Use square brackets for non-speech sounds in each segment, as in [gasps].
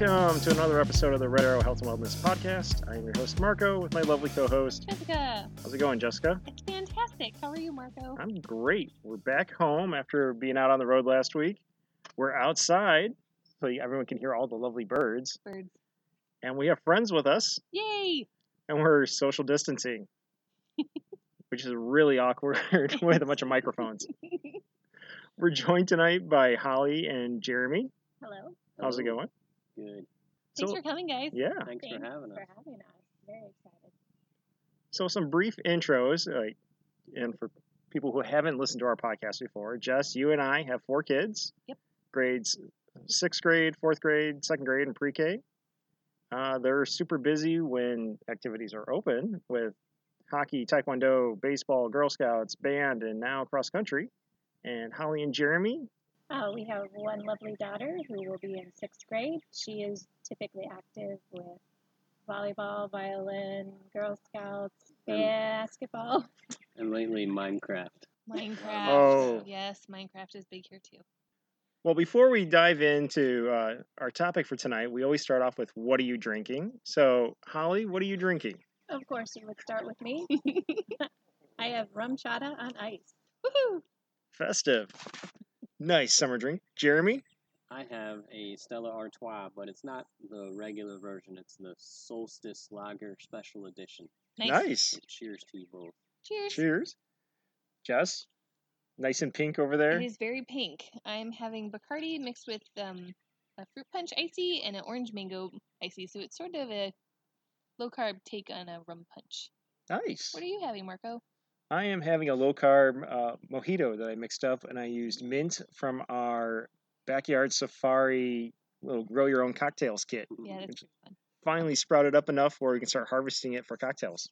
Welcome to another episode of the Red Arrow Health and Wellness Podcast. I am your host, Marco, with my lovely co host. Jessica, How's it going, Jessica? it's fantastic. How are you, Marco? I'm great. We're back home after being out on the road last week. We're outside so everyone can hear all the lovely birds. Birds. And we have friends with us, Yay! and we're social distancing, [laughs] which is really awkward [laughs] with a bunch of microphones. [laughs] We're joined tonight by Holly and Jeremy. Hello. How's it going? Good. Thanks So- for coming, guys. Yeah. Thanks for having us. for having us. Very excited. So some brief intros, like, and for people who haven't listened to our podcast before, Jess, you and I have four kids. Yep. Grades sixth grade, fourth grade, second grade, and pre-K. Uh, they're super busy when activities are open with hockey, taekwondo, baseball, Girl Scouts, band, and now cross country. And Holly and Jeremy, Uh, we have one lovely daughter who will be in sixth grade. She is typically active with volleyball, violin, Girl Scouts, basketball. [laughs] And lately, Minecraft. Minecraft. Oh. Yes, Minecraft is big here too. Well, before we dive into uh, our topic for tonight, we always start off with what are you drinking? So, Holly, what are you drinking? Of course, you would start with me. [laughs] I have RumChata on ice. Woohoo! Festive. Nice summer drink. Jeremy? I have a Stella Artois, but it's not the regular version. It's the Solstice Lager Special Edition. Nice. Nice. Cheers to you both. Cheers. Cheers. Jess? Nice and pink over there. It is very pink. I'm having Bacardi mixed with um, a fruit punch icy and an orange mango icy, so it's sort of a low carb take on a rum punch. Nice. What are you having, Marco? I am having a low carb uh, mojito that I mixed up, and I used mint from our backyard safari little grow your own cocktails kit. Yeah, that's fun. finally sprouted up enough where we can start harvesting it for cocktails.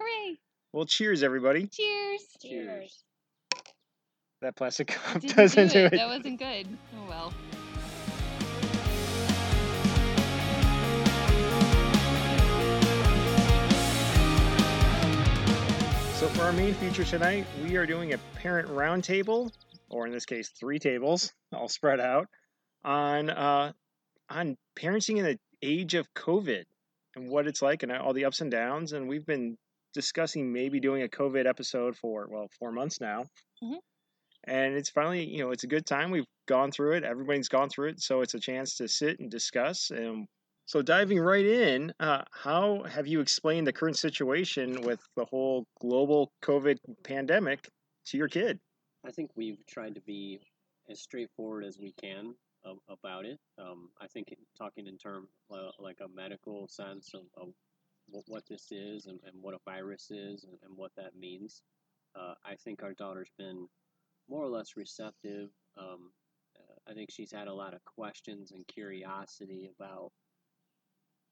Hooray! Well, cheers, everybody. Cheers. Cheers. That plastic cup doesn't do do it. it. That wasn't good. Oh well. So for our main feature tonight, we are doing a parent roundtable, or in this case, three tables, all spread out, on uh, on parenting in the age of COVID and what it's like and all the ups and downs. And we've been discussing maybe doing a COVID episode for well four months now. Mhm. And it's finally, you know, it's a good time. We've gone through it. Everybody's gone through it, so it's a chance to sit and discuss. And so diving right in, uh, how have you explained the current situation with the whole global COVID pandemic to your kid? I think we've tried to be as straightforward as we can about it. Um, I think in, talking in terms uh, like a medical sense of, of what, what this is and, and what a virus is and, and what that means. Uh, I think our daughter's been more or less receptive. Um, uh, I think she's had a lot of questions and curiosity about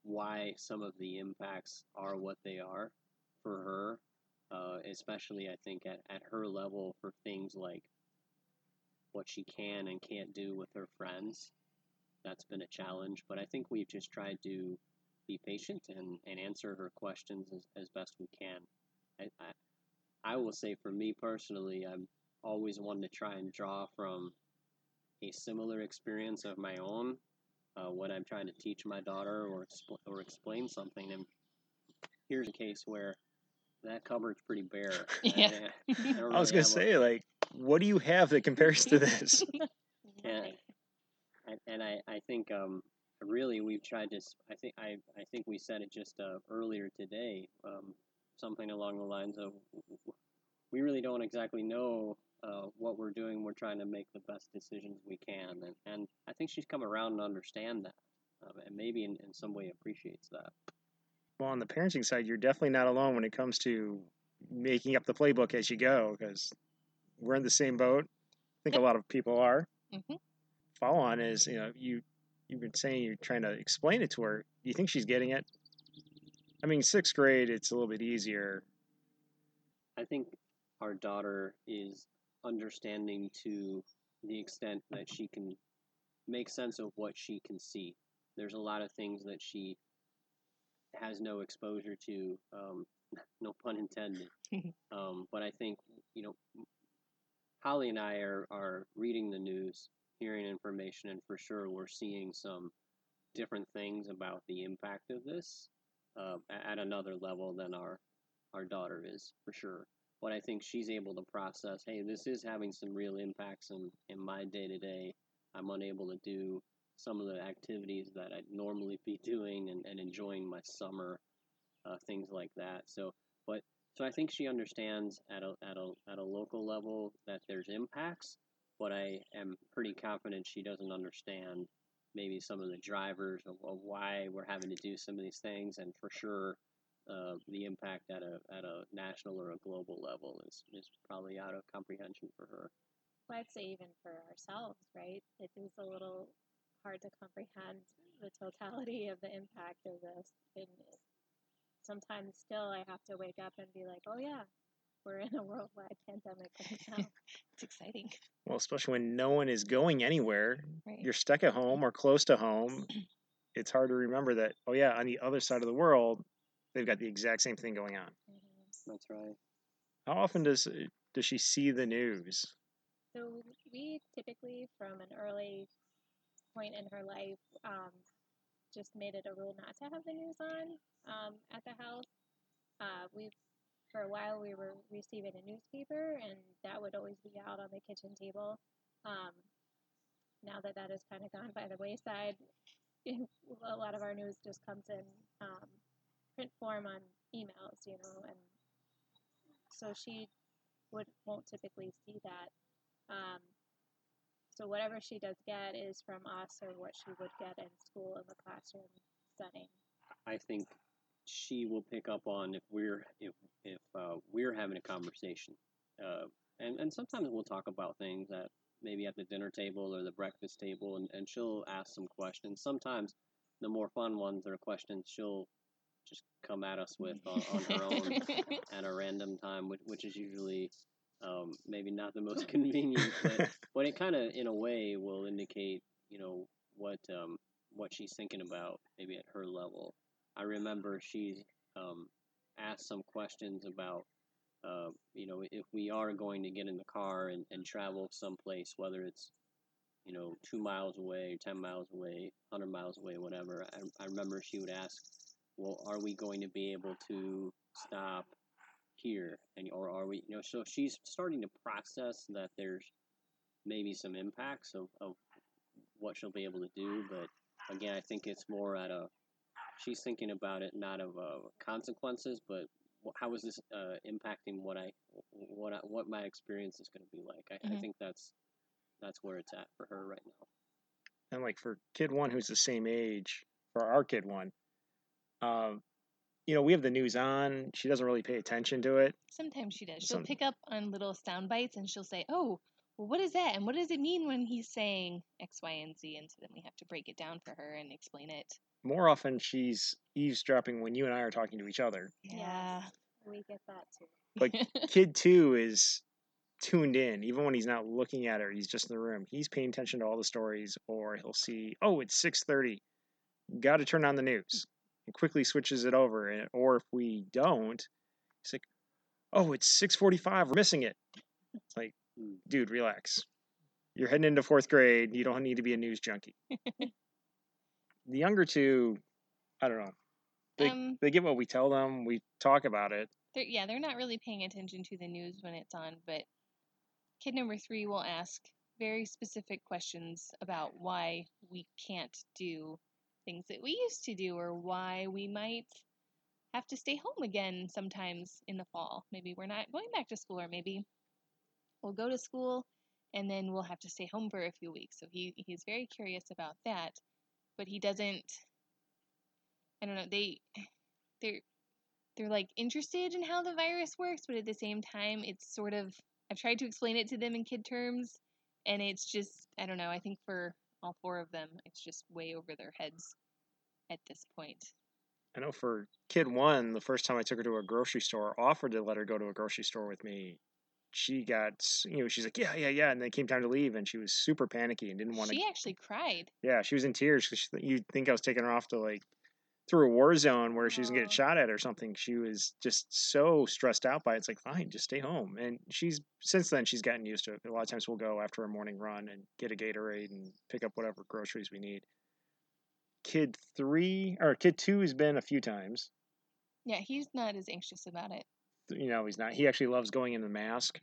why some of the impacts are what they are for her uh, especially I think at, at her level for things like what she can and can't do with her friends. That's been a challenge, but I think we've just tried to be patient and, and answer her questions as, as best we can. I, I, I will say for me personally, I'm always one to try and draw from a similar experience of my own uh, when I'm trying to teach my daughter or, expl- or explain something. And here's a case where that cupboard's pretty bare. [laughs] Yeah. I, I don't [laughs] I was gonna really have a- say, like, what do you have that compares to this? [laughs] Yeah. And, and I, I think um, really we've tried to I think I, I think we said it just uh, earlier today um, something along the lines of we really don't exactly know uh, what we're doing we're trying to make the best decisions we can and, and I think she's come around and understand that um, and maybe in, in some way appreciates that well, on the parenting side, you're definitely not alone when it comes to making up the playbook as you go, because we're in the same boat. I think a lot of people are. Mhm. Follow on is, you know, you you've been saying you're trying to explain it to her. Do you think she's getting it? I mean, sixth grade, it's a little bit easier. I think our daughter is understanding to the extent that she can make sense of what she can see. There's a lot of things that she has no exposure to, um, [laughs] no pun intended. [laughs] um, but I think, you know, Holly and I are, are reading the news, hearing information, and for sure we're seeing some different things about the impact of this uh, at another level than our our daughter is for sure. But I think she's able to process, hey, this is having some real impacts in, in my day to day. I'm unable to do some of the activities that I'd normally be [laughs] doing and, and enjoying my summer, uh, things like that. So, but so I think she understands at a, at a at a local level that there's impacts, but I am pretty confident she doesn't understand maybe some of the drivers of, of why we're having to do some of these things, and for sure, uh, the impact at a at a national or a global level is is probably out of comprehension for her. Well, I'd say even for ourselves, right? It is a little hard to comprehend the totality of the impact of this. And sometimes still I have to wake up and be like, oh yeah, we're in a worldwide pandemic right [laughs] now. It's exciting. Well, especially when no one is going anywhere, Right. you're stuck at home or close to home. [clears throat] It's hard to remember that. Oh yeah, on the other side of the world, they've got the exact same thing going on. Mhm. That's right. How often does does she see the news? So we typically, from an early point in her life, um, just made it a rule not to have the news on um, at the house. Uh, we, for a while, we were receiving a newspaper, and that would always be out on the kitchen table. Um, now that that has kind of gone by the wayside, [laughs] a lot of our news just comes in um, print form on emails, you know, and so she would won't typically see that. Um, so whatever she does get is from us or what she would get in school in the classroom setting. I think she will pick up on if we're if if uh, we're having a conversation, uh, and and sometimes we'll talk about things that maybe at the dinner table or the breakfast table, and, and she'll ask some questions. Sometimes the more fun ones are questions she'll just come at us with on, on her own [laughs] at a random time, which, which is usually um, maybe not the most [laughs] convenient, but, but it kind of in a way will indicate you know what um, what she's thinking about maybe at her level. I remember she's um, asked some questions about uh, you know if we are going to get in the car and, and travel someplace, whether it's you know two miles away, ten miles away, hundred miles away, whatever. I, I remember she would ask, well, are we going to be able to stop here? And or are we you know so she's starting to process that there's maybe some impacts of, of what she'll be able to do but again i think it's more at a she's thinking about it not of uh, consequences but how is this uh, impacting what i what I, what my experience is going to be like? I, I Mhm. think that's that's where it's at for her right now. And like for kid one who's the same age, for our kid one, um, you know, we have the news on. She doesn't really pay attention to it. Sometimes she does. She'll Some- pick up on little sound bites and she'll say, "Oh, well, what is that? And what does it mean when he's saying X, Y, and Z?" And so then we have to break it down for her and explain it. More often, she's eavesdropping when you and I are talking to each other. Yeah. We get that too. Like [laughs] kid two is tuned in, even when he's not looking at her. He's just in the room. He's paying attention to all the stories, or he'll see, oh, it's six thirty. Got to turn on the news. And quickly switches it over. And, or if we don't, he's like, oh, it's six forty-five. We're missing it. It's like, Mm. dude, relax. You're heading into fourth grade. You don't need to be a news junkie. [laughs] the younger two, I don't know. They, Um, they get what we tell them. We talk about it. they're, yeah, they're not really paying attention to the news when it's on, but kid number three will ask very specific questions about why we can't do things that we used to do or why we might have to stay home again sometimes in the fall. Maybe we're not going back to school, or maybe we'll go to school and then we'll have to stay home for a few weeks. So he he's very curious about that, but he doesn't. I don't know. They they're they're like interested in how the virus works, but at the same time, it's sort of I've tried to explain it to them in kid terms, and it's just I don't know. I think for all four of them, it's just way over their heads at this point. I know for kid one, the first time I took her to a grocery store, offered to let her go to a grocery store with me. She got, you know, she's like, yeah, yeah, yeah. And then it came time to leave, and she was super panicky and didn't want to. She actually cried. Yeah, she was in tears because you'd think I was taking her off to like through a war zone where she was gonna Aw. get oh. shot at or something. She was just so stressed out by it. It's like, fine, just stay home. And she's since then she's gotten used to it. A lot of times we'll go after a morning run and get a Gatorade and pick up whatever groceries we need. kid three or kid two has been a few times. Yeah, he's not as anxious about it. You know, he's not. He actually loves going in the mask.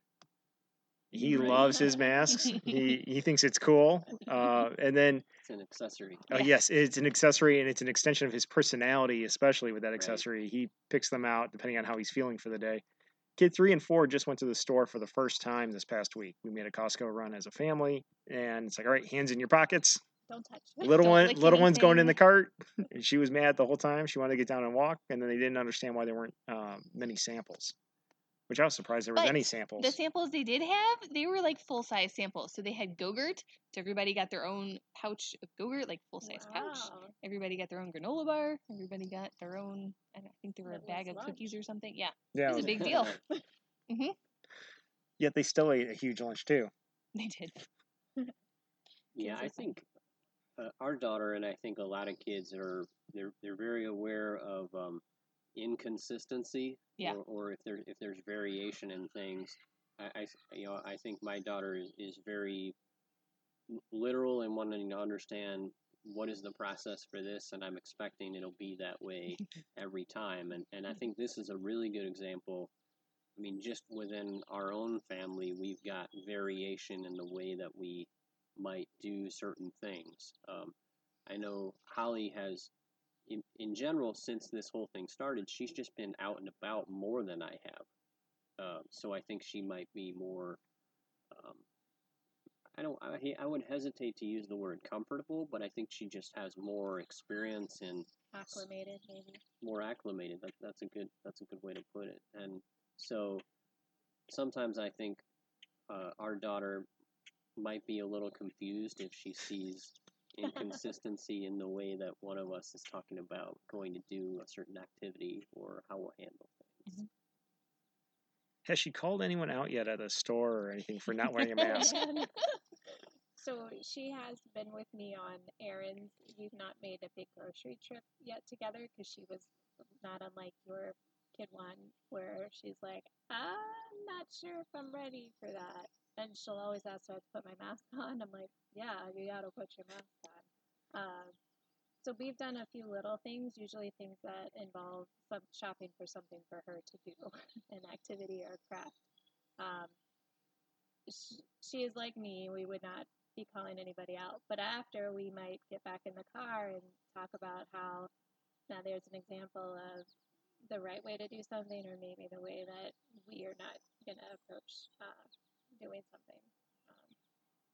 He Right. loves his masks. he [laughs] he thinks it's cool. Uh, and then It's an accessory. Oh Yeah. yes, it's an accessory and it's an extension of his personality, especially with that Right. accessory. He picks them out depending on how he's feeling for the day. Kid three and four just went to the store for the first time this past week. We made a Costco run as a family, and it's like, all right, hands in your pockets. Don't touch. Little Don't one, lick little one's going in the cart, and [laughs] she was mad the whole time. She wanted to get down and walk, and then they didn't understand why there weren't um, many samples. Which I was surprised there was But any samples. The samples they did have, they were like full size samples. So they had Gogurt. So everybody got their own pouch of Gogurt, like full size pouch. Everybody got their own granola bar. Everybody got their own. I, I think there were a bag was of cookies or something. Yeah, yeah, it was a big deal. [laughs] hmm yet they still ate a huge lunch too. They did. Yeah, I think uh, our daughter and I think a lot of kids are they're they're very aware of um, inconsistency. Yeah. Or, or if there if there's variation in things, I, I you know I think my daughter is, is very literal in wanting to understand what is the process for this, and I'm expecting it'll be that way [laughs] every time. And and I think this is a really good example. I mean, just within our own family, we've got variation in the way that we might do certain things. Um, I know Holly has, in, in general, since this whole thing started, she's just been out and about more than I have. Uh, so I think she might be more. Um, I don't. I, I would hesitate to use the word comfortable, but I think she just has more experience and Acclimated, maybe. more acclimated. That, that's a good. That's a good way to put it. And so sometimes I think uh, our daughter might be a little confused if she sees inconsistency in the way that one of us is talking about going to do a certain activity or how we'll handle things. Mm-hmm. Has she called anyone out yet at a store or anything for not wearing a mask? [laughs] so she has been with me on errands. We've not made a big grocery trip yet together because she was not unlike your kid one, where she's like, I'm not sure if I'm ready for that. And she'll always ask me to put my mask on. I'm like, yeah, you gotta put your mask Um, so we've done a few little things, usually things that involve some shopping for something for her to do, [laughs] an activity or craft. Um, she, she is like me. We would not be calling anybody out. But after, we might get back in the car and talk about how now there's an example of the right way to do something, or maybe the way that we are not going to approach uh, doing something. Um,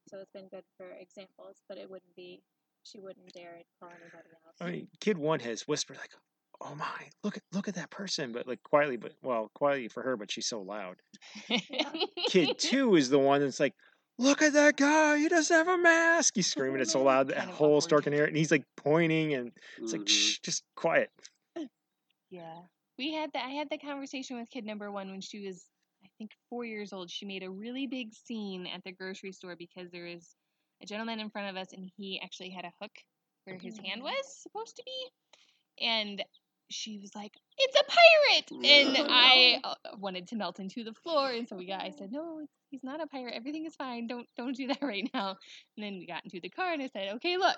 so it's been good for examples, but it wouldn't be. She wouldn't dare call anybody else. I mean, kid one has whispered like, "Oh my, look at look at that person," but like quietly, but well, quietly for her, but she's so loud. Kid two is the one that's like, "Look at that guy, he doesn't have a mask." He's [laughs] screaming it so loud that whole store can hear it, and he's like pointing, and it's like, Mhm. "Shh, just quiet." Yeah. We had that I had the conversation with kid number 1 when she was I think 4 years old. She made a really big scene at the grocery store because there was a gentleman in front of us and he actually had a hook where his hand was supposed to be. And she was like, "It's a pirate!" And I uh, wanted to melt into the floor, and so we got. I said, "No, he's not a pirate. Everything is fine. Don't don't do that [laughs] right now." And then we got into the car, and I said, "Okay, look,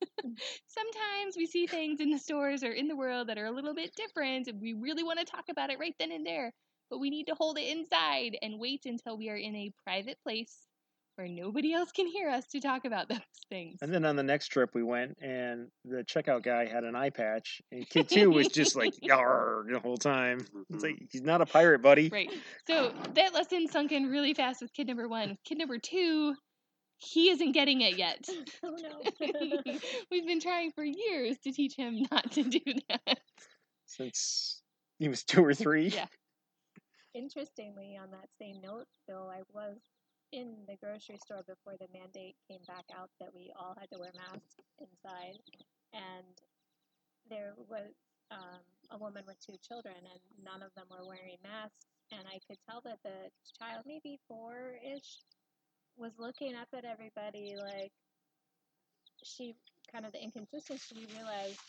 [laughs] sometimes we see things in the stores or in the world that are a little bit different and we really want to talk about it right then and there but we need to hold it inside and wait until we are in a private place where nobody else can hear us to talk about [laughs] those things And then on the next trip we went, and the checkout guy had an eye patch, and kid [laughs] two was just like "Yarr" the whole time. It's Mhm. like he's not a pirate, buddy. right [laughs] so that lesson sunk in really fast with kid number one kid number two he isn't getting it yet oh no. we've been trying for years to teach him not to do that Since he was two or three. Yeah. Interestingly, on that same note, though, I was in the grocery store before the mandate came back out that we all had to wear masks inside, and there was um, a woman with two children, and none of them were wearing masks, and I could tell that the child, maybe four-ish, was looking up at everybody like she kind of the inconsistency. She realized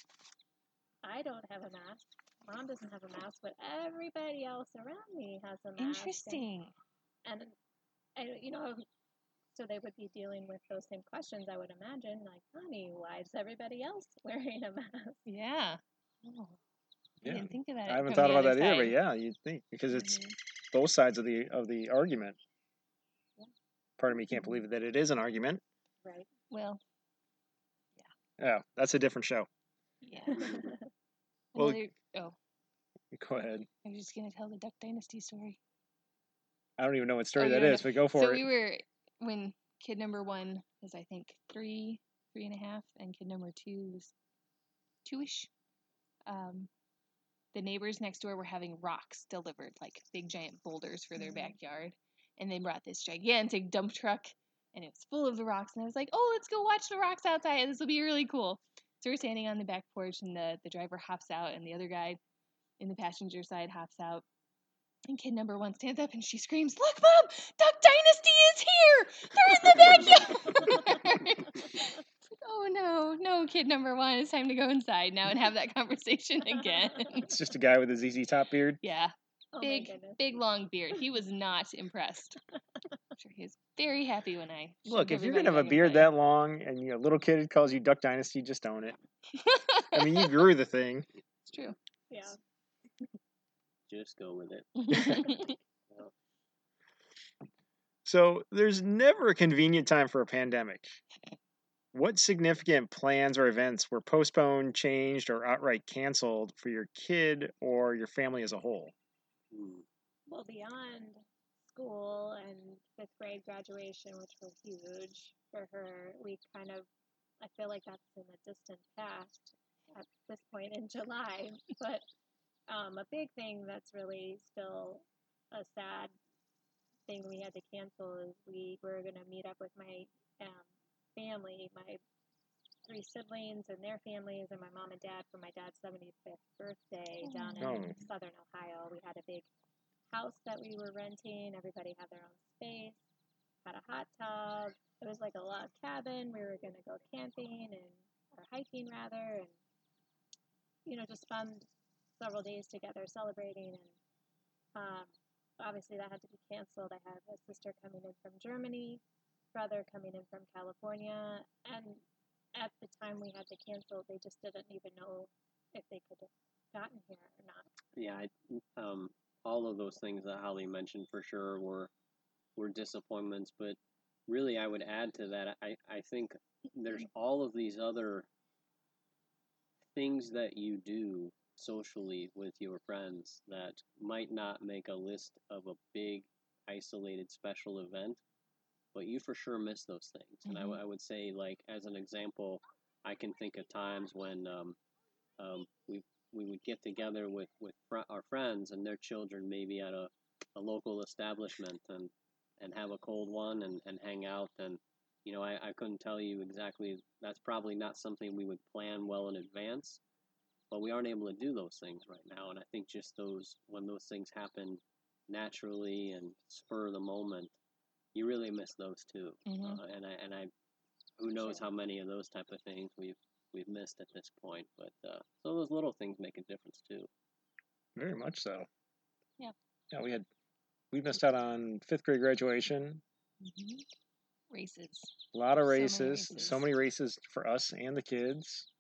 I don't have a mask. Mom doesn't have a mask, but everybody else around me has a mask. Interesting. and- interesting And, you know, so they would be dealing with those same questions, I would imagine, like, honey, why is everybody else [laughs] wearing a mask? Yeah. Oh, I Yeah. didn't think of that. I haven't thought about other that either, but yeah, you'd think because it's Mhm. both sides of the of the argument. Yeah. Part of me can't believe that it is an argument. Right. Well, Yeah. Yeah, that's a different show. yeah. [laughs] Well- Another, oh, Go ahead. I was just gonna tell the Duck Dynasty story. I don't even know what story Oh, that is, but go for so it. we were when kid number one was I think three, three and a half, and kid number two was two-ish. Um, the neighbors next door were having rocks delivered, like big giant boulders for their Mhm. backyard, and they brought this gigantic dump truck, and it was full of the rocks. And I was like, "Oh, let's go watch the rocks outside. This will be really cool." So we're standing on the back porch, and the the driver hops out, and the other guy in the passenger side hops out. And kid number one stands up and she screams, Look, Mom! Duck Dynasty is here! They're in the backyard! [laughs] oh no, no, kid number one. It's time to go inside now and have that conversation [laughs] again. It's just a guy with a ZZ Top beard. yeah, Oh big, goodness. big long beard. He was not impressed. I'm sure he was very happy when I. Look, if you're gonna have a beard that long and you a little kid calls you Duck Dynasty, just own it. I mean, you [laughs] grew the thing. it's true. Yeah. Just go with it. [laughs] [laughs] So there's never a convenient time for a pandemic. What significant plans or events were postponed, changed, or outright canceled for your kid or your family as a whole? Hmm. Well, beyond school and fifth grade graduation, which were huge for her, we kind of, I feel like that's in the distant past at this point in July. [laughs] But um, a big thing that's really still a sad thing we had to cancel is we were going to meet up with my um, family, my three siblings and their families, and my mom and dad for my dad's 75th birthday down in Oh. southern Ohio. We had a big house that we were renting. Everybody had their own space, had a hot tub. It was like a log cabin. We were going to go camping and or hiking rather, and you know just spend several days together celebrating. And um, obviously that had to be canceled. I have a sister coming in from Germany, brother coming in from California, and at the time we had to cancel, they just didn't even know if they could have gotten here or not. Yeah, I, um, all of those things that Holly mentioned for sure were were disappointments, but really I would add to that. I, I think there's all of these other things that you do socially with your friends that might not make a list of a big isolated special event, but you for sure miss those things. And I, Mhm. w- I would say, like as an example, I can think of times when um, um, we we would get together with with fr- our friends and their children, maybe at a, a local establishment, and and have a cold one and, and hang out. And you know, I, I couldn't tell you exactly. That's probably not something we would plan well in advance, but we aren't able to do those things right now. And I think just those when those things happen naturally and spur of the moment, you really miss those too. Mhm. Uh, and I and I, who knows Sure. how many of those type of things we've we've missed at this point. But uh, so those little things make a difference too. Very much so. Yeah. Yeah, we had we missed out on fifth grade graduation. Mhm. Races. A lot of So many races, so many races for us and the kids.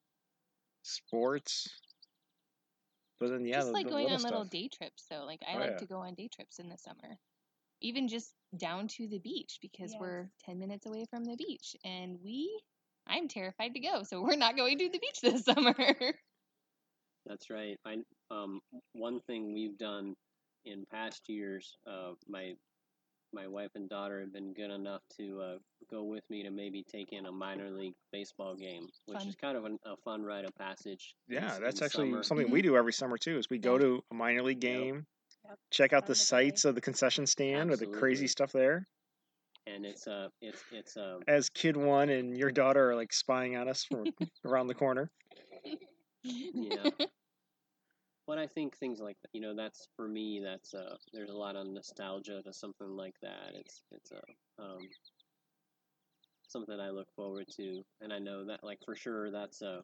Sports. But then yeah, just the, like the going little on little stuff. day trips though like i Oh, like yeah. to go on day trips in the summer even just down to the beach because we're 10 minutes away from the beach and we i'm terrified to go so we're not going to the beach this [laughs] summer That's right. I um one thing we've done in past years, uh, my my wife and daughter have been good enough to uh, go with me to maybe take in a minor league baseball game, which Fun. is kind of an, a fun rite of passage. Yeah, s- that's in actually summer. something we do every summer too. Is we go to a minor league game, Yep. check out the the sights of the concession stand or the crazy stuff there. and it's uh it's it's uh As kid one and your daughter are like spying on us from [laughs] around the corner. [laughs] yeah. But I think things like that, you know, that's for me. That's uh, there's a lot of nostalgia to something like that. It's it's a um, something I look forward to, and I know that like for sure that's a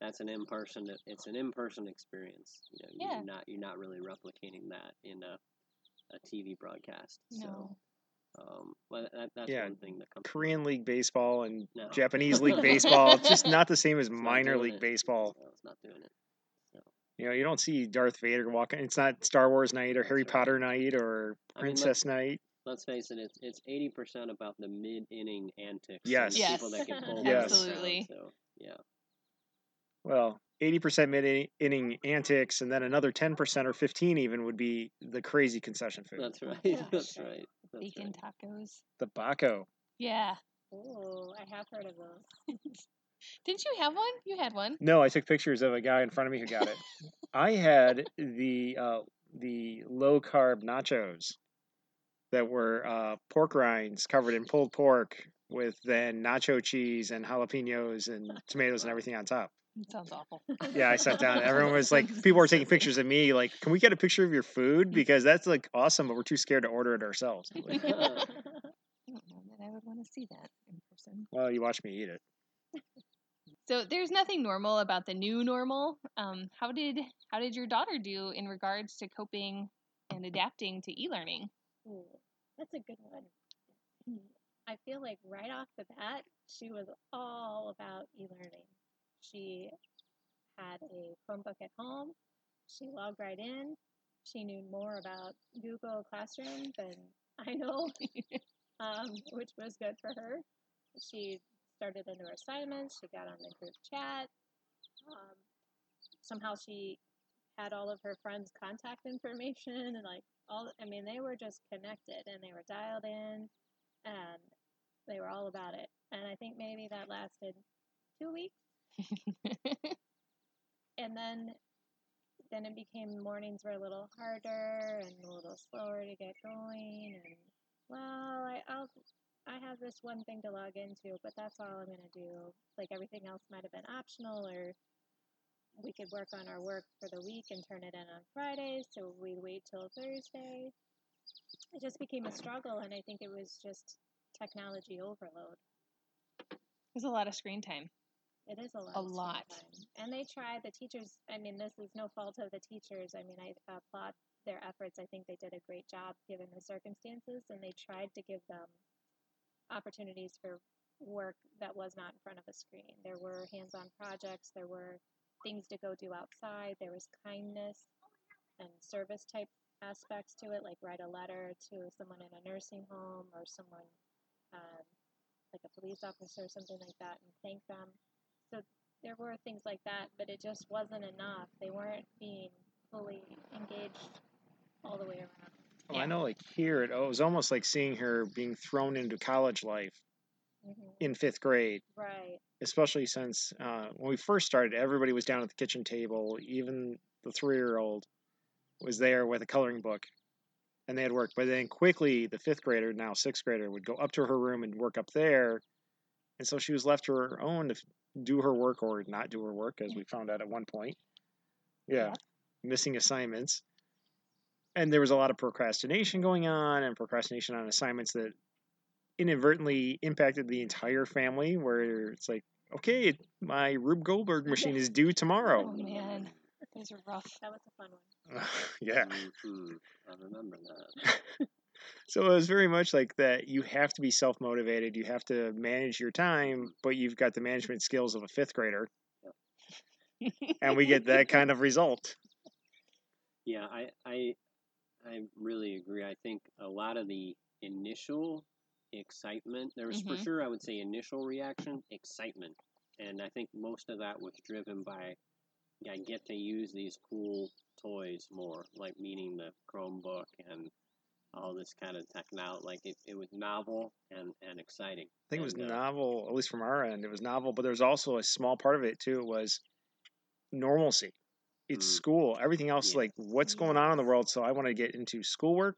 that's an in person. It's an in person experience. You know, Yeah. you're not you're not really replicating that in a a TV broadcast. So no Um, well, that, that's Yeah, one thing that comes. Korean mind. League baseball and No. Japanese [laughs] League baseball. Just not the same as It's minor league it. baseball. No, it's not doing it. So, You know, you don't see Darth Vader walking. It's not Star Wars night or Harry. Potter night or I mean, Princess night. let's face it, it's it's eighty percent about the mid inning antics. Yes. and the people that Yes. get pulled [laughs] Yes. out of the crowd, Absolutely. So yeah, Well, 80% mid inning antics, and then another 10% or 15 even would be the crazy concession food. that's right. [laughs] Yeah. That's right. That's Bacon right. tacos. the Baco. Yeah. Oh, I have heard of those. [laughs] Didn't you have one? You had one. No, I took pictures of a guy in front of me who got it. I had the uh, the low carb nachos that were uh, pork rinds covered in pulled pork with then nacho cheese and jalapenos and tomatoes and everything on top. It sounds awful. Yeah, I sat down. Everyone was like, [laughs] people were taking pictures of me. Like, can we get a picture of your food because that's like awesome, but we're too scared to order it ourselves. Like, [laughs] I don't know that I would want to see that in person. well, you watch me eat it. So there's nothing normal about the new normal. Um, how did how did your daughter do in regards to coping and adapting to e-learning? Ooh, that's a good one. Hmm, I feel like right off the bat, she was all about e-learning. She had a Chromebook at home. She logged right in. She knew more about Google Classroom than I know, [laughs] um, which was good for her. She started into her assignments. She got on the group chat. Um, somehow she had all of her friends' contact information and like all. I mean, they were just connected and they were dialed in, and they were all about it. And I think maybe that lasted two weeks, [laughs] and then then it became mornings were a little harder and a little slower to get going. And well, I, I'll I have this one thing to log into, but that's all I'm gonna do. Like everything else might have been optional, or we could work on our work for the week and turn it in on Friday, so we'd wait till Thursday. It just became a struggle, and I think it was just technology overload. There's a lot of screen time. It is a lot. A of screen lot. time. And they try, the teachers, I mean, this is no fault of the teachers. I mean, I applaud their efforts. I think they did a great job given the circumstances, and they tried to give them opportunities for work that was not in front of a screen. There were hands on projects, there were things to go do outside, there was kindness and service type aspects to it, like write a letter to someone in a nursing home or someone um, like a police officer or something like that and thank them. So there were things like that, but it just wasn't enough. They weren't being fully engaged all the way around. Well, Yeah. I know, like here, it, it was almost like seeing her being thrown into college life hmm in fifth grade, Right. especially since uh, when we first started, everybody was down at the kitchen table. Even the three year old was there with a coloring book and they had work. But then quickly, the fifth grader, now sixth grader, would go up to her room and work up there. And so she was left to her own to do her work or not do her work, as we found out at one point. Yeah, Yep. missing assignments. And there was a lot of procrastination going on and procrastination on assignments that inadvertently impacted the entire family, where it's like, okay, my Rube Goldberg machine is due tomorrow Oh tomorrow. man, those are rough. That was a fun one. [laughs] yeah. Mhm. I remember that. [laughs] So it was very much like that. You have to be self motivated. You have to manage your time, but you've got the management skills of a fifth grader, and we get that kind of result. Yeah, I, I, I really agree. I think a lot of the initial excitement, there was for Mhm. sure, I would say, initial reaction, excitement. And I think most of that was driven by, I get to use these cool toys more, like meaning the Chromebook and all this kind of technology. Like it, it was novel and, and exciting. I think it was And, uh, novel, at least from our end. It was novel, but there was also a small part of it too. It was normalcy. It's Mm. school. Everything else, Yeah. like what's going on in the world. So I want to get into schoolwork.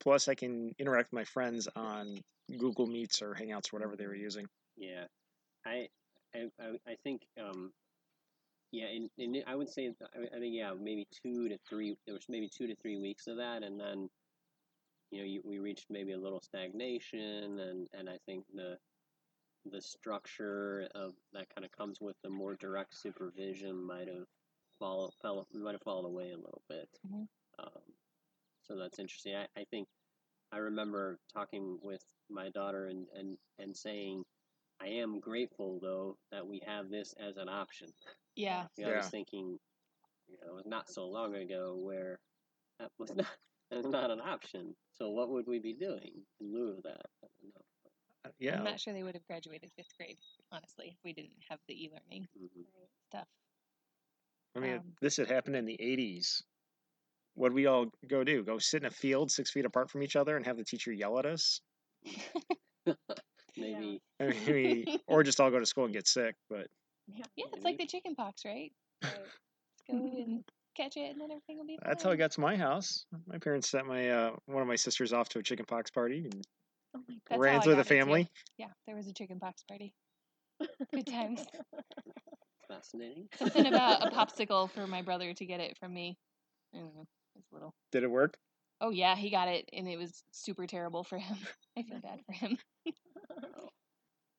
Plus, I can interact with my friends on Google Meets or Hangouts or whatever they were using. Yeah, I, I, I, think, um, yeah, and, in I would say, I, I think, yeah, maybe two to three. There was maybe two to three weeks of that, and then, you know, you, we reached maybe a little stagnation, and and I think the, the structure of that kind of comes with the more direct supervision might have fall fell might have fallen away a little bit. Mhm. Um, so that's interesting. I, I think I remember talking with my daughter and, and, and saying, I am grateful though that we have this as an option. Yeah. You know, I was thinking, you know, it was not so long ago where that was [laughs] not that's not an option. So what would we be doing in lieu of that? I don't know. I'm not sure they would have graduated fifth grade, honestly, if we didn't have the e-learning Mhm. stuff. I mean, Um, this had happened in the 80s. What'd we all go do? Go sit in a field six feet apart from each other and have the teacher yell at us? [laughs] Maybe I mean, or just all go to school and get sick. But Yeah. Yeah, it's like the chicken pox, right? Right. [laughs] Just go and catch it, and then everything will be fine. that's how I got to my house. My parents sent my uh, one of my sisters off to a chickenpox party and Oh my That's ran how with the got it, too. family. Yeah, there was a chicken pox party. Good [laughs] times. Fascinating. Something about a [laughs] popsicle for my brother to get it from me. I don't know. It little. Did it work? Oh yeah, he got it, and it was super terrible for him. [laughs] I feel bad for him.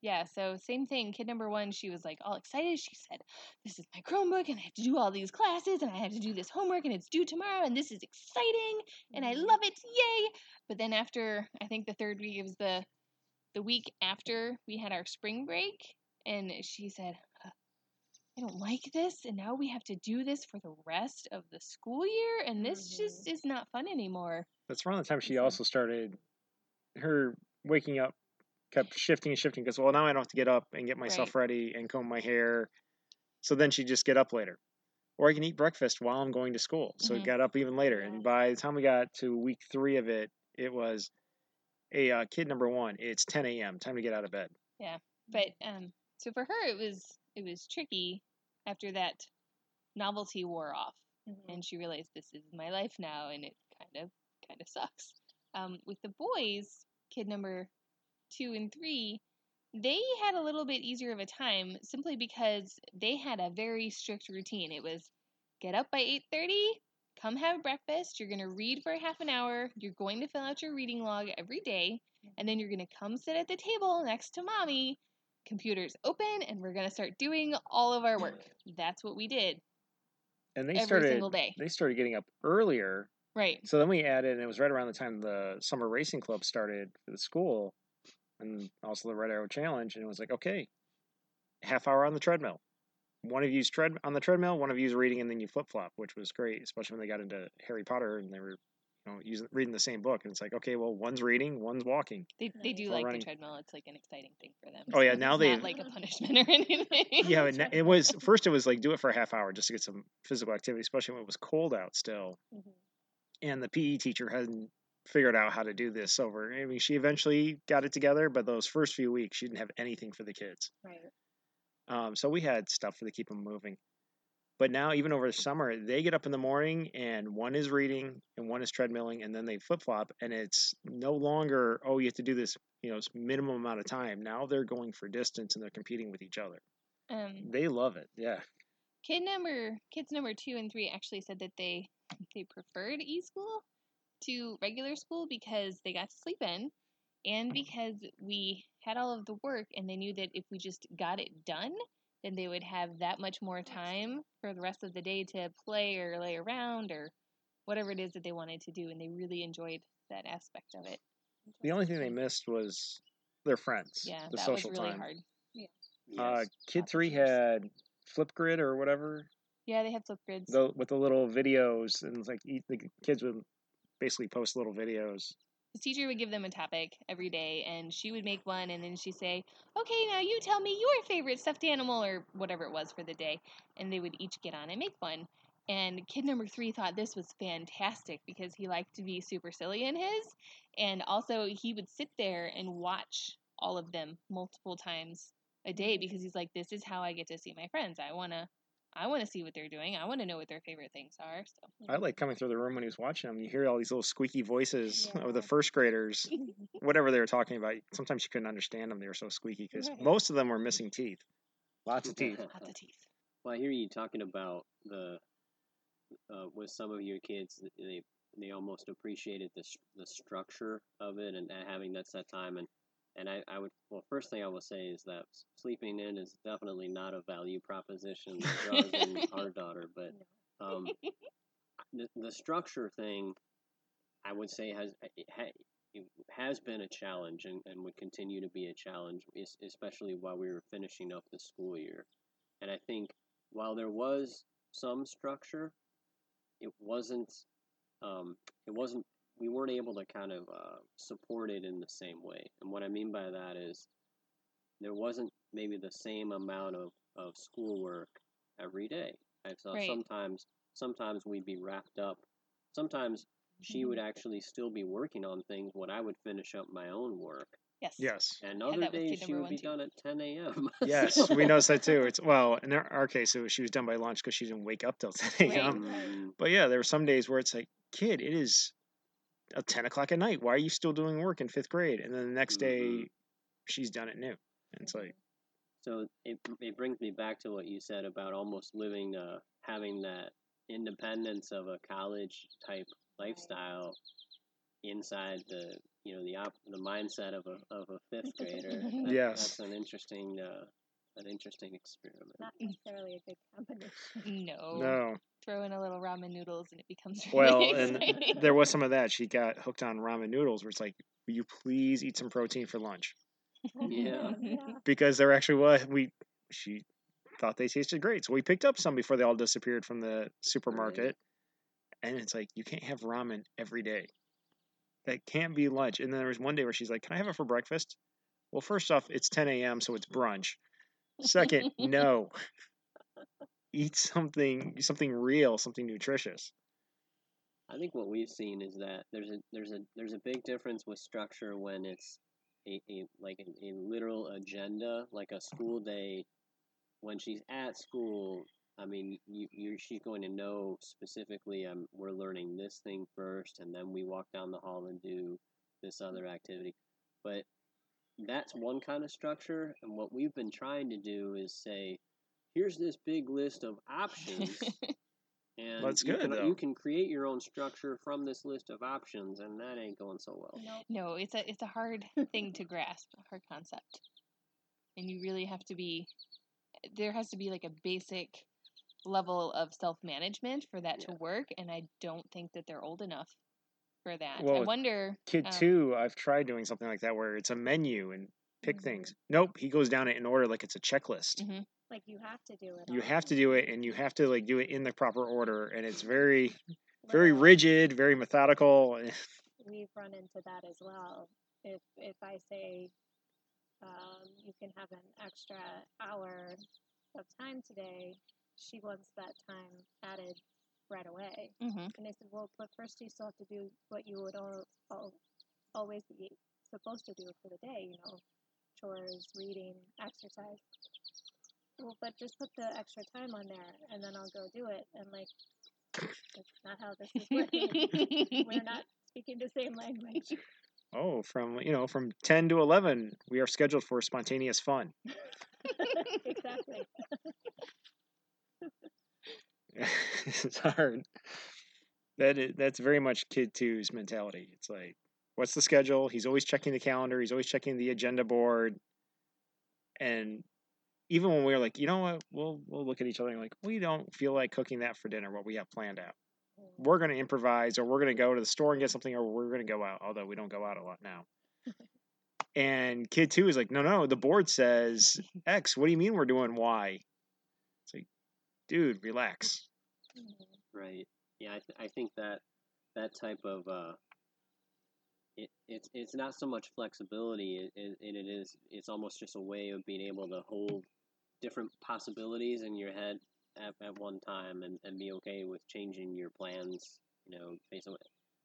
Yeah, so same thing. Kid number one, she was like all excited. She said, This is my Chromebook, and I have to do all these classes, and I have to do this homework, and it's due tomorrow, and this is exciting, and I Mhm. love it. Yay! But then after, I think the third week, it was the, the week after we had our spring break, and she said, "Uh, I don't like this, and now we have to do this for the rest of the school year, and this just is not fun anymore. That's around the time she Mhm. also started her waking up kept shifting and shifting because well now I don't have to get up and get myself ready and comb my hair. So then she'd just get up later. Or I can eat breakfast while I'm going to school. So Mhm. it got up even later. And by the time we got to week three of it, it was a uh, kid number one. It's 10 a.m. Time to get out of bed. Yeah, but um, so for her, it was it was tricky after that novelty wore off. Mhm. and she realized this is my life now and it kind of kind of sucks um, with the boys kid number two and three they had a little bit easier of a time simply because they had a very strict routine it was get up by 8.30 come have breakfast you're going to read for half an hour you're going to fill out your reading log every day and then you're going to come sit at the table next to mommy computers open and we're going to start doing all of our work that's what we did And they every started single day they started getting up earlier. right So then we added, and it was right around the time the summer racing club started for the school, and also the Red Arrow Challenge. And it was like, okay, half hour on the treadmill. One of you's tread on the treadmill, one of you's reading, and then you flip flop, which was great, especially when they got into Harry Potter and they were, you know, using reading the same book. And it's like, okay, well, one's reading, one's walking. They they do like running. the treadmill. It's like an exciting thing for them. Oh, yeah, now they've- like a punishment [laughs] or anything. Yeah, and [laughs] it was first it was like do it for a half hour just to get some physical activity, especially when it was cold out still. Mhm. and the PE teacher hadn't figured out how to do this over. I mean, she eventually got it together, but those first few weeks, she didn't have anything for the kids. Right. Um, so we had stuff for to keep them moving. But now, even over the summer, they get up in the morning and one is reading and one is treadmilling, and then they flip flop, and it's no longer oh you have to do this you know minimum amount of time. Now they're going for distance and they're competing with each other. um, They love it. Yeah. kid number kids number two and three actually said that they they preferred e school to regular school because they got to sleep in, and because we had all of the work, and they knew that if we just got it done, then they would have that much more time for the rest of the day to play or lay around or whatever it is that they wanted to do, and they really enjoyed that aspect of it. The only thing they missed was their friends. Yeah, the that was social really time. hard. Uh, Yes. kid three had Flipgrid or whatever, Yeah, they had flip grids. the, with the little videos, and like the kids would basically post little videos. The teacher would give them a topic every day and she would make one and then she'd say okay now you tell me your favorite stuffed animal or whatever it was for the day and they would each get on and make one. And kid number three thought this was fantastic because he liked to be super silly in his and also he would sit there and watch all of them multiple times a day because he's like this is how i get to see my friends. I want to i want to see what they're doing i want to know what their favorite things are so I like coming through the room when he was watching them. You hear all these little squeaky voices of the first graders, [laughs] whatever they were talking about. Sometimes you couldn't understand them; they were so squeaky because Right. most of them were missing teeth, lots of teeth. lots of teeth Well, I hear you talking about the uh, with some of your kids. They they almost appreciated the the structure of it and, and having that set time and and I, I would well first thing I will say is that sleeping in is definitely not a value proposition that draws in [laughs] our daughter, but um, [laughs] the, the structure thing I would say has it it has been a challenge and, and would continue to be a challenge, especially while we were finishing up the school year. And I think while there was some structure, it wasn't um, it wasn't we weren't able to kind of uh, support it in the same way. And what I mean by that is there wasn't maybe the same amount of, of schoolwork every day. And so Right. sometimes sometimes we'd be wrapped up. Sometimes she would actually still be working on things when I would finish up my own work. Yes. Yes. And Had other that days she would be too. done at 10 a.m. [laughs] Yes, So- we noticed that too. It's well, in our, our case, it was she was done by lunch because she didn't wake up till [laughs] 10 a.m. Mm, But yeah, there were some days where it's like, kid, it is 10 o'clock at night. Why are you still doing work in fifth grade? And then the next day, Mhm. she's done at noon. And it's like, So it, it brings me back to what you said about almost living, uh, having that independence of a college type lifestyle inside the, you know, the op- the mindset of a of a fifth grader. That- Yes. that's an interesting, uh, an interesting experiment. Not necessarily a good combination. No. no. Throw in a little ramen noodles and it becomes [laughs] really Well, really and there was some of that. She got hooked on ramen noodles where it's like, will you please eat some protein for lunch? Oh, yeah. [laughs] yeah. Because there actually was, we, she thought they tasted great. So we picked up some before they all disappeared from the supermarket. And it's like, you can't have ramen every day. That can't be lunch. And then there was one day where she's like, Can I have it for breakfast? Well, first off, it's 10 a.m., so it's brunch. Second, [laughs] no. Eat something, something real, something nutritious. I think what we've seen is that there's a there's a there's a big difference with structure when it's a, a like a, a literal agenda, like a school day. When she's at school, I mean, you you she's going to know specifically. Um, we're learning this thing first, and then we walk down the hall and do this other activity. But that's one kind of structure, and what we've been trying to do is say, here's this big list of options. [laughs] And That's you good, can, though. You can create your own structure from this list of options, and that ain't going so well. Nope. no, it's a it's a hard thing to grasp, a hard concept. And you really have to be there has to be like a basic level of self-management for that to work and I don't think that they're old enough for that. I wonder Kid um, two, I've tried doing something like that where it's a menu and pick Mhm. things. Nope, he goes down it in order like it's a checklist. Mhm. Like you have to do it. You all. have to do it, and you have to like do it in the proper order, and it's very, [laughs] very rigid, very methodical. [laughs] We've run into that as well. If if I say um, you can have an extra hour of time today, she wants that time added right away. Mm-hmm. And I said, well, but first you still have to do what you would all, all, always be supposed to do for the day, you know, chores, reading, exercise. Well, but just put the extra time on there, and then I'll go do it. And like, that's not how this is working. [laughs] We're not speaking the same language. Oh, from you know, from ten to eleven, we are scheduled for spontaneous fun. [laughs] exactly. [laughs] it's hard. That is, that's very much kid two's mentality. It's like, what's the schedule? He's always checking the calendar. He's always checking the agenda board. And even when we were like, you know what, we'll we'll look at each other and like, we don't feel like cooking that for dinner. What we have planned out. We're gonna improvise, or we're gonna go to the store and get something, or we're gonna go out. Although we don't go out a lot now. and kid two is like, no, no, the board says [laughs] X. What do you mean we're doing Y? It's like, dude, relax. Right. Yeah, I, th- I think that that type of uh, it, it's it's not so much flexibility, it, it, it is it's almost just a way of being able to hold different possibilities in your head at, at one time and, and be okay with changing your plans. You know, based on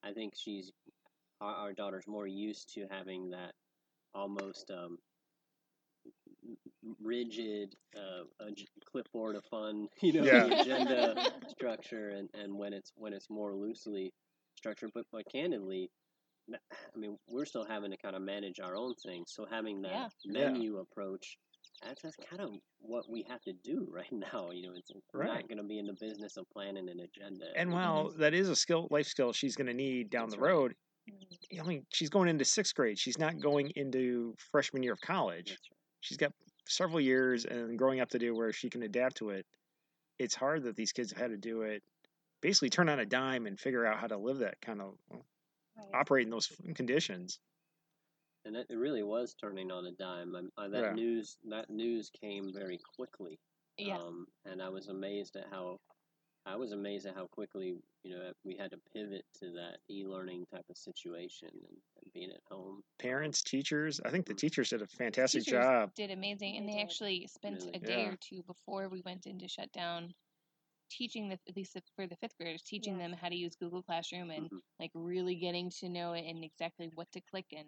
I think she's our, our daughter's more used to having that almost um, rigid uh, ag- clipboard of fun, [laughs] you know, Yeah. agenda structure, and, and when it's when it's more loosely structured. But but candidly, I mean, we're still having to kind of manage our own things. So having that Yeah. Yeah. menu approach, that's, that's kind of what we have to do [laughs] right now. You know, it's we're Right. not going to be in the business of planning an agenda. And while that is a skill, life skill she's going to need down That's the road, Mhm. I mean, she's going into sixth grade. She's not going into freshman year of college. Right. She's got several years and growing up to do where she can adapt to it. It's hard that these kids have had to do it, basically turn on a dime and figure out how to live that kind of Right. operate in those conditions. And it, it really was turning on a dime. Um, uh, that Yeah. news that news came very quickly. Yeah. Um, and I was amazed at how I was amazed at how quickly you know we had to pivot to that e-learning type of situation and, and being at home. Parents, teachers. I think the teachers did a fantastic Teachers job. did amazing, and They they actually spent Really. a day Yeah. or two before we went into shutdown teaching the at least for the fifth graders, teaching Yeah. them how to use Google Classroom and Mhm. like really getting to know it and exactly what to click and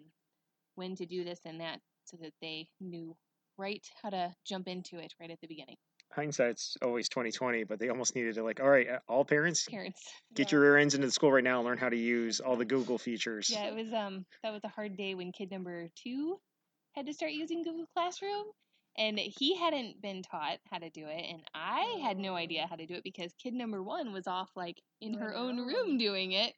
when to do this and that, so that they knew right how to jump into it right at the beginning. Hindsight's always twenty twenty, but they almost needed to like, all right, uh, all parents, Parents, get Yeah. your rear ends into the school right now and learn how to use all the Google features. yeah, it was um that was a hard day when kid number two had to start using Google Classroom. And he hadn't been taught how to do it, and I had no idea how to do it because kid number one was off like in her own room doing it.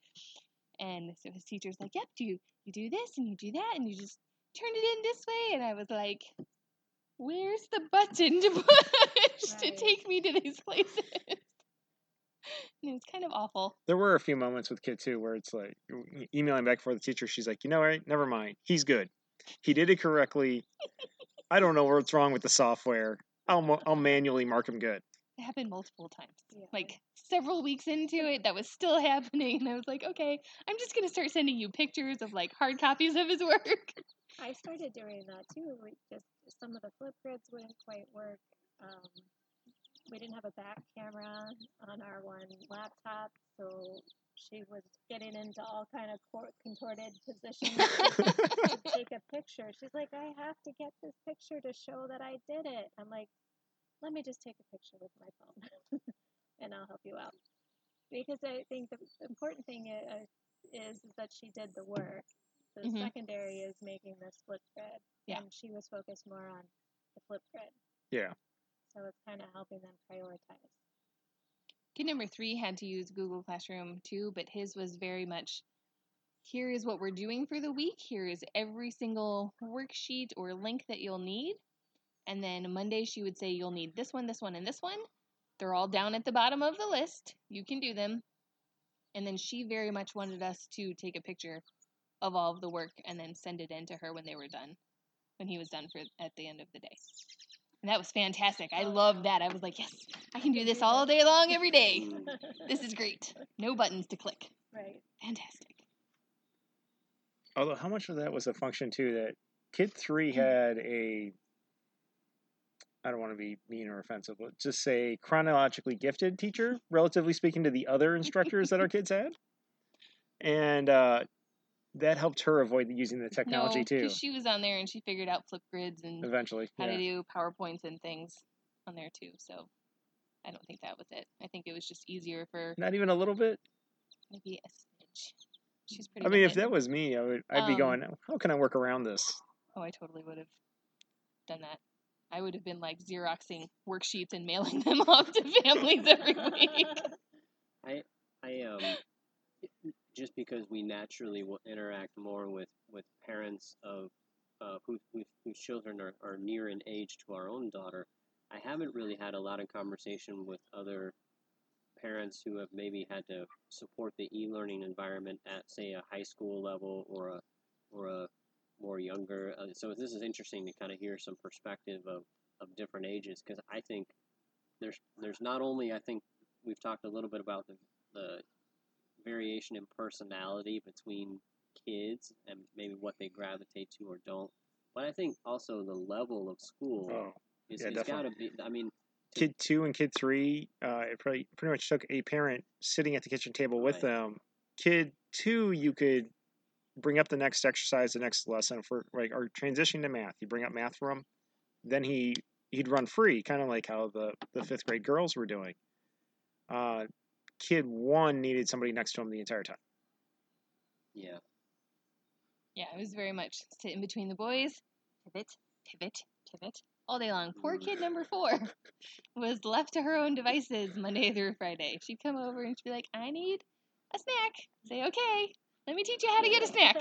And so his teacher's like, "Yep, do you, you do this and you do that and you just turn it in this way." And I was like, "Where's the button to push to take me to these places?" [laughs] and it was kind of awful. There were a few moments with kid too where it's like emailing back for the teacher. She's like, you know what? Never mind. He's good. He did it correctly. I don't know what's wrong with the software. I'll I'll manually mark him good. It happened multiple times. Yeah. Like several weeks into it, that was still [laughs] happening, and I was like, okay, I'm just gonna start sending you pictures of like hard copies of his work. I started doing that too. We just some of the flip grids wouldn't quite work. Um, we didn't have a back camera on our one laptop, so she was getting into all kind of contorted positions to [laughs] take a picture. She's like, "I have to get this picture to show that I did it." I'm like, "Let me just take a picture with my phone, [laughs] and I'll help you out." Because I think the the important thing i- uh, is, is that she did the work. The Mhm. secondary is making this flip grid, Yeah. and she was focused more on the flip grid. Yeah. So it's kind of helping them prioritize. Kid number three had to use Google Classroom too, but his was very much here is what we're doing for the week. Here is every single worksheet or link that you'll need. And then Monday, she would say, You'll need this one, this one, and this one. They're all down at the bottom of the list. You can do them. And then she very much wanted us to take a picture of all of the work and then send it in to her when they were done, when he was done for at the end of the day. And that was fantastic. I Oh, love that. I was like, yes, I can do this all day long, every day. This is great. No buttons to click. right. Fantastic. Although, how much of that was a function too that Kid Three Mm. had a I don't want to be mean or offensive, but just say chronologically gifted teacher, relatively speaking to the other instructors that our kids had, and uh, that helped her avoid using the technology no, too. because she was on there and she figured out flip grids and Eventually, how yeah. to do PowerPoints and things on there too. So I don't think that was it. I think it was just easier for not even a little bit. maybe a smidge. She's pretty. I mean, if that was me, I would I'd be Um, going, how can I work around this? oh, I totally would have done that. I would have been like xeroxing worksheets and mailing them [laughs] off to families every week. [laughs] I I um just because we naturally will interact more with with parents of uh, who, who whose children are, are near in age to our own daughter, I haven't really had a lot of conversation with other parents who have maybe had to support the e-learning environment at say a high school level or a or a more younger. Uh, so this is interesting to kind of hear some perspective of, of different ages because I think there's there's not only I think we've talked a little bit about the, the variation in personality between kids and maybe what they gravitate to or don't. But I think also the level of school Oh, is, yeah, got to be. I mean, kid two and kid three, uh, it pretty pretty much took a parent sitting at the kitchen table with Right. them. Kid two, you could bring up the next exercise, the next lesson for like or transition to math. You bring up math for him, then he he'd run free, kind of like how the the fifth grade girls were doing. Uh, kid one needed somebody next to him the entire time. yeah, Yeah, it was very much sit in between the boys, pivot, pivot, pivot all day long. Poor kid number four [laughs] was left to her own devices Monday through Friday. She'd come over and she'd be like, I need a snack. Say, okay, let me teach you how to get a snack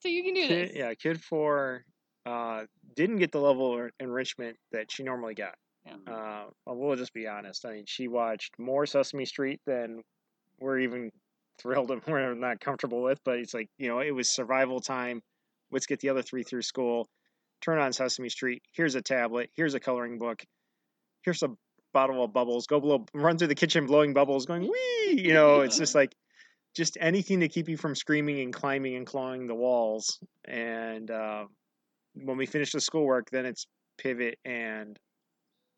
so you can do Kid, this. yeah, kid four uh, didn't get the level of enrichment that she normally got. Yeah. Uh, well, we'll just be honest. I mean, she watched more Sesame Street than we're even thrilled and [laughs] we're not comfortable with. But it's like you know, it was survival time let's get the other three through school. Turn on Sesame Street. Here's a tablet. Here's a coloring book. Here's a bottle of bubbles. Go blow, run through the kitchen blowing bubbles, going wee. You know, it's just like just anything to keep you from screaming and climbing and clawing the walls. And uh, when we finish the schoolwork, then it's pivot and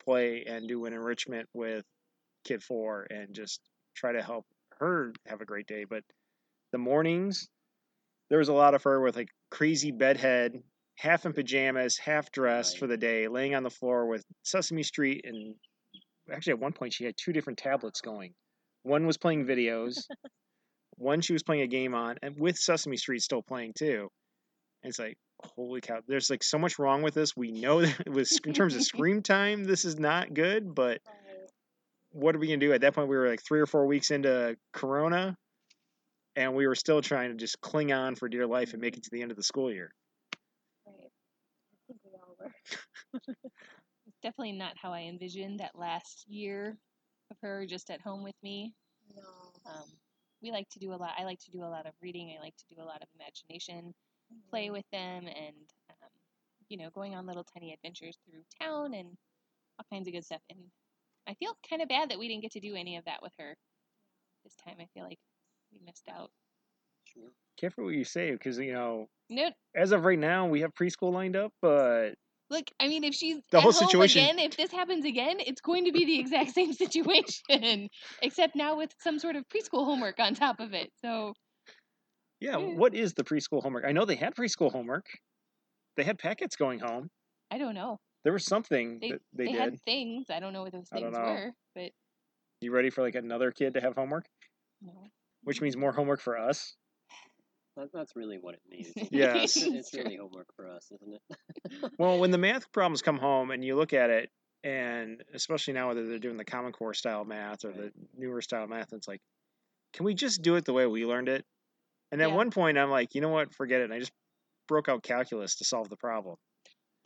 play and do an enrichment with kid four and just try to help her have a great day. But the mornings, there was a lot of her with like crazy bedhead, half in pajamas, half dressed for the day, laying on the floor with Sesame Street. And actually, at one point, she had two different tablets going. One was playing videos, [laughs] one she was playing a game on, and with Sesame Street still playing too. And it's like, holy cow! There's like so much wrong with this. We know that [laughs] with in terms of [laughs] screen time, this is not good. But what are we gonna do? At that point, we were like three or four weeks into Corona, and we were still trying to just cling on for dear life and make it to the end of the school year. Right. I think we all were. [laughs] It's definitely not how I envisioned that last year of her just at home with me. No. Um, we like to do a lot. I like to do a lot of reading. I like to do a lot of imagination, play Mhm. with them, and um, you know, going on little tiny adventures through town and all kinds of good stuff. And I feel kind of bad that we didn't get to do any of that with her this time. I feel like we missed out. Sure. Careful what you say, because you know, No, as of right now, we have preschool lined up, but look. I mean, if she's The whole situation- again, if this happens again, it's going to be the exact [laughs] same situation, except now with some sort of preschool homework on top of it. So yeah, Yeah. what is the preschool homework? I know they had preschool homework. They had packets going home. I don't know. There was something They that they, they, did. had things. I don't know what those things were, but You ready for like another kid to have homework? no. Which mm. means more homework for us. That, that's really what it means. [laughs] Yes. [laughs] It's, it's really homework for us, isn't it? Well, when the [laughs] math problems come home and you look at it, and especially now whether they're doing the Common Core style math or the newer style math, it's like, can we just do it the way we learned it? And at Yeah. one point, I'm like, you know what? Forget it. And I just broke out calculus to solve the problem.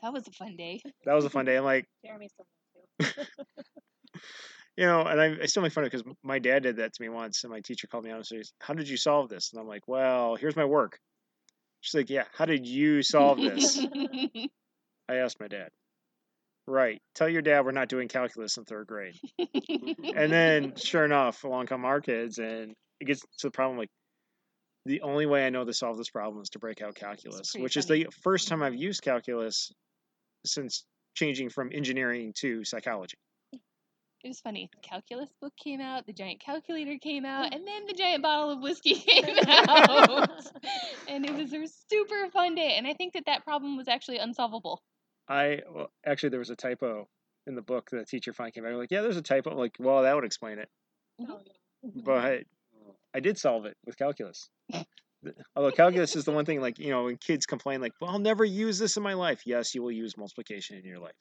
That was a fun day. That was a fun day. I'm like, Jeremy's done too. You know, and I, I still make fun of it because my dad did that to me once, and my teacher called me out and says, "How did you solve this?" And I'm like, "Well, here's my work." She's like, "Yeah, how did you solve this?" [laughs] I asked my dad. Right. Tell your dad we're not doing calculus in third grade. And then, sure enough, along come our kids, and it gets to the problem like the only way I know to solve this problem is to break out calculus, which is the first time I've used calculus since changing from engineering to psychology. It was funny. The calculus book came out, the giant calculator came out, mm. and then the giant bottle of whiskey [laughs] came [laughs] out. and it was a super fun day. And I think that that problem was actually unsolvable. I well, actually there was a typo in the book. That the teacher finally came back I'm like, "Yeah, there's a typo." I'm like, well, that would explain it, no. but I did solve it with calculus. Although calculus is the one thing, like you know, when kids complain, like, "Well, I'll never use this in my life." Yes, you will use multiplication in your life.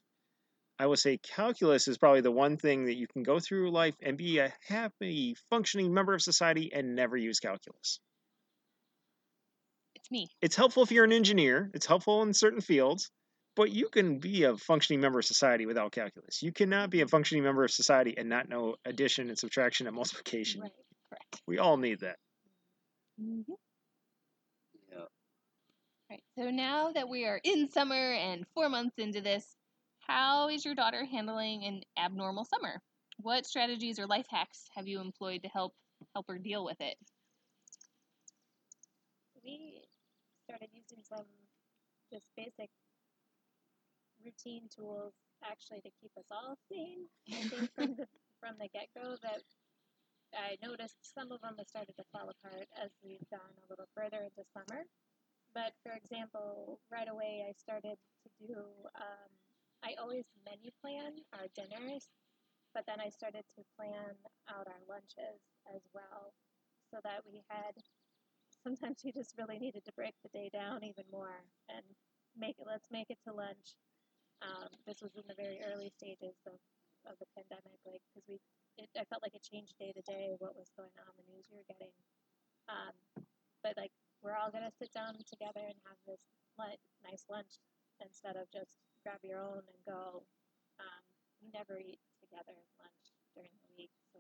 I would say calculus is probably the one thing that you can go through life and be a happy, functioning member of society and never use calculus. It's me. It's helpful if you're an engineer. It's helpful in certain fields, but you can be a functioning member of society without calculus. You cannot be a functioning member of society and not know addition and subtraction and multiplication. Right. Correct. We all need that. Mm-hmm. yeah. Right. So now that we are in summer and four months into this, how is your daughter handling an abnormal summer? What strategies or life hacks have you employed to help help her deal with it? we started using some just basic routine tools actually to keep us all sane. I think [laughs] from the from the get go that I noticed some of them have started to fall apart as we've gone a little further into summer. But for example, right away I started to do. Um, I always menu plan our dinners, but then I started to plan out our lunches as well, so that we had sometimes we just really needed to break the day down even more and make it let's make it to lunch. Um, this was in the very early stages of, of the pandemic like because we it, i felt like it changed day to day what was going on the news we were getting. Um, but like we're all to sit down together and have this nice lunch instead of just grab your own and go um, we never eat together lunch during the week so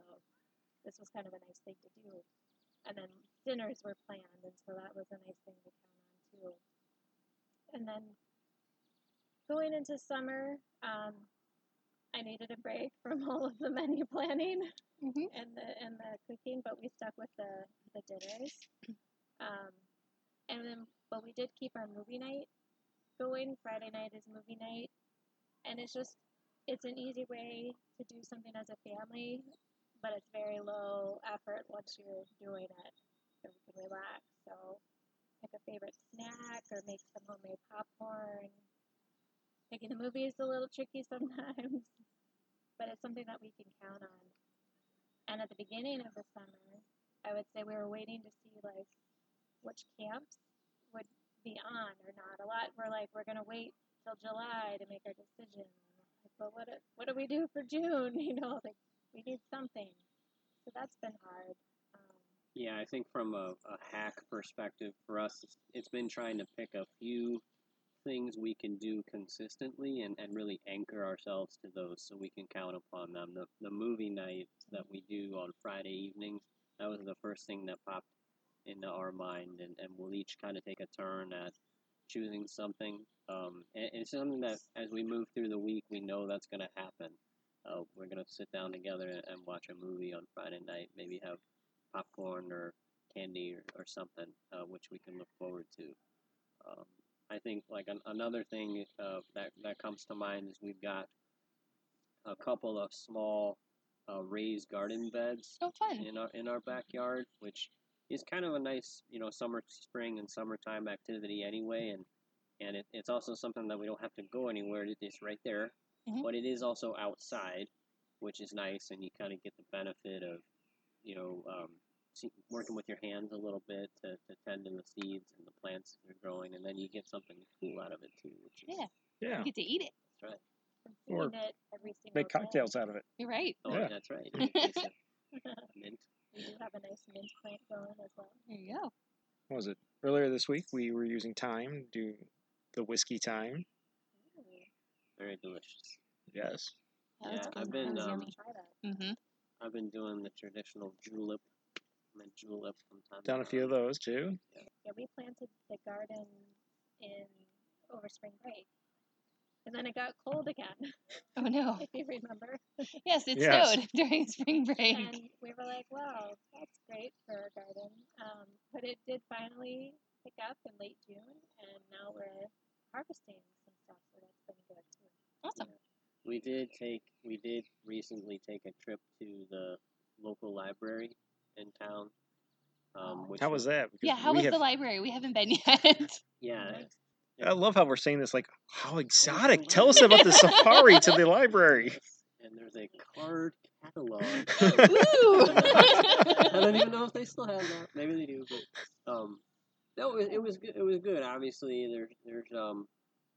this was kind of a nice thing to do and then dinners were planned, and so that was a nice thing to count on too. and then going into summer, um, I needed a break from all of the menu [laughs] planning Mhm. and the and the cooking, but we stuck with the the dinners. [clears throat] Um, and then, but we did keep our movie night going. Friday night is movie night, and it's just it's an easy way to do something as a family, but it's very low effort once you're doing it, so we can relax. So pick a favorite snack or make some homemade popcorn. Picking a movie is a little tricky sometimes, [laughs] but it's something that we can count on. And at the beginning of the summer, I would say we were waiting to see like which camps would be on or not. A lot we're like, we're gonna wait till July to make our decision. Like, but what what do we do for June? [laughs] You know, like we need something. So that's been hard. Um, Yeah, I think from a, a hack perspective for us, it's, it's been trying to pick a few things we can do consistently and, and really anchor ourselves to those so we can count upon them. The, the movie nights that we do on Friday evenings, that was the first thing that popped into our mind, and, and we'll each kind of take a turn at choosing something. Um, and, and it's something that as we move through the week, we know that's going to happen. Uh, we're going to sit down together and, and watch a movie on Friday night, maybe have popcorn or candy or, or something, uh, which we can look forward to. Um, I think like an, another thing uh, that that comes to mind is we've got a couple of small uh, raised garden beds Oh, in our in our backyard, which is kind of a nice you know summer, spring, and summertime activity anyway, and and it, it's also something that we don't have to go anywhere. It is right there, Mhm. but it is also outside, which is nice, and you kind of get the benefit of you know um, see, working with your hands a little bit to, to tend to the seeds and the plants that are growing, and then you get something cool out of it too, which is Yeah. Yeah. You get to eat it. that's right. Or seeing it every single Make day. cocktails out of it. You're right. Oh, Yeah. that's right. In the case of mint. We do have a nice mint plant going as well. There you go. What was it? Earlier this week, we were using thyme, do the whiskey thyme. Ooh, Very delicious. Yes. That Yeah, good. I've been, um, yummy. try that. Mm-hmm. I've been doing the traditional julep, mint julep from time Done a few of those too. Yeah, we planted the garden in over spring break. And then it got cold again, Oh no. [laughs] if you remember. Yes, it Yes. snowed [laughs] during spring break. And we were like, wow, that's great for our garden. Um, but it did finally pick up in late June, and now we're harvesting some stuff, so that's been good too. Awesome. We did take, we did recently take a trip to the local library in town. Um, which How was that? Because Yeah, how was have- the library? We haven't been [laughs] yet. Yeah, Nice. I love how we're saying this like, how exotic. Tell us about the safari to the library. [laughs] and there's a card catalog. [laughs] [laughs] I don't even know if they still have that. Maybe they do, but um, no, it, it was good. It was good. Obviously, there's there's um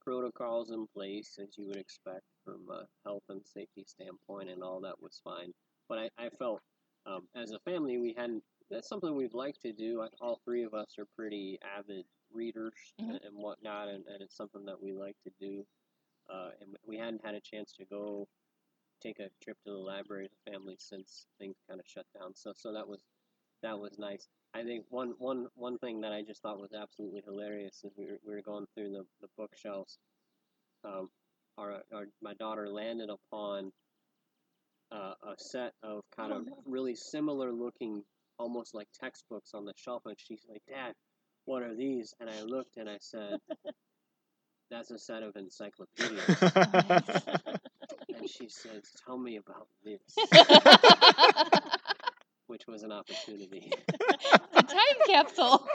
protocols in place as you would expect from a health and safety standpoint, and all that was fine. But I, I felt um, as a family we hadn't. That's something we'd like to do. All three of us are pretty avid readers Mhm. and, and whatnot, and, and it's something that we like to do. Uh, and we hadn't had a chance to go take a trip to the library as a family since things kind of shut down. So so that was that was nice. I think one one one thing that I just thought was absolutely hilarious is we were, we were going through the, the bookshelves. Um, our, our my daughter landed upon uh, a set of kind Oh, of no. really similar looking, almost like textbooks on the shelf, and she's like, "Dad, what are these?" And I looked and I said, [laughs] "That's a set of encyclopedias." and she says, "Tell me about this," [laughs] which was an opportunity. the time capsule.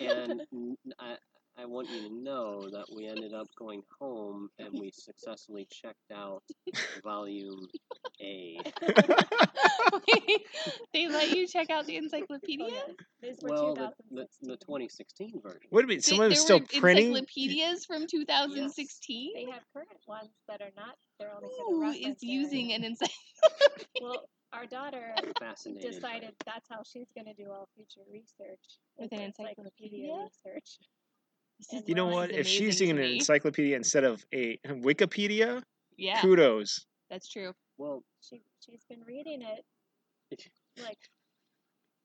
and I, I want you to know that we ended up going home and we successfully checked out volume A. [laughs] [laughs] they let you check out the Oh, encyclopedia? yeah. These were Well, the, the, 2016. the 2016 version. Would it be Th- someone was there still were printing? encyclopedias from 2016? They have current ones that are not. They're only for the Who reference is using an encyclopedia? Well, our daughter Fascinated. by decided that's how she's going to do all future research With is an encyclopedia encyclopedia? research. This eh, You know what? If she's amazing using an encyclopedia instead of a [laughs] Wikipedia, yeah, kudos. that's true. Well, She she's been reading it [laughs] like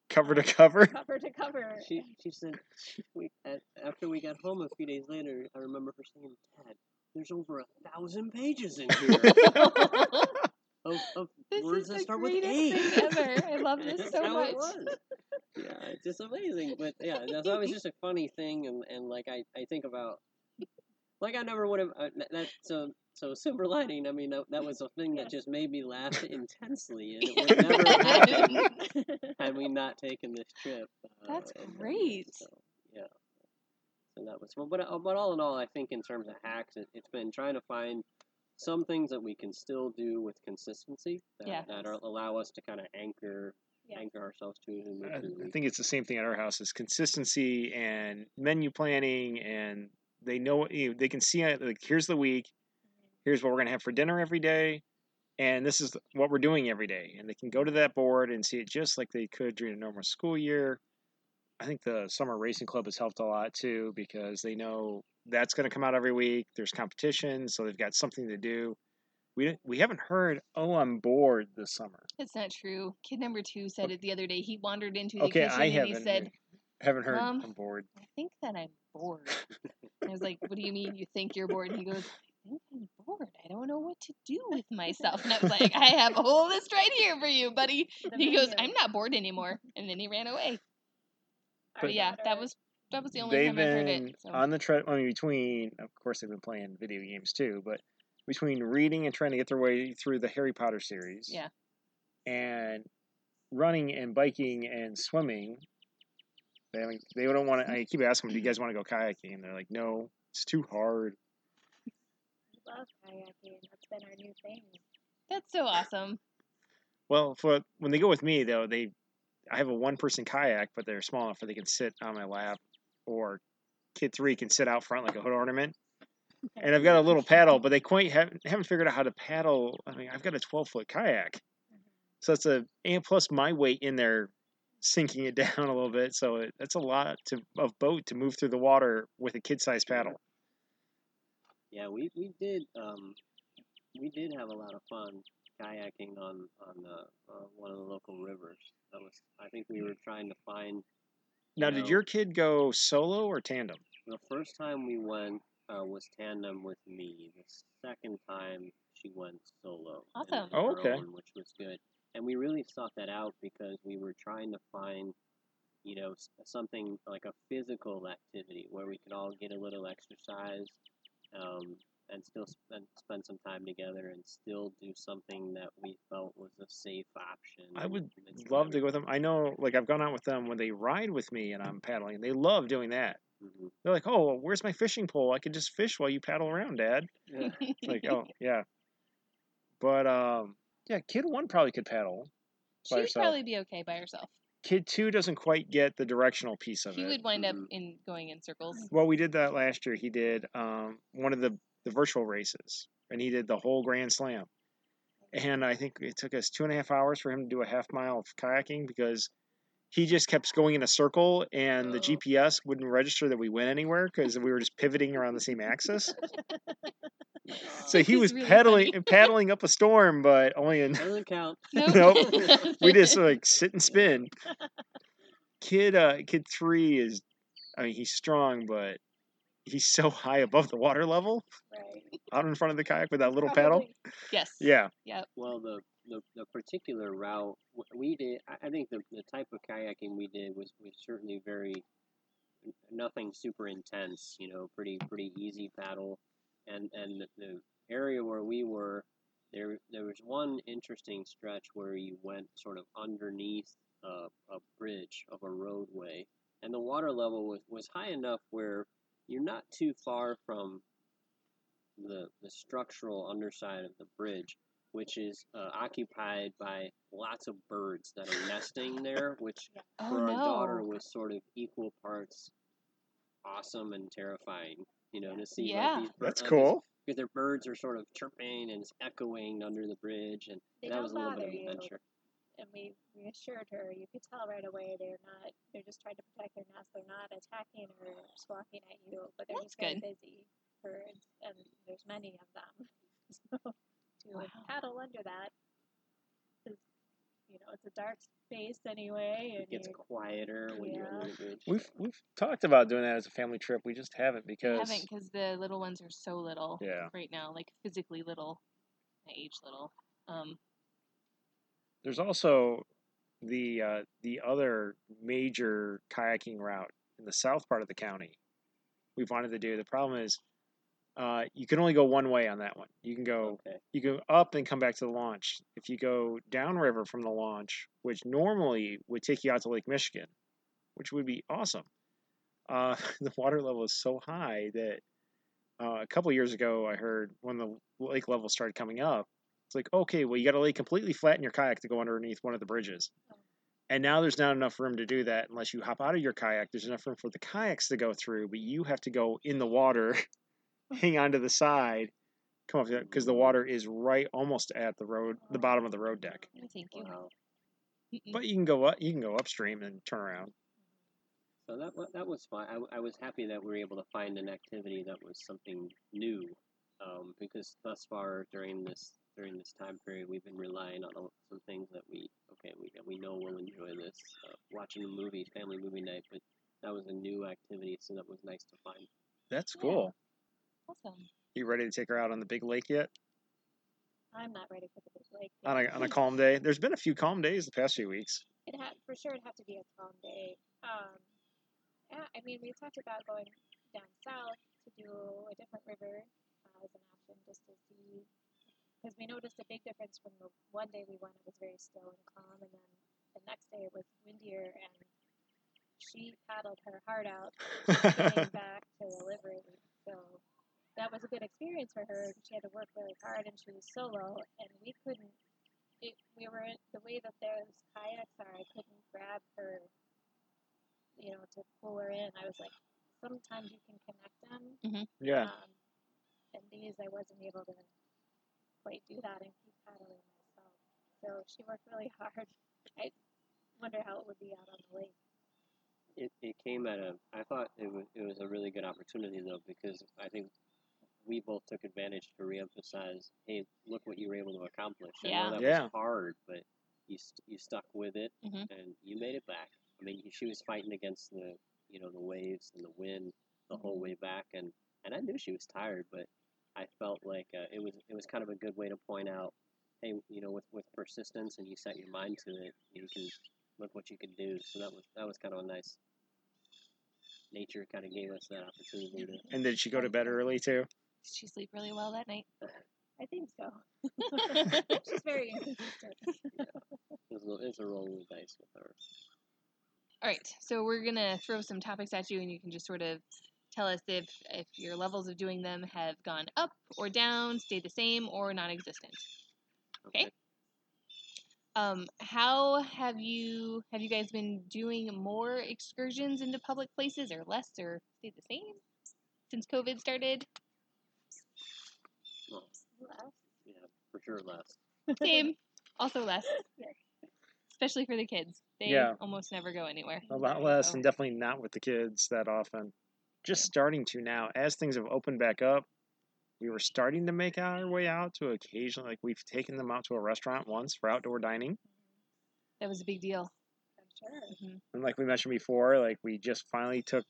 Cover to cover. [laughs] cover to cover. She she said we at, after we got home a few days later. I remember her saying, "Dad, there's over a thousand pages in here of, of words that start with A." ever. I love this [laughs] so much. Yeah, it's just amazing. But yeah, that's always [laughs] just a funny thing, and, and like I, I think about, like I never would have uh, that. So so silver lining. I mean, that, that was a thing that just made me laugh intensely, and it would never happen [laughs] had we not taken this trip. Uh, That's and- and great. So, yeah. So that was, but uh, but all in all, I think in terms of hacks, it, it's been trying to find some things that we can still do with consistency that, Yeah. that are, allow us to kind of anchor Yeah. anchor ourselves to as we move I I think it's the same thing at our house is consistency and menu planning and they know you know, they can see uh, like here's the week mm-hmm. here's what we're going to have for dinner every day and this is what we're doing every day and they can go to that board and see it just like they could during a normal school year i think the summer racing club has helped a lot too because they know that's going to come out every week there's competition so they've got something to do we, didn't- we haven't heard oh i'm bored this summer That's not true. Kid number two said it the other day. He wandered into the okay kitchen i and haven't he said, haven't heard "Mom, i'm bored I think that I'm bored. I was like, What do you mean you think you're bored? And he goes, I think I'm bored. I don't know what to do with myself. And I was like, I have a whole list right here for you, buddy. [laughs] And he goes. I'm not bored anymore. And then he ran away. Our But yeah, that was that was the only they've time I heard been it. So. on the tread. I mean, between of course they've been playing video games too, but between reading and trying to get their way through the Harry Potter series, Yeah. and running and biking and swimming, they haven't, they don't want to. I keep asking them, "Do you guys want to go kayaking?" And they're like, "No, it's too hard." We love kayaking. That's been our new thing. That's so awesome. Well, for when they go with me though, they I have a one person kayak, but they're small enough where they can sit on my lap, or kid three can sit out front like a hood ornament. And I've got a little paddle, but they quite haven't haven't figured out how to paddle. I mean, I've got a twelve foot kayak, so it's a and plus my weight in there, sinking it [laughs] down a little bit. So it, that's a lot to of boat to move through the water with a kid sized paddle. Yeah, we, we did um, we did have a lot of fun kayaking on on the, uh, one of the local rivers. That was I think we were trying to find Now, you did your kid go solo or tandem? the first time we went uh, was tandem with me. The second time she went solo. Awesome. Oh, okay. own, which was good. And we really sought that out because we were trying to find, you know, something like a physical activity where we could all get a little exercise, um, and still spend spend some time together and still do something that we felt was a safe option. I would in the midst of love to go with them. I know, like I've gone out with them when they ride with me and I'm paddling. and They love doing that. Mhm. They're like, "Oh, well, where's my fishing pole? I could just fish while you paddle around, Dad." Yeah. [laughs] It's like, "Oh, yeah." But um, yeah, kid one probably could paddle. She would herself. probably be okay by herself. Kid two doesn't quite get the directional piece of She it. He would wind up Mhm. in going in circles. Well, we did that last year. He did um, one of the the virtual races, and he did the whole Grand Slam. And I think it took us two and a half hours for him to do a half mile of kayaking because he just kept going in a circle, and the Oh. GPS wouldn't register that we went anywhere because we were just pivoting around the same axis. So he It's was really paddling funny. paddling up a storm, but only in Doesn't count. [laughs] Nope. Nope. we just [laughs] like sit and spin. [laughs] Kid, uh, kid three is, I mean, he's strong, but he's so high above the water level Right. out in front of the kayak with that little paddle. Yes. Yeah, Well, the, the, the particular route we did, I I think the, the type of kayaking we did was, was certainly very nothing super intense. You know, pretty pretty easy paddle, and and the, the area where we were, there there was one interesting stretch where you went sort of underneath a, a bridge of a roadway, and the water level was, was high enough where you're not too far from the the structural underside of the bridge, which is uh, occupied by lots of birds that are nesting there, which [laughs] Oh for our daughter was sort of equal parts awesome and terrifying. You know, to see Yeah. like these bir- that's uh, these- cool. because their birds are sort of chirping and it's echoing under the bridge, and They that was a little bit of an adventure. And we reassured her, you could tell right away they're not, they're just trying to protect their nest. They're not attacking or squawking at you, but they're That's just very good. busy birds, and there's many of them. [laughs] so to Wow. paddle under that is, you know, know, it's a dark space anyway, and It gets you- quieter when you're on Yeah. the bridge. We've we've talked about doing that as a family trip. We just haven't We because haven't because the little ones are so little yeah, right now, like physically little, age little. Um, there's also the uh, the other major kayaking route in the south part of the county. We've wanted to do. The problem is, uh, you can only go one way on that one. You can go Okay. you go up and come back to the launch. If you go downriver from the launch, which normally would take you out to Lake Michigan, which would be awesome, uh, [laughs] the water level is so high that uh, a couple years ago I heard when the lake level started coming up, it's like okay, well you got to lay completely flat in your kayak to go underneath one of the bridges. Oh. And now there's not enough room to do that unless you hop out of your kayak. There's enough room for the kayaks to go through, but you have to go in the water, [laughs] hang on to the side, come up because the water is right almost at the road, the bottom of the road deck. no, thank you. Wow. But you can go up, you can go upstream and turn around. So that that was fine. I was happy that we were able to find an activity that was something new, um, because thus far during this during this time period we've been relying on some things that we okay we we know we'll enjoy this uh, watching a movie family movie night, but that was a new activity, so that was nice to find. That's Yeah. cool. Awesome. You ready to take her out on the big lake yet? I'm not ready for the big lake. On a on a calm day? There's been a few calm days the past few weeks. It had for sure. It'd have to be a calm day. Um, yeah, I mean, we talked about going down south to do a different river uh, as an option, just to see, because we noticed a big difference from the one day we went. It was very still and calm, and then the next day it was windier, and she paddled her heart out getting [laughs] back to the livery. So that was a good experience for her. She had to work really hard, and she was solo, and we couldn't. It, we were in the way that those kayaks are. I couldn't grab her, you know, to pull her in. I was like, sometimes you can connect them. yeah. Um, and these, I wasn't able to quite do that and keep paddling myself. So she worked really hard. I wonder how it would be out on the lake. It, it came at a I thought it was it was a really good opportunity though because I think we both took advantage to reemphasize hey look what you were able to accomplish I Yeah. know that Yeah. was hard but you st- you stuck with it Mhm. and you made it back I mean she was fighting against the you know the waves and the wind the whole way back and and I knew she was tired but I felt like uh, it was it was kind of a good way to point out hey you know with with persistence and you set your mind to it you can look what you can do so that was that was kind of a nice nature kind of gave us that opportunity to And did she go to bed early too? Did she sleep really well that night? [laughs] I think so. [laughs] She's very inconsistent. [laughs] it's a, it's a roll of the dice with her All right, so we're gonna throw some topics at you, and you can just sort of tell us if if your levels of doing them have gone up or down, stayed the same, or non-existent. Okay. Um, how have you have you guys been doing more excursions into public places, or less, or stayed the same since COVID started? well yeah for sure less [laughs] Same, also less, [laughs] especially for the kids. They Yeah. almost never go anywhere. A lot less, so- and definitely not with the kids that often. Just starting to now, as things have opened back up. We were starting to make our way out to occasionally, like we've taken them out to a restaurant once for outdoor dining, That was a big deal. I'm sure. Mhm. and like we mentioned before, like we just finally took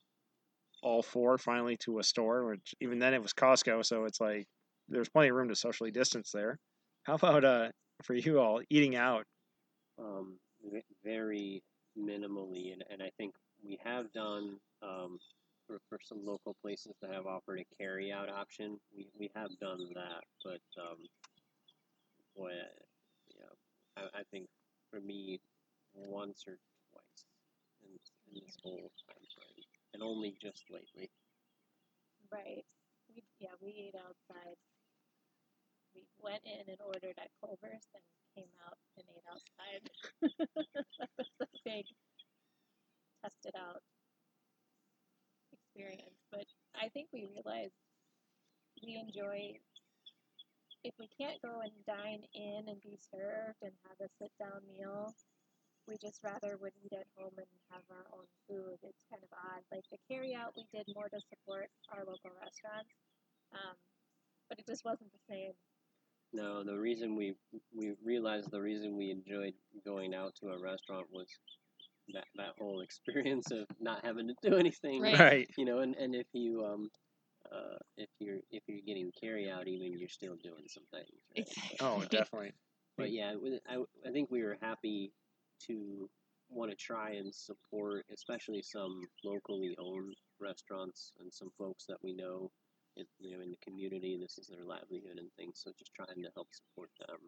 all four finally to a store, which even then it was Costco, so it's like there's plenty of room to socially distance there. How about uh for you all eating out? um, very minimally, and, and I think we have done um, for, for some local places that have offered a carry out option. We, we have done that, but um, boy, I- yeah, I, I think for me, once or twice in, in this whole time frame, and only just lately. Right. We yeah, we ate outside. We went in and ordered at Culver's and came out and ate outside. that was a big tested out experience. But I think we realized we enjoy if we can't go and dine in and be served and have a sit down meal, we just rather would eat at home and have our own food. It's kind of odd. Like the carry out, we did more to support our local restaurants, um, but it just wasn't the same. No, the reason we we realized the reason we enjoyed going out to a restaurant was that that whole experience of not having to do anything. Right. Right. You know, and, and if you um uh if you're if you're getting carry out even you're still doing some things. Right? Exactly. Oh, [laughs] definitely. But yeah, I, I think we were happy to want to try and support, especially some locally owned restaurants and some folks that we know, in, you know, in the community. This is their livelihood and things. So just trying to help support them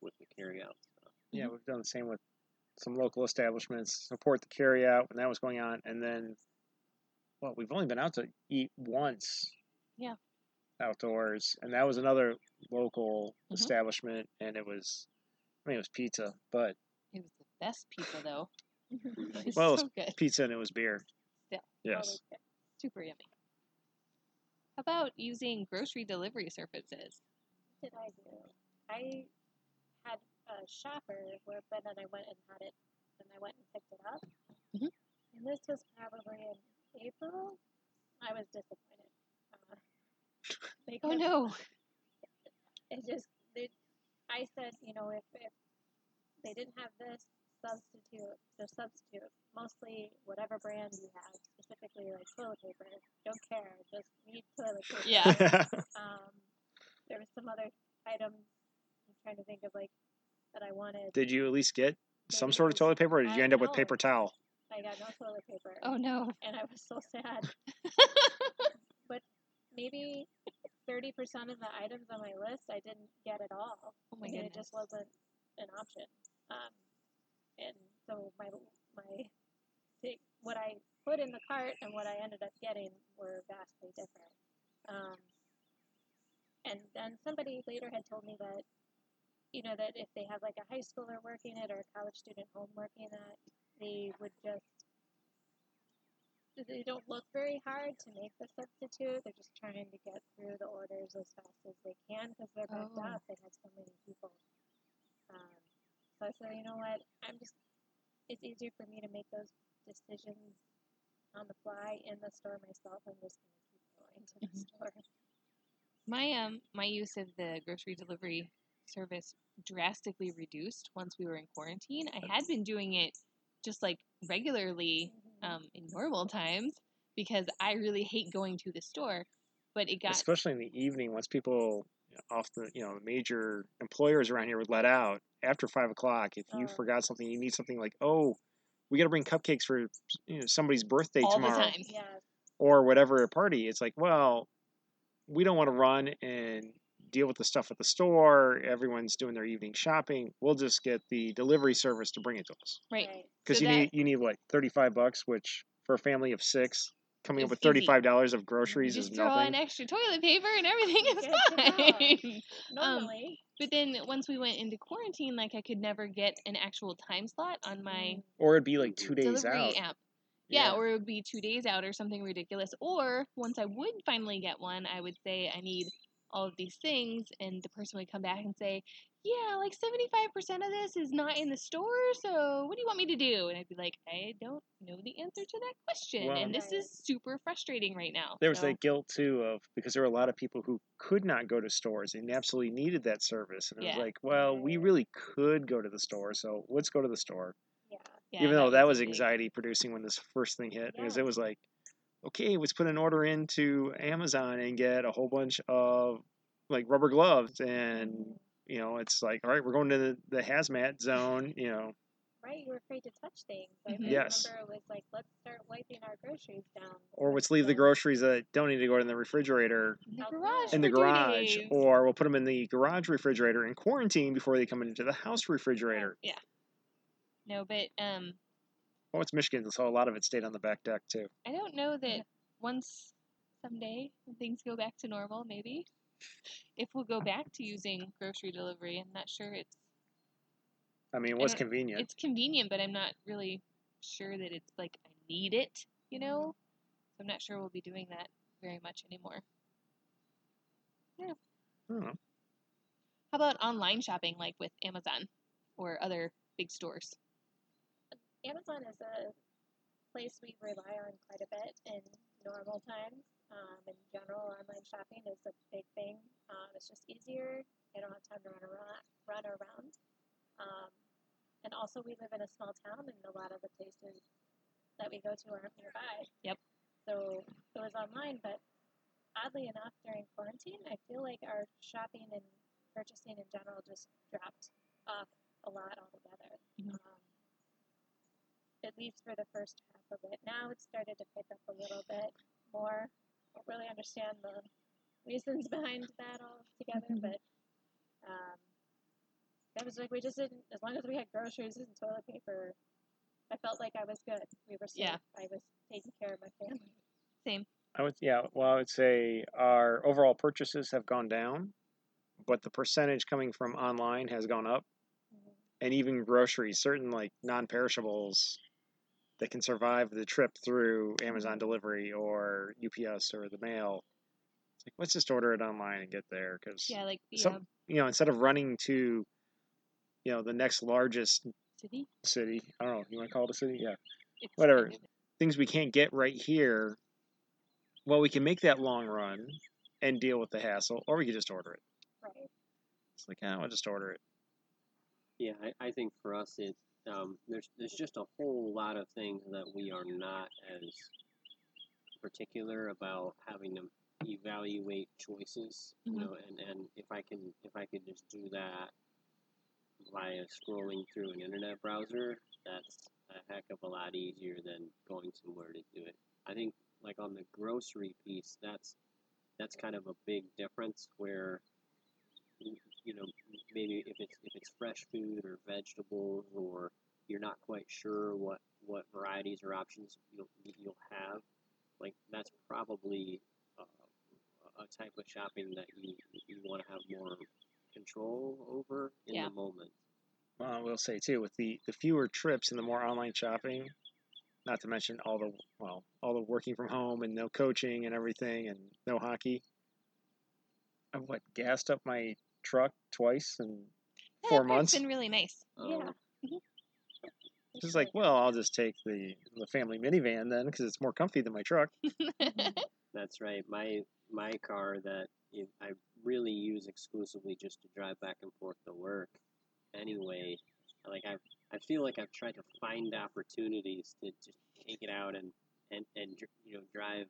with the carry out stuff. Yeah, we've done the same with some local establishments, support the carry out when that was going on, and then, well, we've only been out to eat once. Yeah. Outdoors, and that was another local Mhm. establishment, and it was, I mean, it was pizza, but It was the best pizza though. [laughs] It was Well, so good. pizza and it was beer. Yeah. Yes. Always good. Super yummy. How about using grocery delivery services? What did I do? I had a shopper where, but then I went and had it, and I went and picked it up. Mhm. And this was probably in April. I was disappointed. Uh, [laughs] Oh because no. it just they, I said, you know, if, if they didn't have this substitute, the substitute, mostly whatever brand you have, specifically like toilet paper, don't care, just need toilet paper. Yeah. Um, there was some other items I'm trying to think of like that I wanted. did you at least get some sort of toilet paper, or did you I end up with paper towel? I got no toilet paper, Oh no. and I was so sad. [laughs] But maybe thirty percent of the items on my list I didn't get at all. Oh my and goodness. it just wasn't an option. Um, and so my my take, what I put in the cart and what I ended up getting were vastly different. Um, and then somebody later had told me that you know that if they have like a high schooler working it or a college student home working it, they would just they don't look very hard to make the substitute. They're just trying to get through the orders as fast as they can because they're backed Oh. up. They have so many people. Um, so I said, you know what? I'm just. It's easier for me to make those decisions on the fly in the store myself. I'm just going to keep going to the Mhm. store. My um my use of the grocery delivery service drastically reduced once we were in quarantine. I had been doing it just like regularly Mhm. um in normal times because I really hate going to the store. But it got especially in the evening once people off the you know major employers around here would let out after five o'clock if you Oh. forgot something you need something like oh we got to bring cupcakes for you know, somebody's birthday all tomorrow the time. Yeah. or whatever a party it's like well we don't want to run and deal with the stuff at the store everyone's doing their evening shopping we'll just get the delivery service to bring it to us Right. because So you that- need you need like 35 bucks which for a family of six coming up with $35 of You groceries is just throw nothing on extra toilet paper and everything is Good to know. fine. [laughs] Um, Normally. But then once we went into quarantine, like I could never get an actual time slot on my Mm. or it'd be like two days out app. Yeah, or it would be two days out or something ridiculous. Or once I would finally get one, I would say I need all of these things, and the person would come back and say, "Yeah, like seventy-five percent of this is not in the store. So what do you want me to do?" And I'd be like, "I don't know the answer to that question, Well- and this is super frustrating right now." There was So, that guilt too of because there were a lot of people who could not go to stores and absolutely needed that service, and it Yeah. was like, well, we really could go to the store, so let's go to the store. Yeah. yeah, Even though that was anxiety producing when this first thing hit, because it was like, okay, let's put an order into Amazon and get a whole bunch of like rubber gloves, and you know, it's like, all right, we're going to the, the hazmat zone, you know, Right, you were afraid to touch things. I. I Yes. remember it was like, let's start wiping our groceries down. or let's leave the groceries that don't need to go in the refrigerator in the garage in the garage, or we'll put them in the garage refrigerator in quarantine before they come into the house refrigerator. Yeah. No, but um, Oh, it's Michigan, so a lot of it stayed on the back deck too. I don't know that once someday when things go back to normal, maybe if we'll go back to using grocery delivery. I'm not sure it's I mean, it was convenient. it's convenient, but I'm not really sure that it's like I need it. You know, so I'm not sure we'll be doing that very much anymore. I don't know. How about online shopping, like with Amazon or other big stores? Amazon is a place we rely on quite a bit in normal times. Um, in general, online shopping is a big thing. Um, it's just easier. It don't have time to run around. Run around. Um, and also, we live in a small town, and a lot of the places that we go to aren't nearby. Yep. So it was online, but oddly enough, during quarantine, I feel like our shopping and purchasing in general just dropped off a lot altogether. Mhm. Um, at least for the first half of it. Now it's started to pick up a little bit more. Don't really understand the reasons [laughs] behind that all together, Mhm. but um, that was like we just didn't. As long as we had groceries and toilet paper, I felt like I was good. We were safe. Yeah. I was taking care of my family. Same. I would, yeah. Well, I would say our overall purchases have gone down, but the percentage coming from online has gone up, Mhm. and even groceries, certain like non-perishables that can survive the trip through Amazon mm-hmm. delivery or UPS or the mail. It's like let's just order it online and get there because Yeah, like the Some- you know instead of running to, you know, the next largest city. city. I don't know. You want to call it a city? Yeah. It's Whatever. kind things we can't get right here, well, we can make that long run and deal with the hassle, or we could just order it. Right. It's like, I'll just order it. Yeah, I, I think for us it um, there's there's just a whole lot of things that we are not as particular about having to evaluate choices, you Mhm. know, and, and if I can if I could just do that via scrolling through an internet browser, that's a heck of a lot easier than going somewhere to do it. I think like on the grocery piece, that's that's kind of a big difference where you know maybe if it's if it's fresh food or vegetables or you're not quite sure what what varieties or options you'll you'll have like that's probably uh, a type of shopping that you you want to have more control over in Yeah. the moment Well, I will say too, with the the fewer trips and the more online shopping, not to mention all the well, all the working from home and no coaching and everything and no hockey. I've what gassed up my truck twice in Yeah, four months. It's been really nice. Yeah. Um, Just like, well, I'll just take the the family minivan then because it's more comfy than my truck. [laughs] That's right. My my car that I really use exclusively just to drive back and forth to work. Anyway, like I I feel like I've tried to find opportunities to just take it out and and and you know drive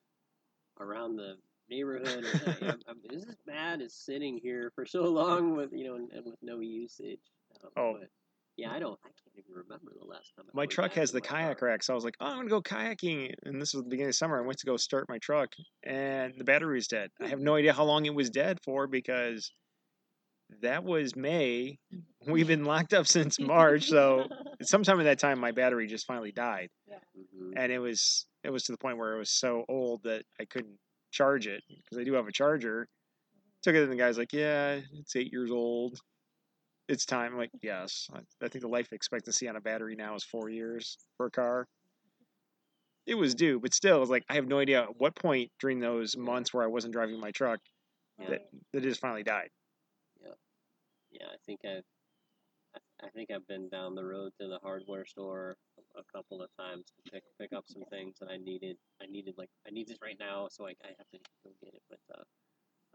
around the neighborhood. And, say, [laughs] I'm, I'm, this is bad as sitting here for so long with you know and, and with no usage. Um, Oh. but yeah, I don't. I can't even remember the last time. I My went truck has the kayak car. rack, so I was like, oh, I'm gonna go kayaking. And this was the beginning of summer. I went to go start my truck, and the battery was dead. I have no idea how long it was dead for because that was May. [laughs] We've been locked up since March, so [laughs] sometime in that time, my battery just finally died, Mhm. and it was it was to the point where it was so old that I couldn't charge it because I do have a charger. Took it, and the guy's like, "Yeah, it's eight years old. It's time." I'm like, "Yes." I, I think the life expectancy on a battery now is four years for a car. It was due, but still, it was like I have no idea at what point during those months where I wasn't driving my truck Yeah. that that it just finally died. Yeah, yeah. I think I've I- I think I've been down the road to the hardware store a a couple of times to pick pick up some things that I needed. I needed like I need this right now, so I, I have to go get it. But uh,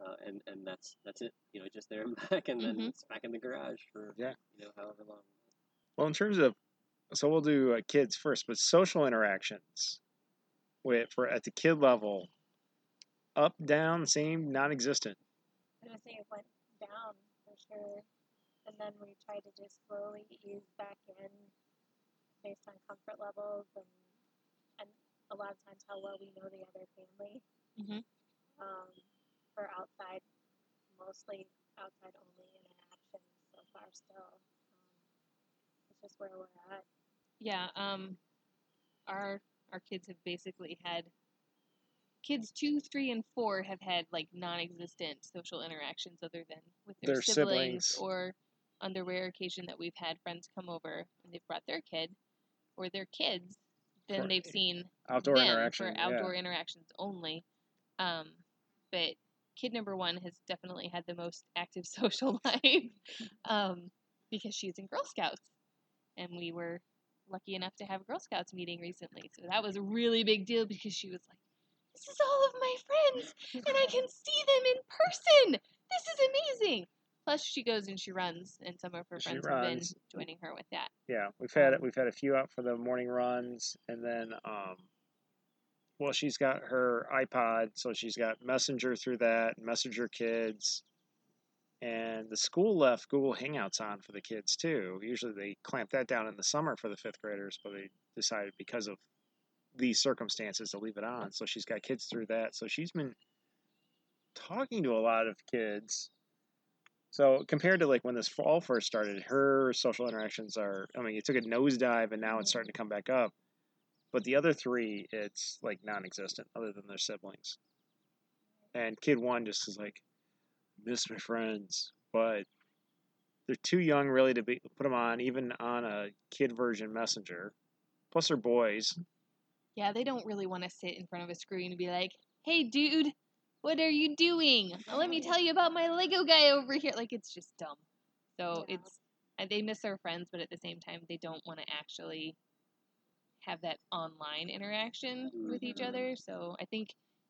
uh, and and that's that's it. You know, just there and [laughs] back, and then Mhm. it's back in the garage for Yeah. you know however long. Well, in terms of, so we'll do uh, kids first, but social interactions, with for at the kid level, up, down, same, non-existent. I'm gonna say it went down for sure, and then we tried to just slowly ease back in based on comfort levels and and a lot of times how well we know the other family. Mhm. Um, for outside, mostly outside only interactions so far still. Um, it's just where we're at. Yeah, um, our our kids have basically had kids two, three, and four have had like non-existent social interactions other than with their, Their siblings, siblings. or on the rare occasion that we've had friends come over and they've brought their kid or their kids. Then For they've seen Outdoor them interaction. for outdoor interactions only. Um, but kid number one has definitely had the most active [laughs] social life um, because she's in Girl Scouts, and we were lucky enough to have a Girl Scouts meeting recently. So that was a really big deal because she was like, "This is all of my friends, and I can see them in person. This is amazing." Plus, she goes and she runs, and some of her She friends have been joining her with that. Yeah, we've had we've had a few out for the morning runs, and then um, well, she's got her iPod, so she's got Messenger through that, Messenger Kids, and the school left Google Hangouts on for the kids too. Usually they clamp that down in the summer for the fifth graders, but they decided because of these circumstances to leave it on. So she's got kids through that. So she's been talking to a lot of kids. So compared to like when this fall first started, her social interactions are I mean, it took a nosedive and now it's starting to come back up. But the other three, it's like non existent other than their siblings. And kid one just is like, miss my friends. But they're too young really to be put them on, even on a kid version messenger. Plus they're boys. Yeah, they don't really want to sit in front of a screen and be like, "Hey, dude, what are you doing? Let me tell you about my Lego guy over here." Like it's just dumb. So Yeah. it's they miss their friends, but at the same time, they don't want to actually have that online interaction with each Mhm. other. So I think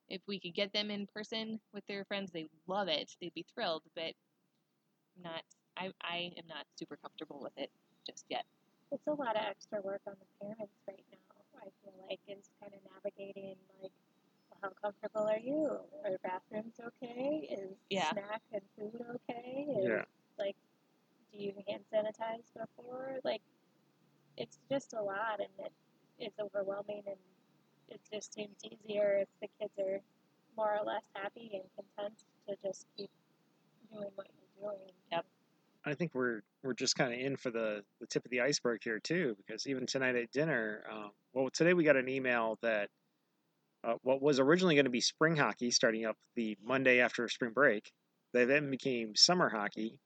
if we could get them in person with their friends, they love it. They'd be thrilled, but not. I I am not super comfortable with it just yet. It's a lot of extra work on the parents right now. I feel like is kind of navigating like, how comfortable are you? Are bathrooms okay? Is Yeah. snack and food okay? Is, Yeah. Like, do you hand sanitize before? Like, it's just a lot, and it, it's overwhelming, and it just seems easier if the kids are more or less happy and content to just keep doing what you're doing. Yep. I think we're we're just kind of in for the, the tip of the iceberg here too, because even tonight at dinner, um, well, today we got an email that uh, what was originally going to be spring hockey starting up the Monday after spring break, they then became summer hockey,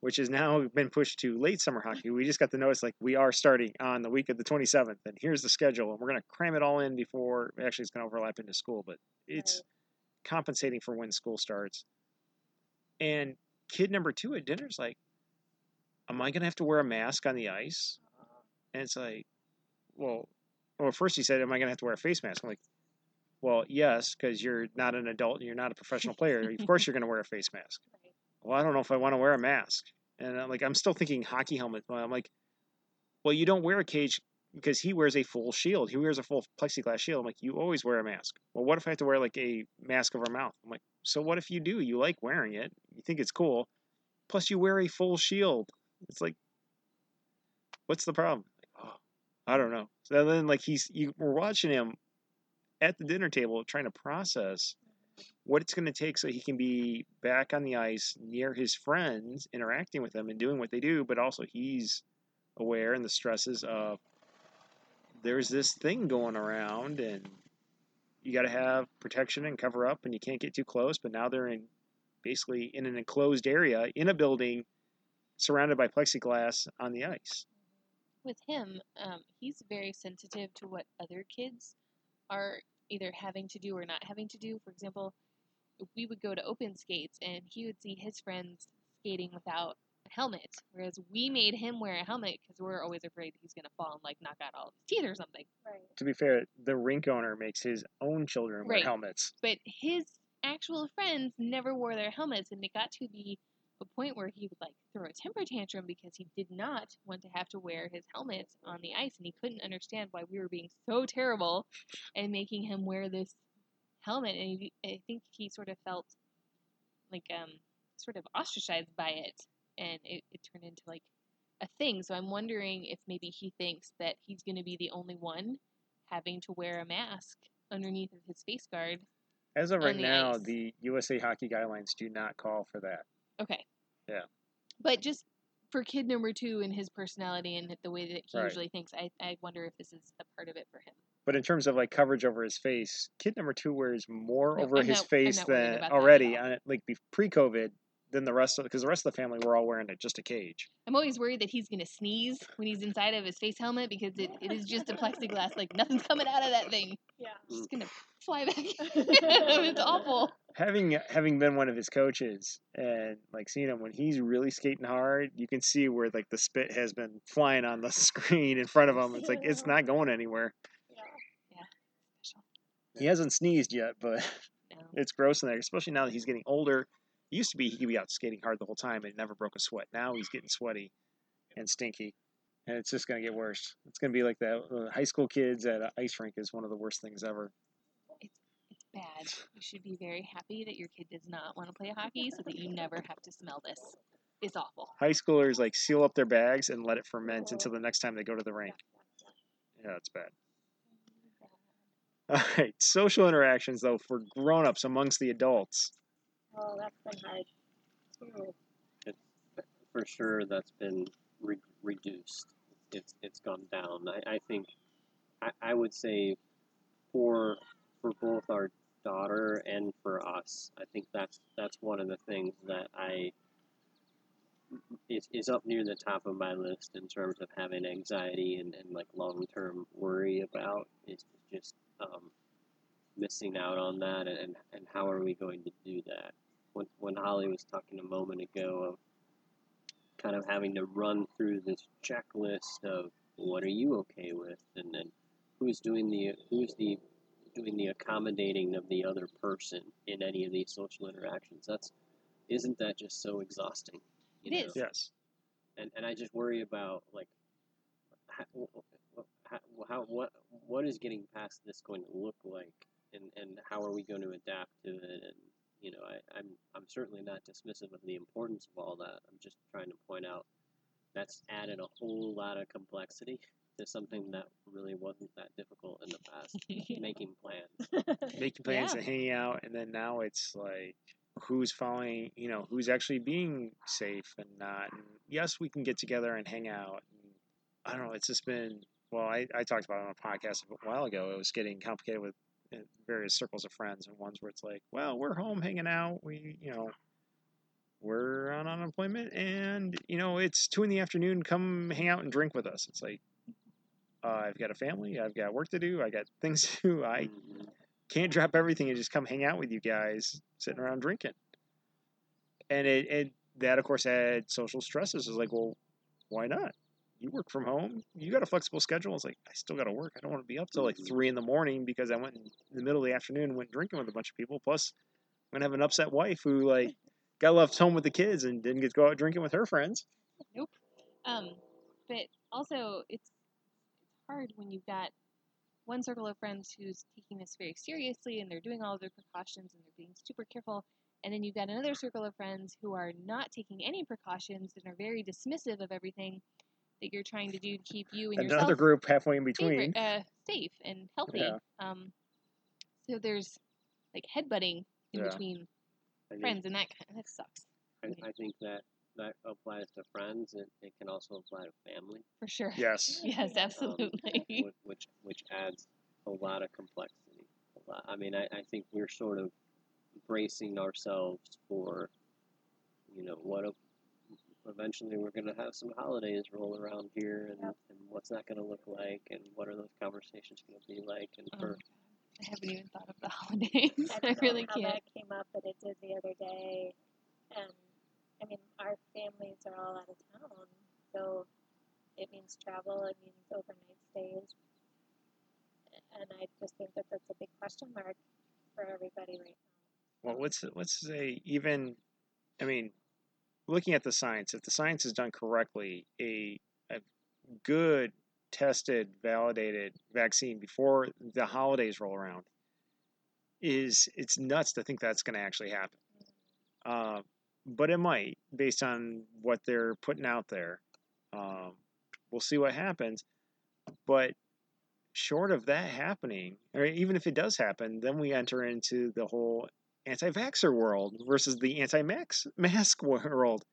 which has now been pushed to late summer hockey. We just got the notice like we are starting on the week of the 27th, and here's the schedule, and we're going to cram it all in before actually it's going to overlap into school, but it's compensating for when school starts. And kid number two at dinner's like, Am I gonna have to wear a mask on the ice? Uh-huh. And it's like, well, well, first he said, Am I gonna have to wear a face mask? I'm like, Well, yes, because you're not an adult and you're not a professional player. of course you're gonna wear a face mask. Well, I don't know if I want to wear a mask. And I'm like, I'm still thinking hockey helmet. I'm like, well, you don't wear a cage because he wears a full shield. He wears a full plexiglass shield. I'm like, you always wear a mask. Well, what if I have to wear like a mask over my mouth? I'm like, so what if you do? You like wearing it. You think it's cool. Plus, you wear a full shield. It's like, what's the problem? Oh, I don't know. So then, like, he's you, we're watching him at the dinner table trying to process what it's going to take so he can be back on the ice near his friends, interacting with them and doing what they do, but also he's aware and the stresses of there's this thing going around and you got to have protection and cover up and you can't get too close but now they're in basically in an enclosed area in a building surrounded by plexiglass on the ice with him, um, he's very sensitive to what other kids are either having to do or not having to do. For example, we would go to open skates and he would see his friends skating without a helmet, whereas we made him wear a helmet because we're always afraid he's gonna fall and like knock out all of his teeth or something. Right. to be fair the rink owner makes his own children wear Right. helmets But his actual friends never wore their helmets, and it got to be a point where he would like throw a temper tantrum because he did not want to have to wear his helmet on the ice, and he couldn't understand why we were being so terrible and making him wear this helmet. And he, I think he sort of felt like um sort of ostracized by it, and it, it turned into like a thing. So I'm wondering if maybe he thinks that he's going to be the only one having to wear a mask underneath of his face guard as of right the now ice. the usa hockey guidelines do not call for that Okay. Yeah. But just for kid number two and his personality and the way that he Right. usually thinks, I, I wonder if this is a part of it for him. But in terms of like coverage over his face, kid number two wears more No, over I'm his not- face than about that at already on it, like pre-COVID than the rest of because the rest of the family were all wearing it just a cage. I'm always worried that he's going to sneeze when he's inside of his face helmet because it, it is just a plexiglass. Like, nothing's coming out of that thing. Yeah. It's just going to fly back. [laughs] [laughs] it's awful. Having having been one of his coaches and like seeing him when he's really skating hard, you can see where like the spit has been flying on the [laughs] screen in front of him. It's like it's not going anywhere. Yeah. He hasn't sneezed yet, but No. [laughs] it's gross in there, especially now that he's getting older It used to be he could be out skating hard the whole time and never broke a sweat. Now he's getting sweaty and stinky, and it's just gonna get worse. It's gonna be like that uh, high school kids at an ice rink is one of the worst things ever. It's bad. You should be very happy that your kid does not want to play hockey so that you never have to smell this. It's awful. High schoolers like seal up their bags and let it ferment until the next time they go to the rink. Yeah, it's bad. All right, social interactions though for grown-ups amongst the adults. Oh, that's been hard too. for sure that's been re- reduced. It's it's gone down. I, I think I, I would say for for both our daughter and for us, I think that's that's one of the things that I is, is up near the top of my list in terms of having anxiety and, and like long term worry about is just um, missing out on that and, and how are we going to do that? When, when Holly was talking a moment ago of kind of having to run through this checklist of what are you okay with and then who's doing the who's the doing the accommodating of the other person in any of these social interactions that's isn't that just so exhausting you It know? is. Yes. and and I just worry about like how, how, how what what is getting past this going to look like and and how are we going to adapt to it and you know I, I'm I'm certainly not dismissive of the importance of all that I'm just trying to point out that's added a whole lot of complexity to something that really wasn't that difficult in the past [laughs] making plans [laughs] Making plans Yeah. and hanging out, and then now it's like who's following, you know, who's actually being safe and not. And yes, we can get together and hang out. And I don't know. It's just been well. I, I talked about it on a podcast a while ago. It was getting complicated with uh, various circles of friends and ones where it's like, well, we're home hanging out. We, you know, we're on unemployment, and you know, it's two in the afternoon. Come hang out and drink with us. It's like. Uh, I've got a family. I've got work to do. I got things [laughs] to do. I Mhm. can't drop everything and just come hang out with you guys sitting around drinking. And it, it that of course had social stresses. It's like, well, why not? You work from home. You got a flexible schedule. It's like I still got to work. I don't want to be up till like Mhm. three in the morning because I went in the middle of the afternoon and went drinking with a bunch of people. Plus, I'm gonna have an upset wife who like [laughs] got left home with the kids and didn't get to go out drinking with her friends. Um, but also it's it's hard when you've got one circle of friends who's taking this very seriously and they're doing all of their precautions and they're being super careful, and then you've got another circle of friends who are not taking any precautions and are very dismissive of everything that you're trying to do to keep you and Another yourself group halfway in favorite, between. uh, safe and healthy. Yeah. Um, so there's like headbutting in Yeah. between I think- friends, and that kind that sucks I, I think that that applies to friends and it can also apply to family for sure. Yes. [laughs] Yes, um, absolutely. [laughs] which, which which adds a lot of complexity. A lot, I mean, I, I think we're sort of bracing ourselves for, you know, what if eventually we're going to have some holidays roll around here, and, Yep. and what's that going to look like, and what are those conversations going to be like, and Oh for my I haven't even thought of the [laughs] holidays. I I, don't know really how can't. that came up, but it did the other day. And I mean, our families are all out of town, so it means travel. It means overnight stays, and I just think that that's a big question mark for everybody right now. well let's let's say even i mean looking at the science if the science is done correctly a, a good tested validated vaccine before the holidays roll around is it's nuts to think that's going to actually happen. Uh, but it might based on what they're putting out there. Um, we'll see what happens but short of that happening or even if it does happen then we enter into the whole anti-vaxxer world versus the anti-mask [laughs] mask world.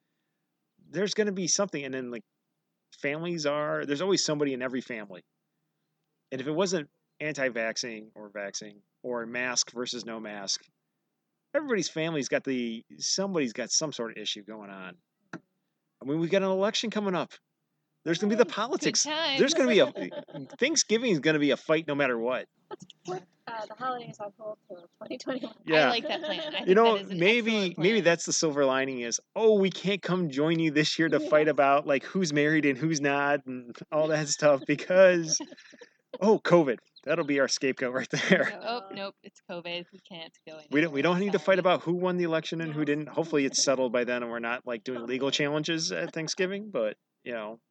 There's going to be something, and then like families are. There's always somebody in every family, and if it wasn't anti-vaxxing or vaxxing or mask versus no mask, everybody's family's got the somebody's got some sort of issue going on. I mean, we've got an election coming up. There's going to be the Good politics. There's going to be a [laughs] Thanksgiving is going to be a fight no matter what. Uh, the holidays on hold till 2021. Yeah. I like that plan. I you know that is an maybe excellent maybe that's the silver lining is oh we can't come join you this year to fight about like who's married and who's not and all that stuff because oh covid That'll be our scapegoat right there. Oh nope, it's COVID. We can't go anywhere. We don't we don't need to fight about who won the election and who didn't. Hopefully it's settled by then and we're not like doing [laughs] legal challenges at Thanksgiving, but you know,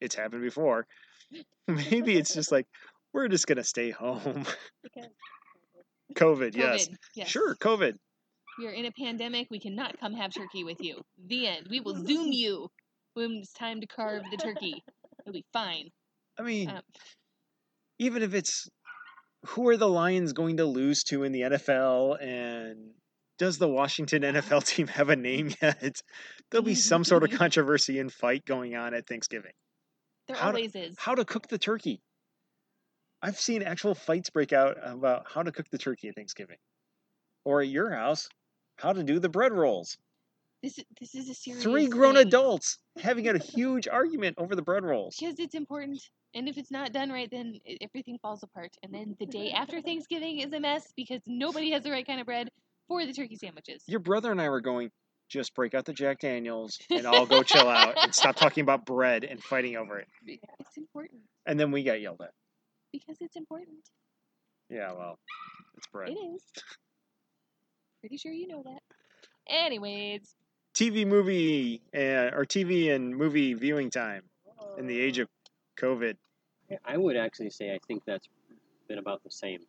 it's happened before. [laughs] Maybe it's just like we're just gonna stay home. Because [laughs] COVID, yes. Yes. Sure, COVID. We are in a pandemic. We cannot come have turkey with you. The end. We will zoom you when it's time to carve the turkey. It'll be fine. I mean, Um, even if it's who are the Lions going to lose to in the NFL and does the Washington NFL [laughs] team have a name yet? There'll be some sort of controversy and fight going on at Thanksgiving. There How always is. How to cook the turkey. I've seen actual fights break out about how to cook the turkey at Thanksgiving. Or at your house, how to do the bread rolls. This is this is a serious. Three grown thing. adults having a [laughs] huge argument over the bread rolls. Because it's important, and if it's not done right, then everything falls apart. And then the day after Thanksgiving is a mess because nobody has the right kind of bread for the turkey sandwiches. Your brother and I were going, just break out the Jack Daniels [laughs] and all go chill out and stop talking about bread and fighting over it. It's important And then we got yelled at. because it's important. Yeah, well, it's bread. It is. Pretty sure you know that. Anyways, TV movie uh, or TV and movie viewing time in the age of COVID. I would actually say I think that's been about the same.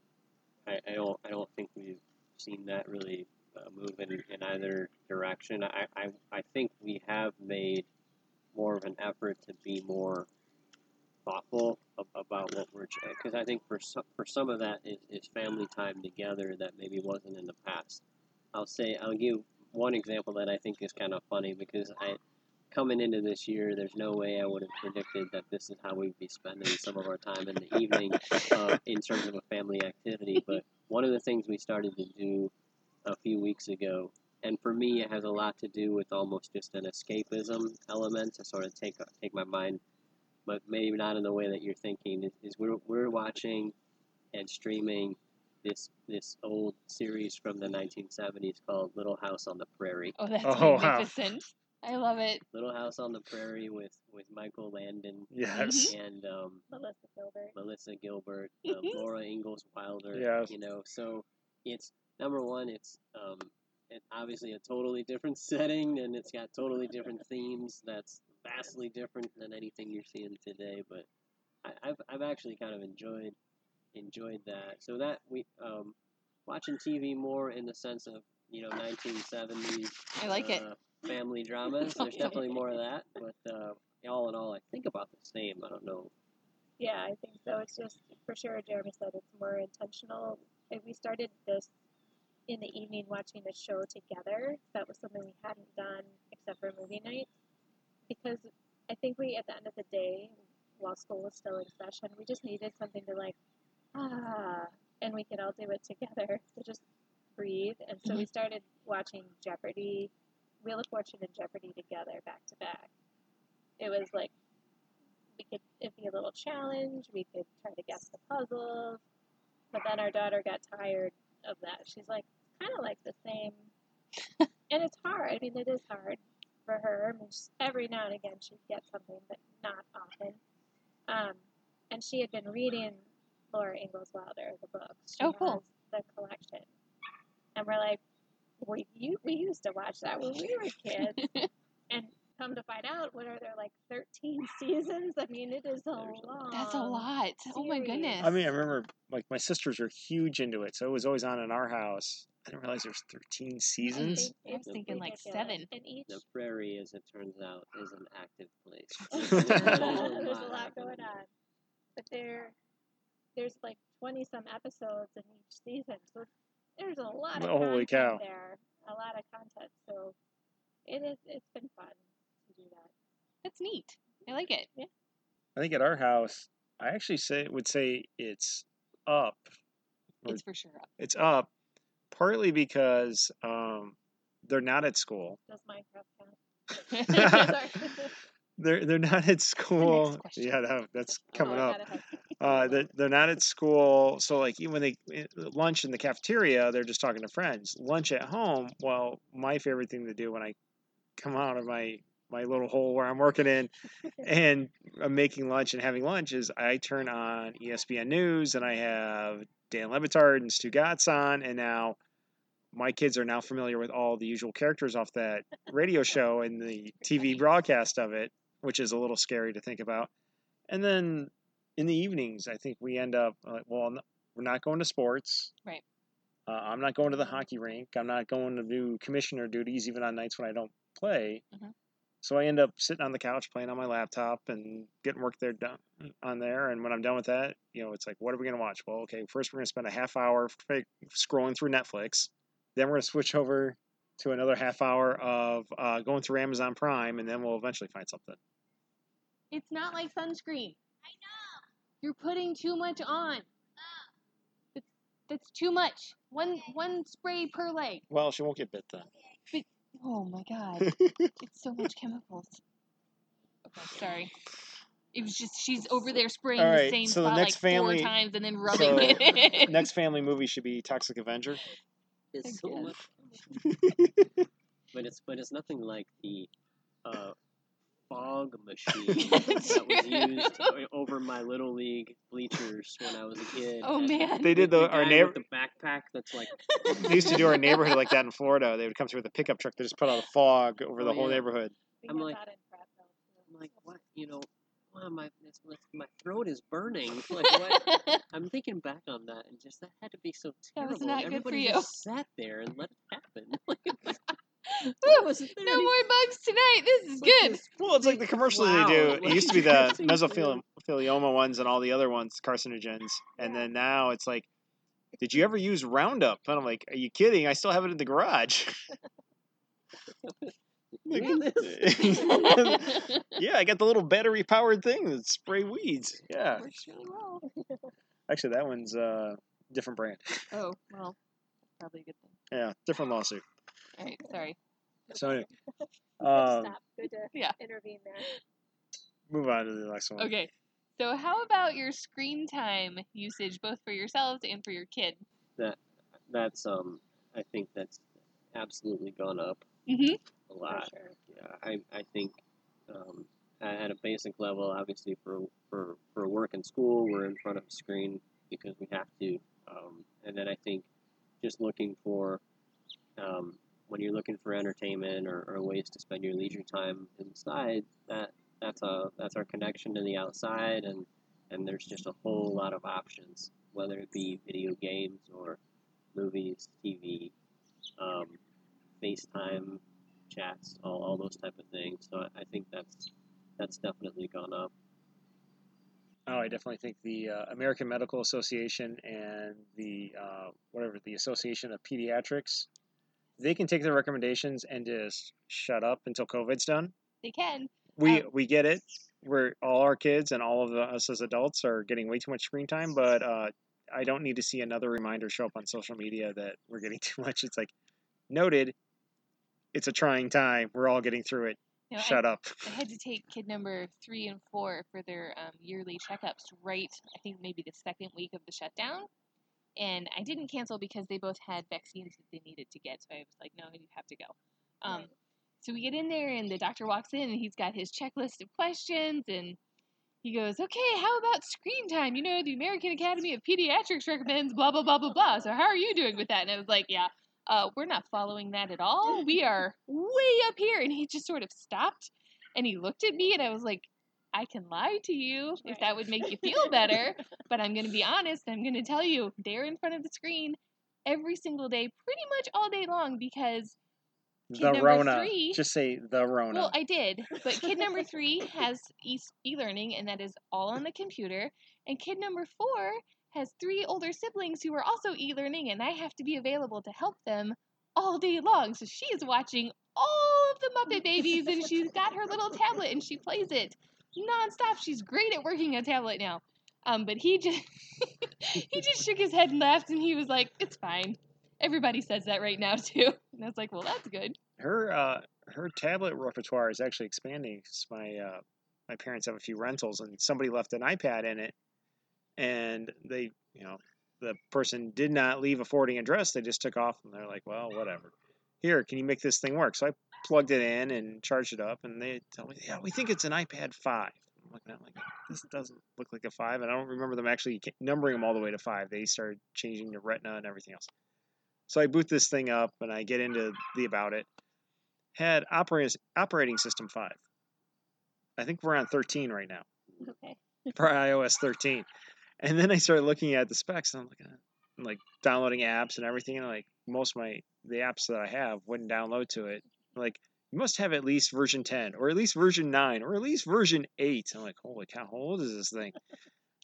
I, I don't I don't think we've seen that really uh, move in, in either direction. I, I I think we have made more of an effort to be more thoughtful about what we're because I think for some for some of that is, is family time together that maybe wasn't in the past. I'll say I'll give one example that I think is kind of funny because I coming into this year, there's no way I would have predicted that this is how we'd be spending some of our time in the evening uh, in terms of a family activity. But one of the things we started to do a few weeks ago, and for me, it has a lot to do with almost just an escapism element to sort of take take my mind, but maybe not in the way that you're thinking. Is, is we're we're watching and streaming this this old series from the 1970s called Little House on the Prairie. oh, that's Oh, wow. magnificent. I love it. Little House on the Prairie with with Michael Landon Yes. and um, Melissa Gilbert. Melissa Gilbert, um, Laura Ingalls Wilder. Yes. You know, so it's number one. It's um, it, obviously a totally different [laughs] setting, and it's got totally different themes. That's vastly different than anything you're seeing today. But I, I've I've actually kind of enjoyed enjoyed that. So that we um, watching TV more in the sense of you know 1970s. I like it. uh, Family dramas. There's definitely more of that, but uh, all in all, I think about the same. I don't know. Yeah, I think so. It's just for sure. Jeremy said it's more intentional. Like, we started this in the evening watching a show together. That was something we hadn't done except for movie night, because I think we, at the end of the day, while school was still in session, we just needed something to like, ah, and we could all do it [laughs] together to just breathe. And so we started watching Jeopardy, Wheel of Fortune, and Jeopardy together back to back. It was like we could it'd be a little challenge. We could try to guess the puzzles, but then our daughter got tired of that. She's like, kind of like the same, [laughs] and it's hard. I mean, it is hard for her. I mean, every now and again she'd get something, but not often. Um, and she had been reading Laura Ingalls Wilder, the books. She Oh, cool. the collection, and we're like, we you, we used to watch that when we were kids, [laughs] come to find out, what are there like 13 [laughs] seasons? I mean, it is a There's a- long. That's a lot. Oh my goodness. I mean, I remember like my sisters are huge into it, so it was always on in our house. I didn't realize there's 13 seasons. I was thinking like seven. And each The prairie, as it turns out, is an active place. [laughs] there's a lot [laughs] going on, but there, there's like 20 some episodes in each season, so there's a lot of Holy content cow. there, a lot of content. So it is. It's been fun to do that. That's neat. I like it. I think at our house, I actually say would say it's up. It's for sure up. It's up, partly because um, they're not at school. Does Minecraft count? [laughs] [laughs] They're they're not at school. Yeah, that, that's Oh, coming I up. Uh, they're, they're not at school, so like even when they eh, lunch in the cafeteria, they're just talking to friends. Lunch at home, well, my favorite thing to do when I come out of my my little hole where I'm working in, [laughs] and I'm making lunch and having lunch is I turn on ESPN News and I have Dan Le Batard and Stugotz on, and now my kids are now familiar with all the usual characters off that radio [laughs] show and the TV broadcast of it, which is a little scary to think about. And then in the evenings, I think we end up like, well, we're not going to sports. Right. Uh, I'm not going to the hockey rink. I'm not going to do commissioner duties even on nights when I don't play. Mhm. So I end up sitting on the couch playing on my laptop and getting work there done on there. And when I'm done with that, you know, it's like, what are we going to watch? Well, okay, first we're going to spend a half hour scrolling through Netflix. Then we're going to switch over to another half hour of uh, going through Amazon Prime, and then we'll eventually find something. It's not like sunscreen. I know. You're putting too much on. That's, that's too much. One one spray per leg. Well, she won't get bit then. Oh my god. [laughs] it's so much chemicals. Okay, sorry. It was just she's over there spraying All the same so the spot next like family- four times and then rubbing so it. in. Next [laughs] family movie should be Toxic Avenger. It's so much, [laughs] but it's but it's nothing like the uh, fog machine [laughs] that was used over my little league bleachers when I was a kid. oh And man. They did the the our neighbor. the backpack that's like [laughs] They used to do our neighborhood like that in Florida. They would come through with a pickup truck. They just put out a fog over Oh, the whole neighborhood. I'm like- that in Prattville, too. I'm like what you know. [laughs] Wow, my it's, it's- my throat is burning. Like what? I'm thinking back on that, and just that had to be so terrible. That terrible. was not good for Everybody you. just sat there and let it happen. Like, [laughs] it's- wasn't [laughs] no more bugs tonight. This is like good. this Well, it's like the commercials Wow, they do. It used to be the [laughs] you're mesothelioma ones and all the other ones, carcinogens. And then now it's like, did you ever use Roundup? And I'm like, are you kidding? I still have it in the garage. Like, Doing this? yeah, I got the little battery powered thing that spray weeds. Yeah. Works really well. Actually, that one's uh different brand. Oh, well, probably a good thing. Yeah, different lawsuit. All right, sorry. So anyway, um, stop. Good to yeah. intervene there. move on to the next one. Okay. So how about your screen time usage both for yourselves and for your kid? that's um I think that's absolutely gone up Mm-hmm. a For lot. sure. Yeah, I I think um, at at a basic level, obviously for for for work and school, we're in front of a screen because we have to. Um, and then I think just looking for um, when you're looking for entertainment or, or ways to spend your leisure time inside, that that's a that's our connection to the outside, and and there's just a whole lot of options, whether it be video games or movies, TV, um, FaceTime, chats, all, all those type of things. So I, I think that's that's definitely gone up. Oh, I definitely think the uh, American Medical Association and the uh, whatever the Association of Pediatrics, they can take their recommendations and just shut up until COVID's done. They can. We Um, we get it. We're all our kids and all of the, us as adults are getting way too much screen time, but uh, I don't need to see another reminder show up on social media that we're getting [laughs] too much. It's like noted. It's a trying time. We're all getting through it. You know, I- Shut up. I had to take kid number three and four for their um, yearly checkups right, I think maybe the second week of the shutdown. And I didn't cancel because they both had vaccines that they needed to get. So I was like, no, you have to go. Um, Right. So we get in there, and the doctor walks in, and he's got his checklist of questions. And he goes, okay, how about screen time? You know, the American Academy of Pediatrics recommends blah, blah, blah, blah, blah. So how are you doing with that? And I was like, yeah, uh, we're not following that at all. We are [laughs] way up here. And he just sort of stopped and he looked at me and I was like, I can lie to you if that would make you feel better, [laughs] but I'm going to be honest. I'm going to tell you they're in front of the screen every single day, pretty much all day long because Kid The number Rona. three- Just say the Rona. well, I did, but kid number [laughs] three has e- e-learning, and that is all on the computer. And kid number four has three older siblings who are also e-learning, and I have to be available to help them all day long. So she is watching all of the Muppet Babies, and she's got her little tablet, and she plays it nonstop. She's great at working a tablet now. Um, but he just [laughs] he just shook his head and laughed, and he was like, "It's fine." Everybody says that right now [laughs] too, and I was like, "Well, that's good." her uh her tablet repertoire is actually expanding my uh my parents have a few rentals and somebody left an ipad in it and they you know the person did not leave a forwarding address they just took off and they're like well whatever here can you make this thing work so i plugged it in and charged it up, and they tell me, yeah, we think it's an iPad five. I'm looking at it like this doesn't look like a five, and I don't remember them actually numbering them all the way to five. They started changing the Retina and everything else. So I boot this thing up and I get into the about it. Had operating operating system five. I think we're on 13 right now Okay. [laughs] for iOS 13. And then I started looking at the specs and I'm looking at I'm like downloading apps and everything and like most of my the apps that I have wouldn't download to it. Like you must have at least version 10 or at least version 9 or at least version 8. I'm like, holy cow, how old is this thing?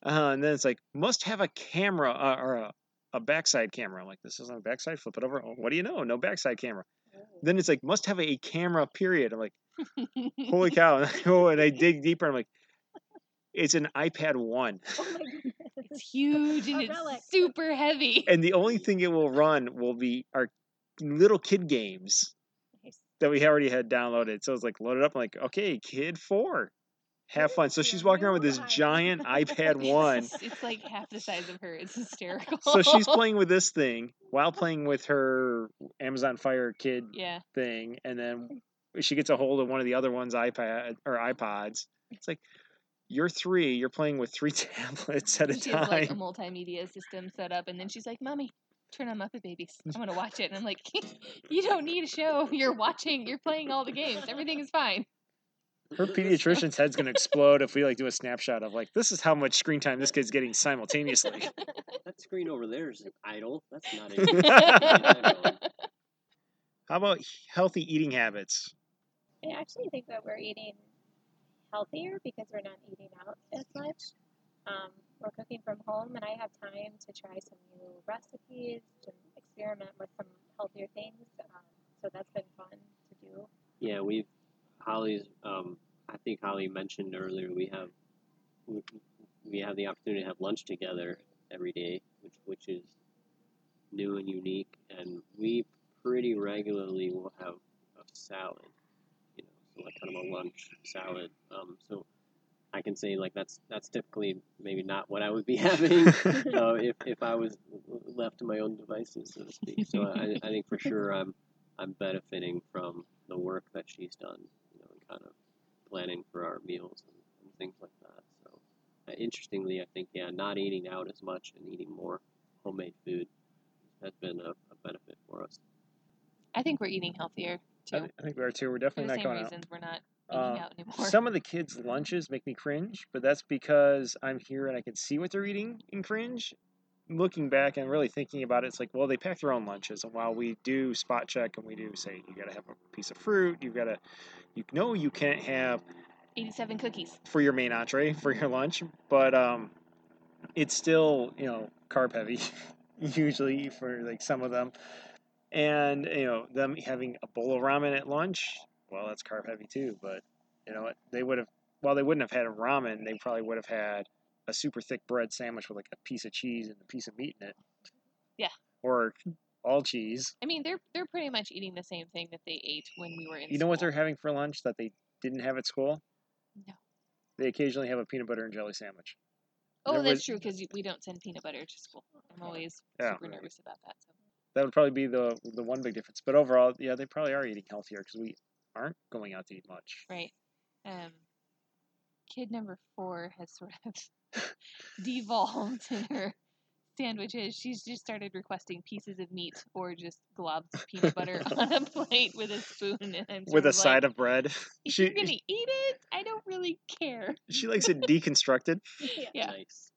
Uh, and then it's like, must have a camera uh, or a, a backside camera. I'm like, this isn't a backside, flip it over. Oh, what do you know? No backside camera. Then it's like, must have a camera, period. I'm like, holy [laughs] cow. And I go and I dig deeper. I'm like, it's an iPad 1. Oh my goodness. [laughs] It's huge and it's super heavy. And the only thing it will run will be our little kid games Nice. That we already had downloaded. So it's like loaded up. I'm like, okay, kid four, have fun. So she's walking around with this giant iPad [laughs] one. It's, it's like half the size of her. It's hysterical. So she's [laughs] playing with this thing while playing with her Amazon Fire Kid Yeah. thing, and then she gets a hold of one of the other one's iPad or iPods. It's like you're three, you're playing with three [laughs] tablets at a She has like a multimedia system set up, and then she's like, "Mommy, turn on Muppet Babies. I want to watch it." And I'm like, [laughs] "You don't need a show. [laughs] You're watching. You're playing all the games. Everything is fine." Her pediatrician's head's gonna explode if we like do a snapshot of like this is how much screen time this kid's getting simultaneously. [laughs] That screen over there is idle. That's not it. How about healthy eating habits? I actually think that we're eating healthier because we're not eating out as much. Um, we're cooking from home, and I have time to try some new recipes to experiment with some healthier things. Um, so that's been fun to do. Yeah, we've Holly's. Um, I think Holly mentioned earlier we have we, we have the opportunity to have lunch together every day, which which is new and unique, and we pretty regularly will have a salad, you know, so like kind of a lunch salad. Um, so I can say like that's that's typically maybe not what I would be [laughs] having [laughs] uh, if if I was left to my own devices, so to speak. So I, I think for sure I'm I'm benefiting from the work that she's done, you know, and kind of planning for our meals and, and things like that. So uh, interestingly, I think yeah, not eating out as much and eating more homemade food has been a, a benefit for us. I think we're eating healthier I, too. I think we are too. We're For definitely the not same going out. we're not eating Uh, anymore. Some of the kids' lunches make me cringe, but that's because I'm here and I can see what they're eating and cringe. Looking back and really thinking about it, it's like, well, they pack their own lunches, and while we do spot check and we do say you got to have a piece of fruit, you've got to, you know, you can't have 87 cookies. for your main entree for your lunch, but um, it's still you know carb heavy, [laughs] usually for like some of them, and you know them having a bowl of ramen at lunch, well, that's carb heavy too. But you know what? They would have, while they wouldn't have had a ramen, they probably would have had a super thick bread sandwich with like a piece of cheese and a piece of meat in it. Yeah. Or all cheese. I mean, they're they're pretty much eating the same thing that they ate when we were in. You know what they're having for lunch that they didn't have at school? No. They occasionally have a peanut butter and jelly sandwich. Oh, there that's was- true because we don't send peanut butter to school. I'm always Yeah. super nervous about that. So. that would probably be the the one big difference. But overall, yeah, they probably are eating healthier because we aren't going out to eat much. Right. Um, kid number four has sort of [laughs] devolved in her sandwiches. She's just started requesting pieces of meat or just globs of peanut butter [laughs] on a plate with a spoon and I'm With a sort side like, of bread, If she you're gonna eat it, I don't really care. she likes it deconstructed. [laughs] Yeah. Nice.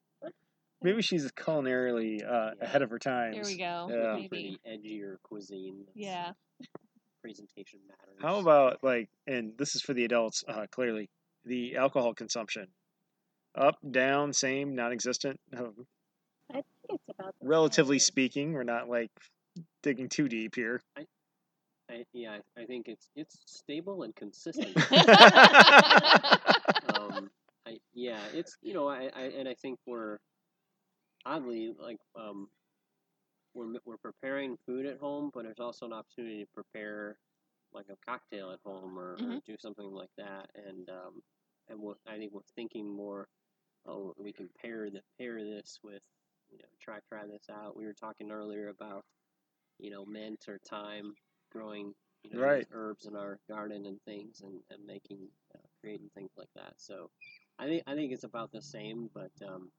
Maybe she's culinarily uh, Yeah. ahead of her times. There we go. Yeah. Looking Maybe. the edgier cuisine. Yeah. Presentation matters. How about like, and this is for the adults, uh, clearly, the alcohol consumption, up, down, same, non-existent. I think it's about the relatively same. speaking, we're not like digging too deep here. I, yeah, I I think it's it's stable and consistent. [laughs] um, I, yeah, it's you know, I, I and I think we're oddly like um, we're we're preparing food at home, but there's also an opportunity to prepare like a cocktail at home or, or Mhm. do something like that, and um, and we're, I think we're thinking more. Oh, we can pair the pair this with you know try try this out. We were talking earlier about you know mint or thyme growing you know, Right. herbs in our garden and things, and, and making, uh, creating things like that. So, I think I think it's about the same, but um,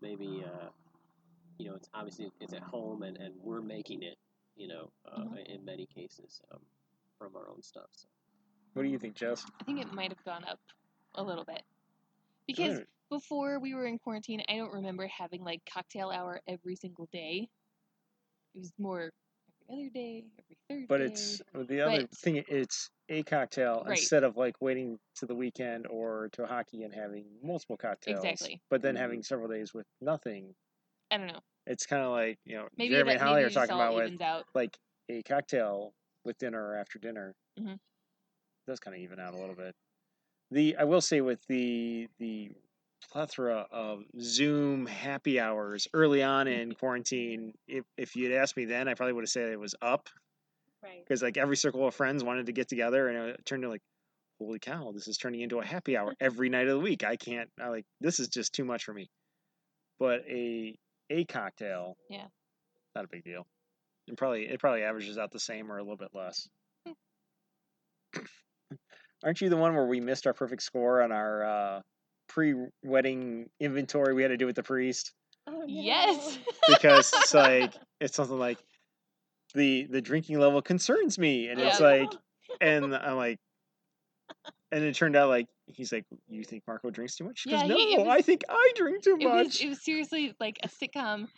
maybe uh, you know, it's obviously it's at home, and, and we're making it, you know, uh, Mhm. in many cases um, from our own stuff. So. What do you think, Jess? I think it might have gone up a little bit because Good. before we were in quarantine, I don't remember having like cocktail hour every single day. It was more every other day, every third But day. it's the other But- thing. It's a cocktail Right. instead of like waiting to the weekend or to hockey and having multiple cocktails. Exactly. But then Mhm. having several days with nothing. I don't know. It's kind of like you know Maybe Jeremy that, Holly are talking about with out. like a cocktail with dinner or after dinner. Mhm. Does kind of even out a little bit. The I will say with the the plethora of Zoom happy hours early on in quarantine, if if you'd asked me then, I probably would have said it was up Right. because like every circle of friends wanted to get together, and it turned to like, holy cow, this is turning into a happy hour [laughs] every night of the week. I can't. I like this is just too much for me. But a a cocktail, Yeah. not a big deal. And probably it probably averages out the same or a little bit less. Hmm. [laughs] Aren't you the one where we missed our perfect score on our uh, pre-wedding inventory we had to do with the priest? Oh, no. Yes. Because it's [laughs] like it's something like the the drinking level concerns me, and it's [laughs] like, and I'm like, and it turned out like he's like, you think Marco drinks too much? She goes, Yeah, no, he- it I think I drink too it much. was it was seriously like a sitcom.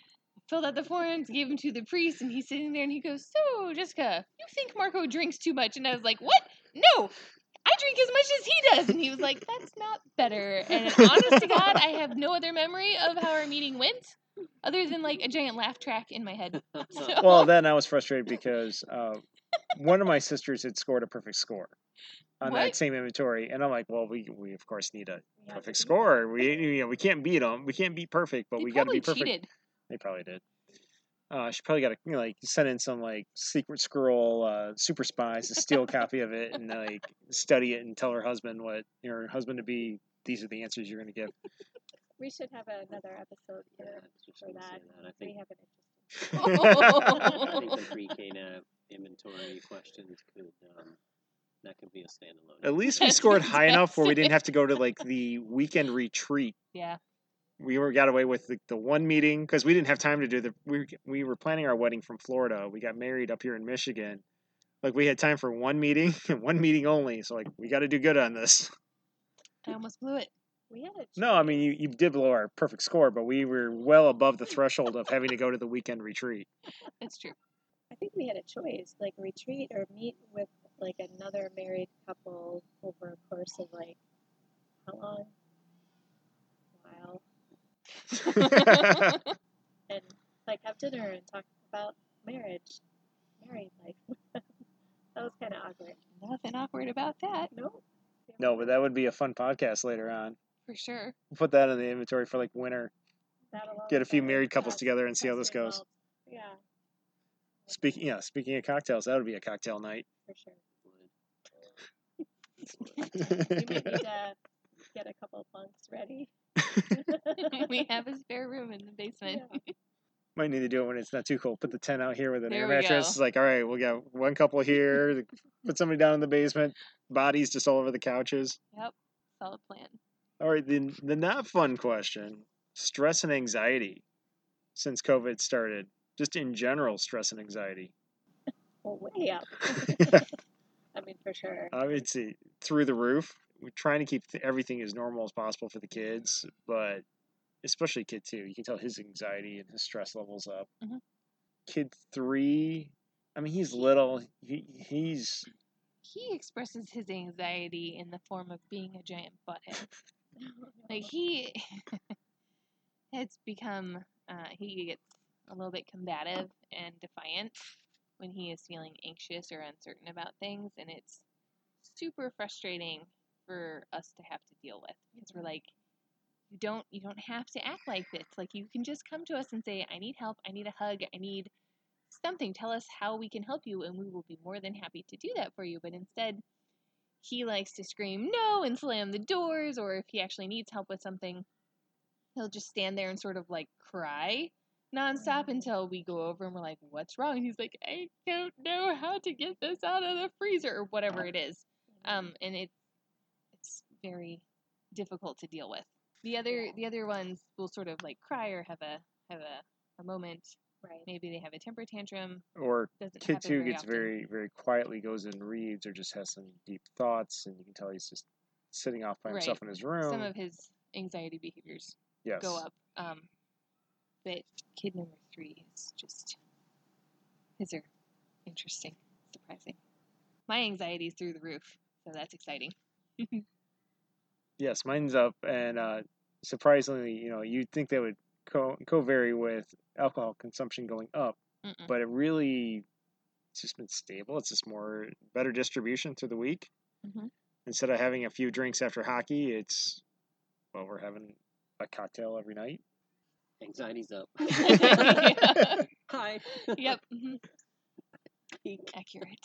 Filled out the forms, gave him to the priest, and he's sitting there and he goes, "So, Jessica, you think Marco drinks too much?" And I was like, "What? No, I drink as much as he does." And he was like, "That's not better." And honest to God, I have no other memory of how our meeting went, other than like a giant laugh track in my head. [laughs] So, well, then I was frustrated because uh, one of my sisters had scored a perfect score on that same inventory, and I'm like, well, we we of course need a We perfect score. We you know we can't beat them. We can't beat perfect, but they we got to be perfect. cheated. They probably did. Uh, she probably got to you know, like send in some like secret scroll uh, super spies to steal a copy of it and like study it and tell her husband what her husband to be. These are the answers you're going to give. We should have another episode Yeah, for, I for that. that. I We have an [laughs] interesting. I think the Pre-Cana inventory questions could um, that could be a standalone. At least we scored high enough where we didn't have to go to [laughs] like the weekend retreat. Yeah, We were got away with the, the one meeting because we didn't have time to do the. We we were planning our wedding from Florida. We got married up here in Michigan. Like we had time for one meeting, [laughs] and one meeting only. So like we got to do good on this. I almost blew it. We had it. No, I mean you, you did below our perfect score, but we were well above the threshold of having to go to the weekend retreat. It's true. I think we had a choice, like retreat or meet with like another married couple over a course of like how long? A while. [laughs] And like have dinner and talk about marriage, married life. [laughs] that was kind of awkward. Nothing awkward about that, No. no, but that would be a fun podcast later on. for sure. We'll put that in the inventory for like winter. Get a few married couples together and see how this goes. results. Yeah, Speaking, yeah, speaking of cocktails, that would be a cocktail night. for sure. Would. We may need [laughs] to get a couple bunks ready. [laughs] we have a spare room in the basement. Yeah. Might need to do it when it's not too cold. Put the tent out here with an There air mattress. It's like, all right, we'll get one couple here. [laughs] put somebody down in the basement. Bodies just all over the couches. Yep, solid plan. All right, the the not fun question: stress and anxiety since COVID started. Just in general, stress and anxiety. Well, way up. I mean, for sure. I would say through the roof. We're trying to keep everything as normal as possible for the kids, but especially kid two. You can tell his anxiety and his stress levels up. Mhm. Kid three, I mean, he's little. He he's He expresses his anxiety in the form of being a giant butthead. [laughs] Like he [laughs] has become, uh, he gets a little bit combative and defiant when he is feeling anxious or uncertain about things, and it's super frustrating for us to have to deal with because we're mm-hmm. like, you don't, you don't have to act like this. Like you can just come to us and say, I need help, I need a hug, I need something. Tell us how we can help you, and we will be more than happy to do that for you. But instead, he likes to scream no and slam the doors, or if he actually needs help with something, he'll just stand there and sort of like cry nonstop until we go over and we're like, "What's wrong?" And he's like, "I don't know how to get this out of the freezer or whatever it is." Um, and it it's very difficult to deal with. The other Yeah. the other ones will sort of like cry or have a have a, a moment. Right. Maybe they have a temper tantrum. Or Doesn't kid two very gets often. very very quietly goes and reads or just has some deep thoughts and you can tell he's just sitting off by himself Right. in his room Some of his anxiety behaviors yes go up. Um, but kid number three is just his are interesting, surprising. My anxiety is through the roof, so that's exciting. [laughs] yes mine's up and uh surprisingly you know you'd think that would co co-vary with alcohol consumption going up Mm-mm. but it really it's just been stable it's just more better distribution through the week Mhm. instead of having a few drinks after hockey it's well we're having a cocktail every night Anxiety's up. [laughs] [laughs] Hi. yep. [laughs] mhm, Accurate.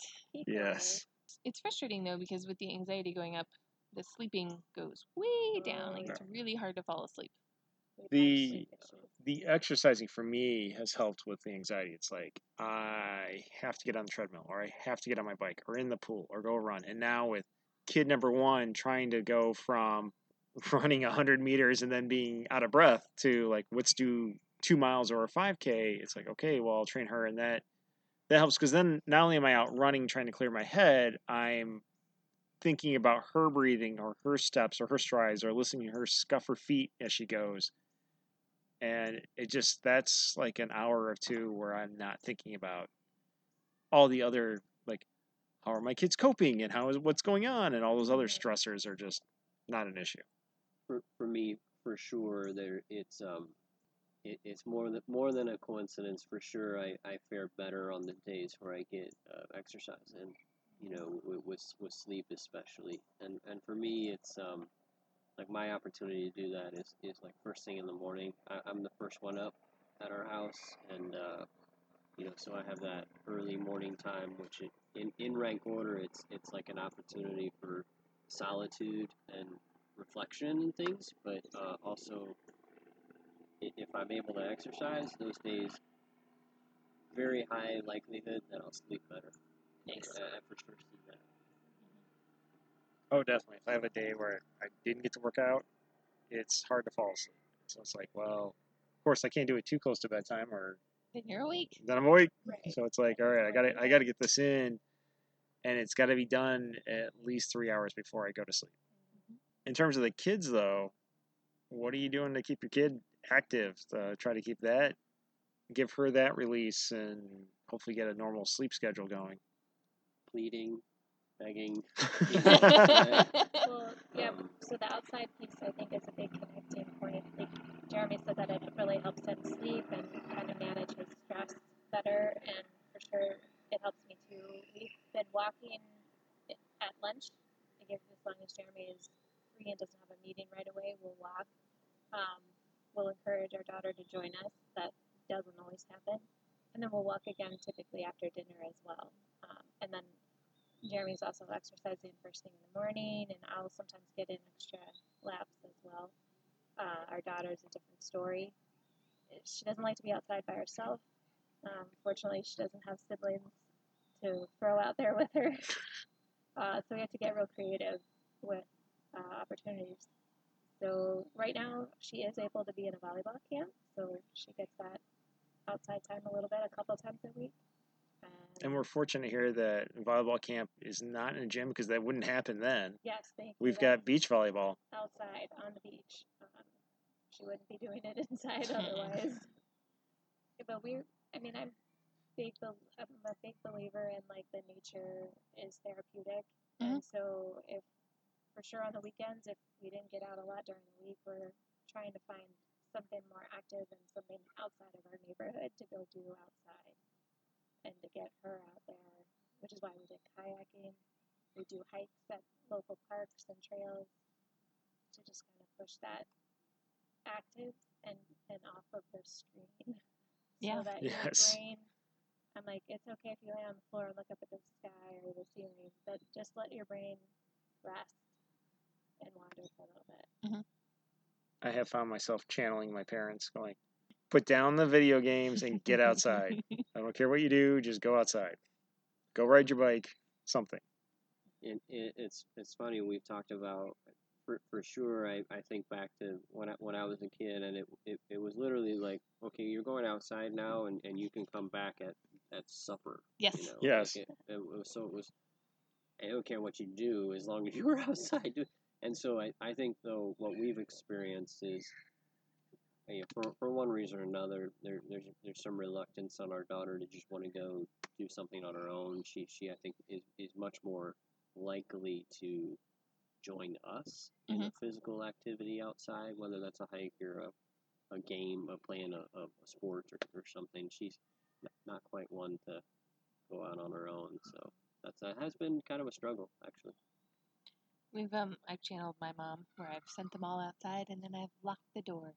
Yes It's frustrating though because with the anxiety going up, the sleeping goes way down. Like it's really hard to fall asleep. The- the exercising for me has helped with the anxiety. It's like I have to get on the treadmill or I have to get on my bike or in the pool or go run. And now with kid number one trying to go from running 100 meters and then being out of breath to like let's do two miles or a 5k it's like okay well i'll train her and that that helps. Because then not only am i out running trying to clear my head i'm thinking about her breathing or her steps or her strides or listening to her scuff her feet as she goes. And it just that's like an hour or two where i'm not thinking about all the other like how are my kids coping and how is what's going on and all those other stressors are just not an issue for, for me, for sure, there it's um, it, it's more than more than a coincidence. For sure, I, I fare better on the days where I get uh, exercise, and you know, with, with sleep especially. And and for me, it's um, like my opportunity to do that is is like first thing in the morning. I, I'm the first one up at our house, and uh, you know, so I have that early morning time, which it, in in rank order, it's it's like an opportunity for solitude and reflection and things, but uh, also if I'm able to exercise those days, very high likelihood that I'll sleep better. Nice. I, I for sure see that. Oh, definitely. If I have a day where I didn't get to work out, it's hard to fall asleep. So it's like, well, of course I can't do it too close to bedtime, or Then you're awake. then I'm awake. Right. So it's like, all right, I got to I got to get this in, and it's got to be done at least three hours before I go to sleep. In terms of the kids, though, what are you doing to keep your kid active? To try to keep that, give her that release, and hopefully get a normal sleep schedule going. Pleading, begging. [laughs] Well, yeah. Um, So the outside piece, I think, is a big connecting point. I think Jeremy said that it really helps him sleep and kind of manage his stress better, and for sure it helps me too. We've been walking at lunch. I guess as long as Jeremy is free and doesn't have a meeting right away, we'll walk. Um, we'll encourage our daughter to join us. That doesn't always happen, and then we'll walk again typically after dinner as well. Um, and then Jeremy's also exercising first thing in the morning, and I'll sometimes get in extra laps as well. Uh, our daughter's a different story. She doesn't like to be outside by herself. Um, fortunately, she doesn't have siblings to throw out there with her. [laughs] Uh, so we have to get real creative with uh, opportunities. So right now, she is able to be in a volleyball camp, so she gets that outside time a little bit, a couple times a week. And we're fortunate here that volleyball camp is not in a gym because that wouldn't happen then. yes, thank you. We've got beach volleyball. outside on the beach. Um, she wouldn't be doing it [laughs] inside otherwise. Yeah, [laughs] but we're, I mean, I'm big, I'm a big believer in like the nature is therapeutic, and so if for sure on the weekends, if we didn't get out a lot during the week, we're trying to find something more active and something outside of our neighborhood to go do outside, and to get her out there, which is why we did kayaking. We do hikes at local parks and trails to just kind of push that active and and off of the screen. [laughs] Yeah. That Yes. your brain I'm like, it's okay if you lay on the floor and look up at the sky or the ceiling, but just let your brain rest and wander for a little bit. Mm-hmm. I have found myself channeling my parents, going, put down the video games and get outside. [laughs] I don't care what you do, just go outside. Go ride your bike, something. it, it, it's it's funny we've talked about for, for sure I, I think back to when I, when I was a kid and it, it, it was literally like okay you're going outside now and, and you can come back at, at supper Yes. you know? Yes. like it, it was, so it was I don't care what you do as long as you were [laughs] outside do- and so I, I think though what we've experienced is for, for one reason or another there, there's there's some reluctance on our daughter to just want to go do something on her own she she I think is, is much more likely to join us in mm-hmm. a physical activity outside, whether that's a hike or a, a game, of playing a, a, a sport or, or something. She's not quite one to go out on her own, so that's that has been kind of a struggle actually. We've um I've channeled my mom where I've sent them all outside and then I've locked the door.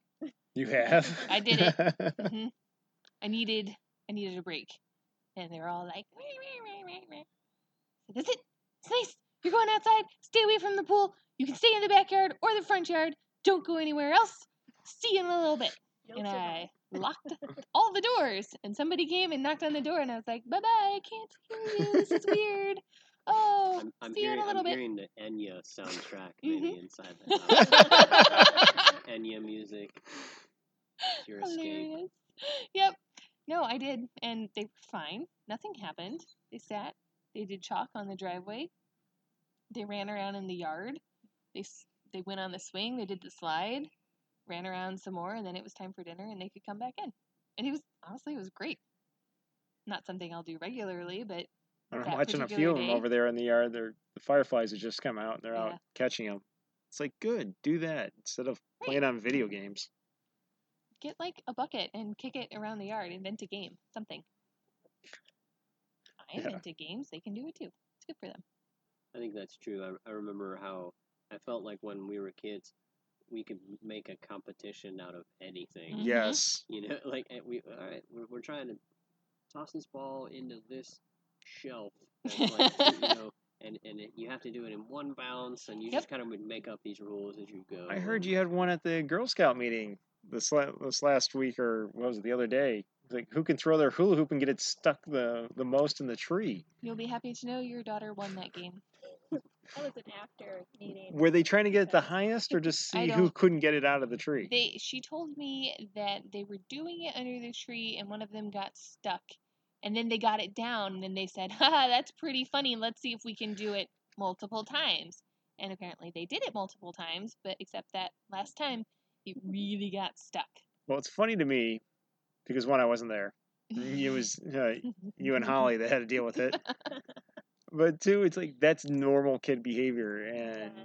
You have? I did it. [laughs] hmm I needed I needed a break, and they're all like, that's it. It's nice. You're going outside. Stay away from the pool. You can stay in the backyard or the front yard. Don't go anywhere else. See you in a little bit. You'll and survive. I [laughs] locked all the doors. And somebody came and knocked on the door, and I was like, "Bye bye. I can't hear you. This is weird. Oh, I'm, I'm see you in hearing a little I'm bit." hearing the Enya soundtrack Mhm. maybe inside the [laughs] house. Enya music. Your escape. Hilarious. Yep. No, I did, and they were fine. Nothing happened. They sat. They did chalk on the driveway. They ran around in the yard. They they went on the swing. They did the slide. Ran around some more, and then it was time for dinner, and they could come back in. And it was honestly, it was great. Not something I'll do regularly, but I'm that watching a few of them day. over there in the yard. They're, the fireflies have just come out and they're Yeah. out catching them. It's like, good, do that instead of Right. playing on video games. get like a bucket and kick it around the yard. Invent a game, something. I Yeah. invented games. They can do it too. It's good for them. I think that's true. I, I remember how I felt like when we were kids, we could make a competition out of anything. Mhm. Yes. You know, [laughs] like eh, we all right, we're, we're trying to toss this ball into this shelf, [laughs] like, you know, and and it, you have to do it in one bounce, and you Yep. just kind of would make up these rules as you go. I heard you had one at the Girl Scout meeting this la- this last week or what was it the other day? Like who can throw their hula hoop and get it stuck the the most in the tree? You'll be happy to know your daughter won that game. [laughs] That was an after meeting. Were they trying to get it the highest or just see who couldn't get it out of the tree? They she told me that they were doing it under the tree and one of them got stuck. And then they got it down and then they said, [laughs] Haha, that's pretty funny. Let's see if we can do it multiple times. And apparently they did it multiple times, but except that last time it really got stuck. Well, it's funny to me because one, I wasn't there. It [laughs] was uh, you and Holly that had to deal with it. [laughs] But two, it's like that's normal kid behavior, and Yeah.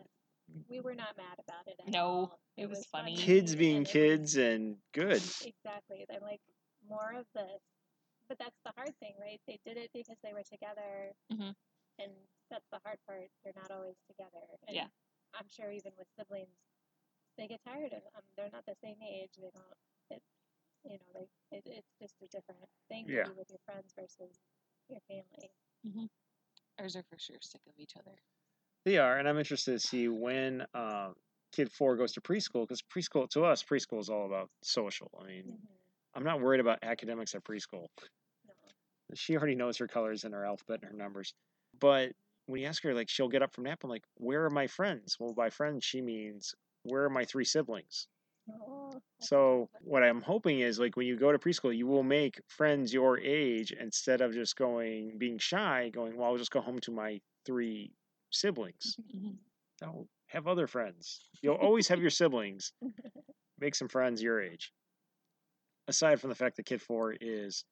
We were not mad about it. At No, all. it was funny. kids being and it was- kids and good. Exactly. I'm like more of this, but that's the hard thing, right? They did it because they were together, Mhm. and that's the hard part. They're not always together. And Yeah. I'm sure even with siblings, they get tired of them. They're not the same age. They don't. It, you know, they it, it's just a different thing to Yeah. do with your friends versus your family. Mhm. Ours are for sure sick of each other. They are, and I'm interested to see when um, kid four goes to preschool because preschool to us preschool is all about social. I mean, Mhm. I'm not worried about academics at preschool. She already knows her colors and her alphabet and her numbers. But when you ask her, like, she'll get up from nap. I'm like, where are my friends? Well, by friends, she means where are my three siblings? Oh, So what I'm hoping is like when you go to preschool, you will make friends your age instead of just going being shy, going, well, I'll just go home to my three siblings. Mm-hmm. No, have other friends. You'll always have your siblings. [laughs] Make some friends your age. Aside from the fact that Kid Four is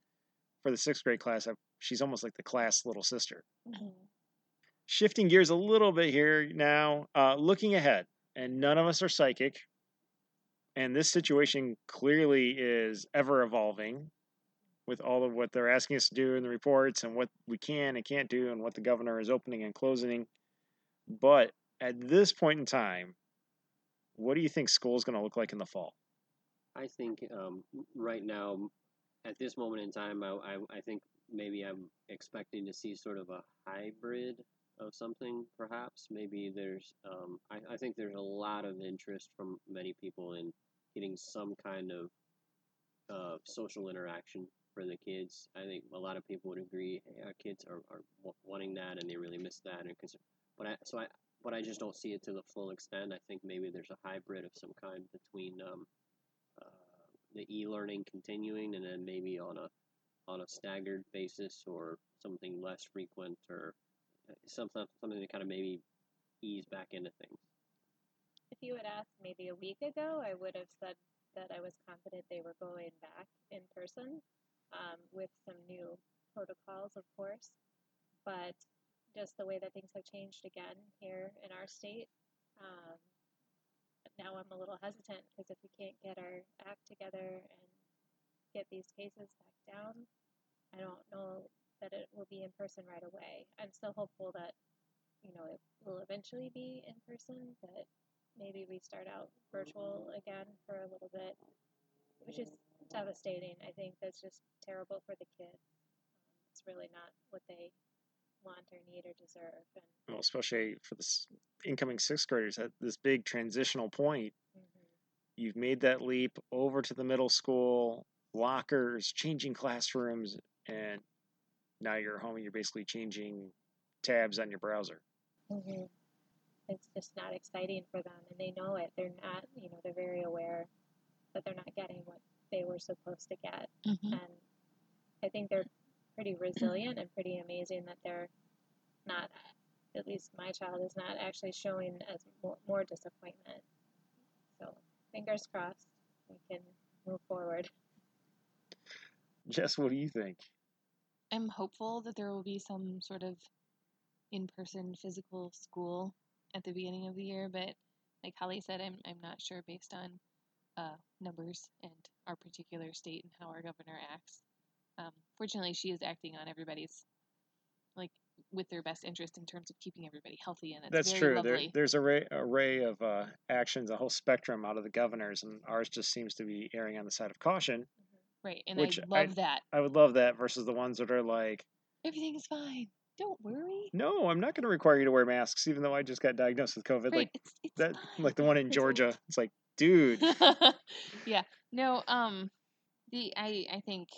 for the sixth grade class, she's almost like the class little sister. Mhm. Shifting gears a little bit here now, uh, looking ahead, and none of us are psychic, and this situation clearly is ever evolving with all of what they're asking us to do in the reports and what we can and can't do and what the governor is opening and closing. But at this point in time, what do you think school is going to look like in the fall? I think um, right now, at this moment in time, I, I, I think maybe I'm expecting to see sort of a hybrid of something, perhaps. Maybe there's, um, I, I think there's a lot of interest from many people in getting some kind of uh, social interaction for the kids. I think a lot of people would agree. Hey, our kids are, are wanting that, and they really miss that. And cons- but I so I but I just don't see it to the full extent. I think maybe there's a hybrid of some kind between um, the e-learning continuing, and then maybe on a on a staggered basis or something less frequent or uh, something something to kind of maybe ease back into things. If you had asked maybe a week ago, I would have said that I was confident they were going back in person um, with some new protocols, of course. But just the way that things have changed again here in our state, um, now I'm a little hesitant because if we can't get our act together and get these cases back down, I don't know that it will be in person right away. I'm still hopeful that, you know, it will eventually be in person, but maybe we start out virtual again for a little bit, which is devastating. I think that's just terrible for the kids. It's really not what they want or need or deserve. And Well, especially for the incoming sixth graders at this big transitional point. mhm, You've made that leap over to the middle school, lockers, changing classrooms, and now you're home and you're basically changing tabs on your browser. mhm. it's just not exciting for them, and they know it. They're not, you know, they're very aware that they're not getting what they were supposed to get. Mm-hmm. and I think they're pretty resilient and pretty amazing that they're not, at least my child is not actually showing as more, more disappointment. So fingers crossed, we can move forward. Jess, what do you think? I'm hopeful that there will be some sort of in-person physical school at the beginning of the year, but like Holly said, I'm I'm not sure based on uh, numbers and our particular state and how our governor acts. Um, fortunately, she is acting on everybody's like with their best interest in terms of keeping everybody healthy, and it's That's true. There, there's a array, array of uh, actions, a whole spectrum out of the governors, and ours just seems to be erring on the side of caution. right, and which I I- love that. I would love that versus the ones that are like, Everything is fine. Don't worry. no, I'm not going to require you to wear masks, even though I just got diagnosed with COVID. Right, Like it's it's that, fine. like the one in Georgia. It's like, dude, [laughs] yeah. No, um the I I think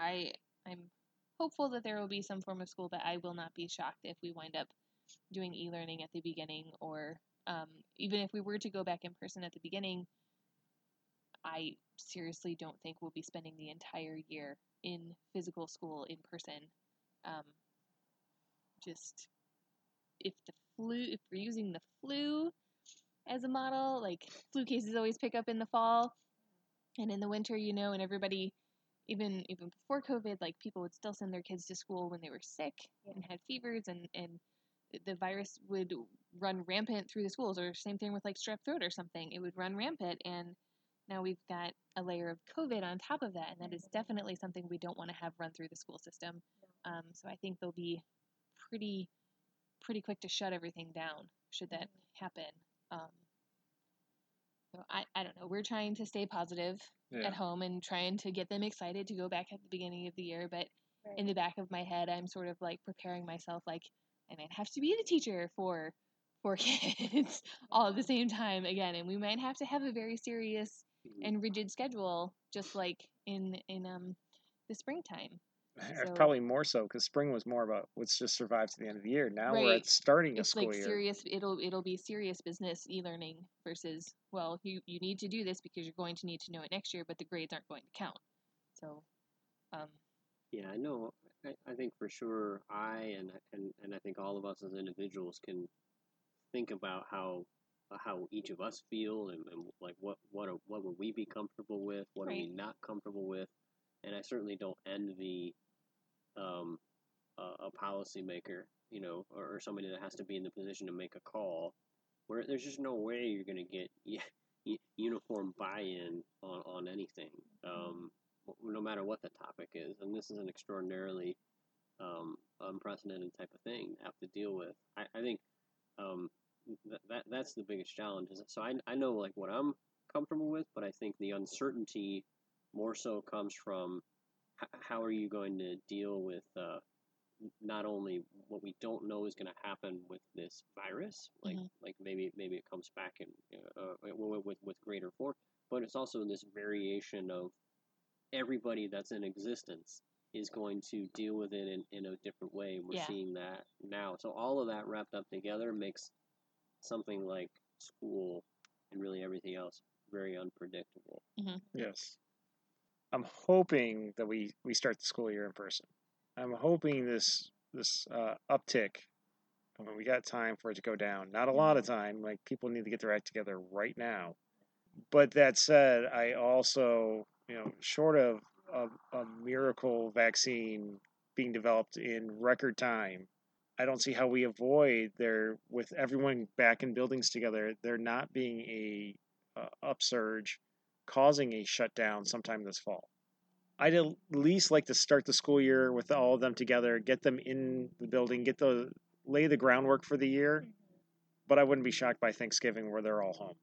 I I'm hopeful that there will be some form of school but I will not be shocked if we wind up doing e-learning at the beginning or um even if we were to go back in person at the beginning I seriously don't think we'll be spending the entire year in physical school in person. Um just if the flu if we're using the flu as a model. Like flu cases always pick up in the fall and in the winter, you know, and everybody even even before COVID, like people would still send their kids to school when they were sick and had fevers and and the virus would run rampant through the schools or same thing with like strep throat or something. It would run rampant and now we've got a layer of COVID on top of that, and that is definitely something we don't want to have run through the school system. Um, so I think they'll be pretty pretty quick to shut everything down should that happen. Um, I, I don't know. We're trying to stay positive Yeah. at home and trying to get them excited to go back at the beginning of the year. But Right. in the back of my head, I'm sort of like preparing myself, like I might have to be the teacher for for [laughs] kids all at the same time again, and we might have to have a very serious Mhm. and rigid schedule, just like in in um the springtime. [laughs] So- probably more so because spring was more about let's just survive to the end of the year. Now we're at starting a it's school like year. serious it'll it'll be serious business e-learning versus well you you need to do this because you're going to need to know it next year but the grades aren't going to count so um Yeah, I know. I, I think for sure I and, and and I think all of us as individuals can think about how how each of us feel and, and like what what are, what would we be comfortable with, what are we not comfortable with, and I certainly don't envy um, a, a policymaker, you know, or, or somebody that has to be in the position to make a call, where there's just no way you're going to get [laughs] uniform buy-in on on anything. Um, no matter what the topic is. And this is an extraordinarily um, unprecedented type of thing to have to deal with. I, I think um, th- that that's the biggest challenge. So I, I know like what I'm comfortable with, but I think the uncertainty more so comes from how are you going to deal with uh, not only what we don't know is going to happen with this virus, like Mhm. like maybe maybe it comes back in uh, uh, with with with greater force, but it's also this variation of everybody that's in existence is going to deal with it in, in a different way. And we're Yeah. seeing that now. So all of that wrapped up together makes something like school and really everything else very unpredictable. Yes. I'm hoping that we, we start the school year in person. I'm hoping this this uh, uptick. I mean, we got time for it to go down. Not a lot of time. Like people need to get their act together right now. But that said, I also, you know, short of a, a miracle vaccine being developed in record time, I don't see how we avoid there with everyone back in buildings together. There not being a uh, upsurge causing a shutdown sometime this fall. I'd at least like to start the school year with all of them together, get them in the building, get the lay the groundwork for the year. Mhm. But I wouldn't be shocked by Thanksgiving where they're all home.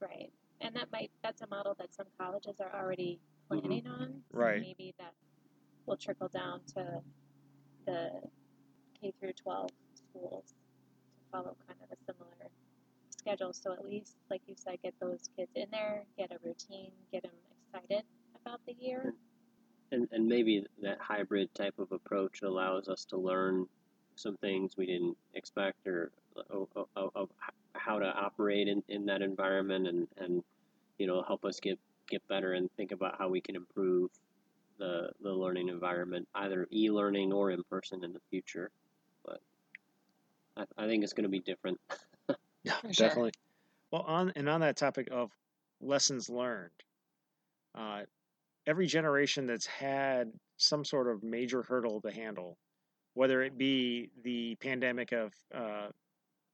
Right. And that might that's a model that some colleges are already planning on. So Right. maybe that will trickle down to the K through twelve schools to follow kind of a similar schedule. So at least, like you said, get those kids in there, get a routine, get them excited about the year. And, and maybe that hybrid type of approach allows us to learn some things we didn't expect or of, how to operate in, in that environment and, and you know help us get get better and think about how we can improve the the learning environment either e-learning or in person in the future but I, I think it's going to be different [laughs] Yeah, For sure. definitely. Well, on and on that topic of lessons learned, uh, every generation that's had some sort of major hurdle to handle, whether it be the pandemic of uh,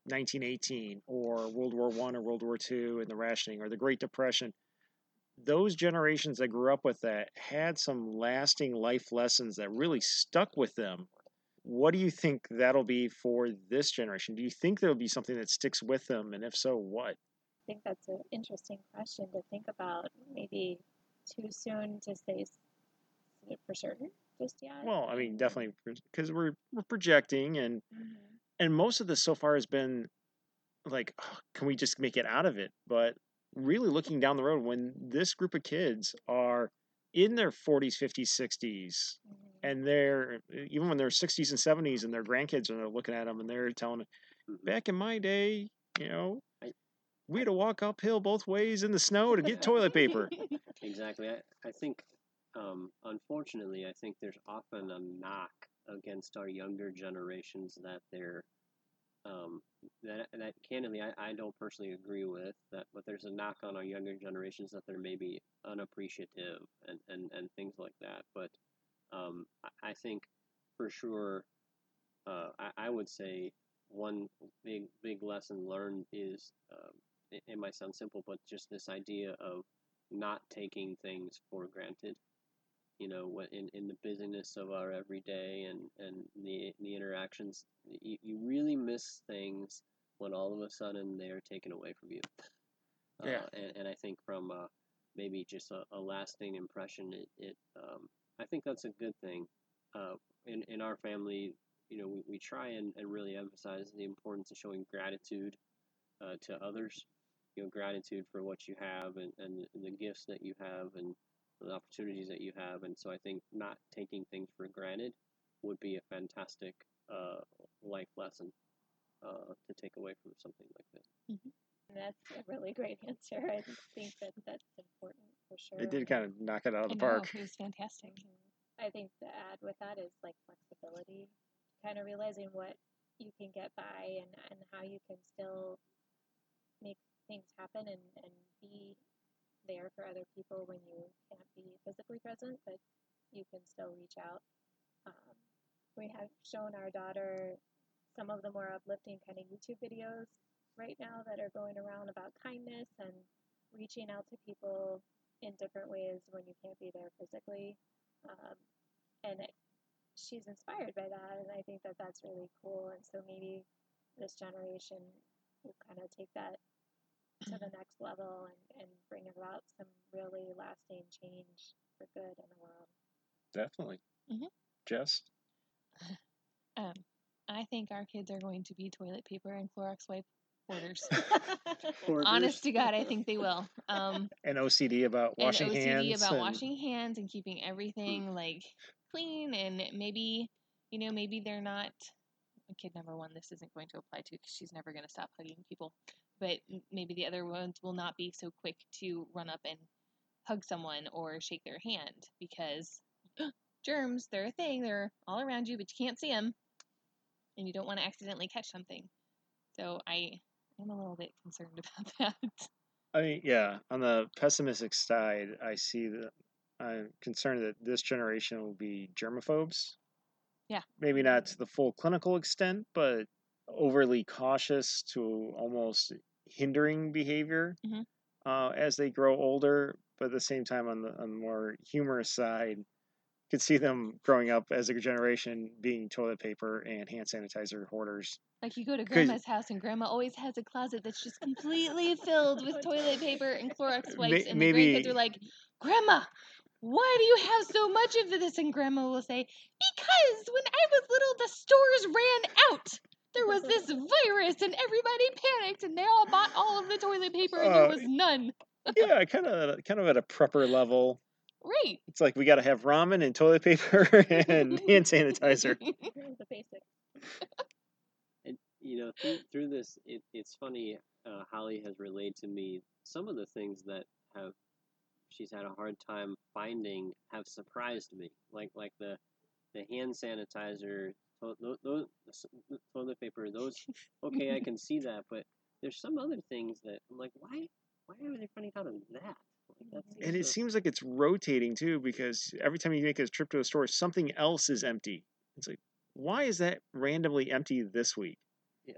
1918 or World War One or World War Two and the rationing or the Great Depression, those generations that grew up with that had some lasting life lessons that really stuck with them what do you think that'll be for this generation? Do you think there'll be something that sticks with them? And if so, what? I think that's an interesting question to think about. Maybe too soon to say for certain just yet. Well, I mean, definitely because we're we're projecting, and Mhm. and most of this so far has been like, "Oh, can we just make it out of it? But really looking down the road, when this group of kids are in their 40s, 50s, 60s, Mhm. and they're even when they're 60s and 70s, and their grandkids are looking at them and they're telling Mhm. back in my day, you know, we had to walk uphill both ways in the snow to get toilet paper. [laughs] Exactly. I, I think, um, unfortunately, I think there's often a knock against our younger generations that they're, um, that, that candidly, I, I don't personally agree with that, but there's a knock on our younger generations that they're maybe unappreciative and, and, and things like that. But, um, I, I think for sure, uh, I, I would say one big, big lesson learned is, um, it, it might sound simple, but just this idea of not taking things for granted. You know, what in, in the busyness of our everyday and, and the the interactions, you, you really miss things when all of a sudden they are taken away from you. Yeah. Uh, and, and I think from uh, maybe just a, a lasting impression, it, it um, I think that's a good thing. Uh, in, in our family, you know, we, we try and, and really emphasize the importance of showing gratitude uh, to others you know gratitude for what you have and, and the gifts that you have and the opportunities that you have and so i think not taking things for granted would be a fantastic uh, life lesson uh, to take away from something like this And that's a really great answer. I think that that's important for sure. It did kind of knock it out of I the know, park. it was fantastic. I think the add with that is like flexibility, kind of realizing what you can get by and, and how you can still make things happen and, and be there for other people when you can't be physically present, but you can still reach out. Um, we have shown our daughter some of the more uplifting kind of YouTube videos right now that are going around about kindness and reaching out to people in different ways when you can't be there physically. Um, and it, she's inspired by that, and I think that that's really cool. And so maybe this generation will kind of take that to the next level and, and bring about some really lasting change for good in the world. Definitely. Mhm. Jess? [laughs] Um, I think our kids are going to be toilet paper and Clorox wipe Hoarders. [laughs] Hoarders. Honest to God, I think they will. Um, And OCD about washing and OCD hands. about and- washing hands and keeping everything [laughs] like clean and maybe you know maybe they're not kid number one this isn't going to apply to because she's never going to stop hugging people. But maybe the other ones will not be so quick to run up and hug someone or shake their hand because [gasps] germs they're a thing they're all around you but you can't see them and you don't want to accidentally catch something. So i i'm a little bit concerned [laughs] about that. I mean, yeah, on the pessimistic side, I see that I'm concerned that this generation will be germaphobes. Yeah. Maybe not to the full clinical extent, but overly cautious to almost hindering behavior Mhm. uh, as they grow older. But at the same time, on the, on the more humorous side, could see them growing up as a generation being toilet paper and hand sanitizer hoarders. Like you go to grandma's house and grandma always has a closet that's just completely filled with toilet paper and Clorox [laughs] wipes, and the maybe- grandkids are like, "Grandma, why do you have so much of this?" And grandma will say, "Because when I was little, the stores ran out. There was this [laughs] virus, and everybody panicked, and they all bought all of the toilet paper, and there Uh, was none." yeah, kind of, kind of at a prepper level. Right. It's like we got to have ramen and toilet paper [laughs] and hand sanitizer. [laughs] the basics. And you know, through, through this, it, it's funny. Uh, Holly has relayed to me some of the things that have she's had a hard time finding have surprised me. Like like the the hand sanitizer, to, those toilet paper. Those [laughs] okay, I can see that, but there's some other things that I'm like, why why are they finding out of that? Like, And it so- seems like it's rotating too, because every time you make a trip to a store, something else is empty. It's like, why is that randomly empty this week? yeah.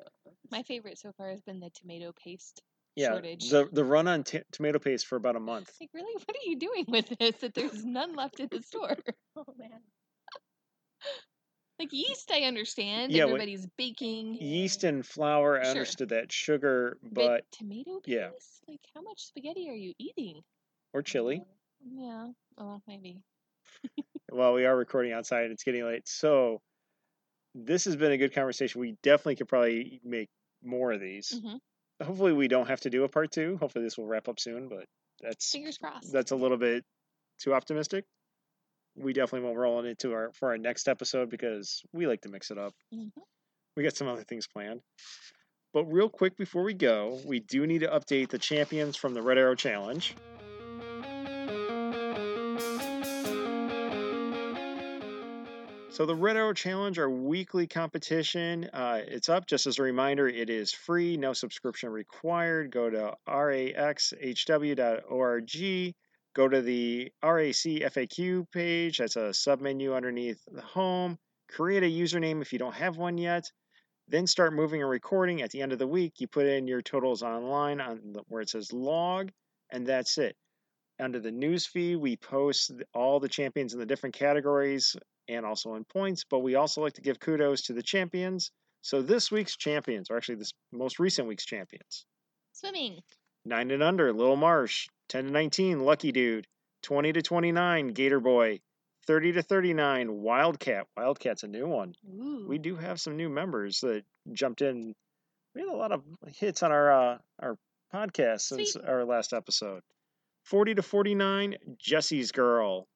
My favorite so far has been the tomato paste Yeah, shortage. the the run on t- tomato paste for about a month. Like, really, what are you doing with this? That there's none left in the store. [laughs] Oh man. Like yeast, I understand. Yeah, what- Everybody's baking. Yeast and flour, I Sure. understood that. Sugar, But, but tomato paste? yeah. Like, how much spaghetti are you eating? or chili. Yeah. Oh, maybe. [laughs] Well, we are recording outside. It's getting late, so this has been a good conversation. We definitely could probably make more of these. hmm Hopefully, we don't have to do a part two. Hopefully, this will wrap up soon. But that's Fingers crossed. that's a little bit too optimistic. We definitely won't roll it into our for our next episode because we like to mix it up. Mhm. We got some other things planned. But real quick before we go, we do need to update the champions from the Red Arrow Challenge. So the Red Arrow Challenge, our weekly competition, uh, it's up. Just as a reminder, it is free, no subscription required. Go to raxhw.org. Go to the RAC FAQ page. That's a submenu underneath the home. Create a username if you don't have one yet. Then start moving and recording. At the end of the week, you put in your totals online on the, where it says log, and that's it. Under the news feed, we post all the champions in the different categories and also in points, but we also like to give kudos to the champions. So this week's champions, or actually this most recent week's champions, Swimming. nine and under, Little Marsh, ten to nineteen, Lucky Dude, twenty to twenty-nine, Gator Boy, thirty to thirty-nine, Wildcat. Wildcat's a new one. Ooh. We do have some new members that jumped in. We had a lot of hits on our uh, our podcast since Sweet. our last episode. Forty to forty-nine, Jesse's Girl.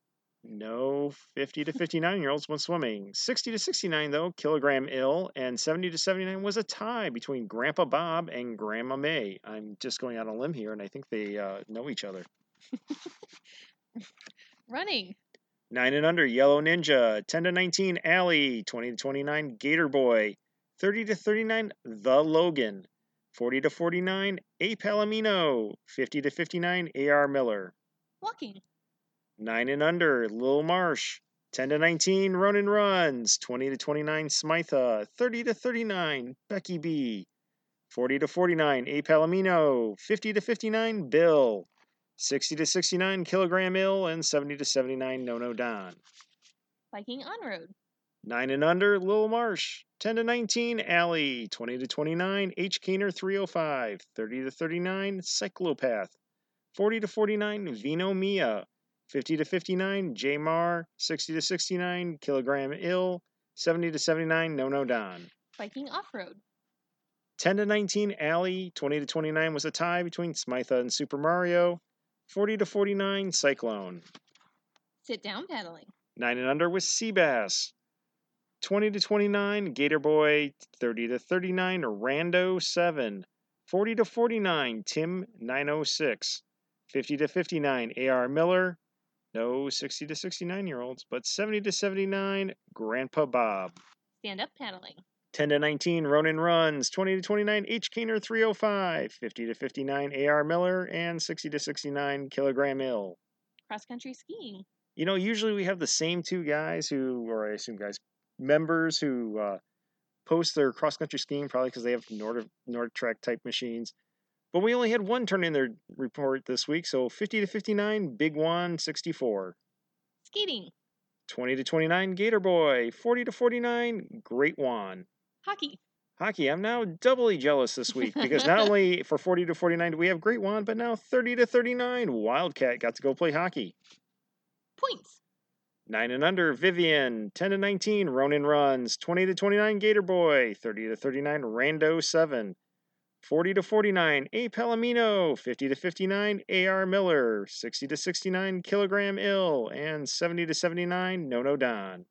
No 50 to 59 year olds went swimming. 60 to 69, though, Kilogram Ill. And 70 to 79 was a tie between Grandpa Bob and Grandma May. I'm just going out on a limb here, and I think they uh, know each other. [laughs] Running. 9 and under, Yellow Ninja. 10 to 19, Allie. 20 to 29, Gator Boy. 30 to 39, The Logan. 40 to 49, A Palomino. 50 to 59, A.R. Miller. Walking. 9 and under, Lil Marsh. 10 to 19, Ronan Runs. 20 to 29, Smitha. 30 to 39, Becky B. 40 to 49, A Palomino. 50 to 59, Bill. 60 to 69, Kilogram Ill. And 70 to 79, No No Don. Biking on road. 9 and under, Lil Marsh. 10 to 19, Allie. 20 to 29, H. Kaner 305. 30 to 39, Cyclopath. 40 to 49, Vino Mia. 50 to 59, J Mar. 60 to 69, Kilogram Ill. 70 to 79, No No Don. Biking off road. 10 to 19 Alley, 20 to 29 was a tie between Smytha and Super Mario. 40 to 49 Cyclone. Sit down paddling. 9 and under was Seabass. 20 to 29 Gator Boy, 30 to 39 Rando 7. 40 to 49 Tim 906. 50 to 59 AR Miller. No 60 to 69 year olds, but 70 to 79 Grandpa Bob. Stand up paddling. 10 to 19 Ronin Runs, 20 to 29 H Keener 305, 50 to 59 AR Miller, and 60 to 69 Kilogram Ill. Cross country skiing. You know, usually we have the same two guys who, or I assume guys, members who uh, post their cross country skiing probably because they have Nord NordicTrack type machines. But we only had one turn in their report this week, so 50 to 59 Big One 64. Skating. 20 to 29 Gator Boy, 40 to 49 Great One. Hockey. Hockey, I'm now doubly jealous this week because not [laughs] only for 40 to 49 do we have Great One, but now 30 to 39 Wildcat got to go play hockey. Points. 9 and under Vivian, 10 to 19 Ronin runs, 20 to 29 Gator Boy, 30 to 39 Rando 7, 40 to 49 A Palomino, 50 to 59 AR Miller, 60 to 69 Kilogram Ill, and 70 to 79 No No Don.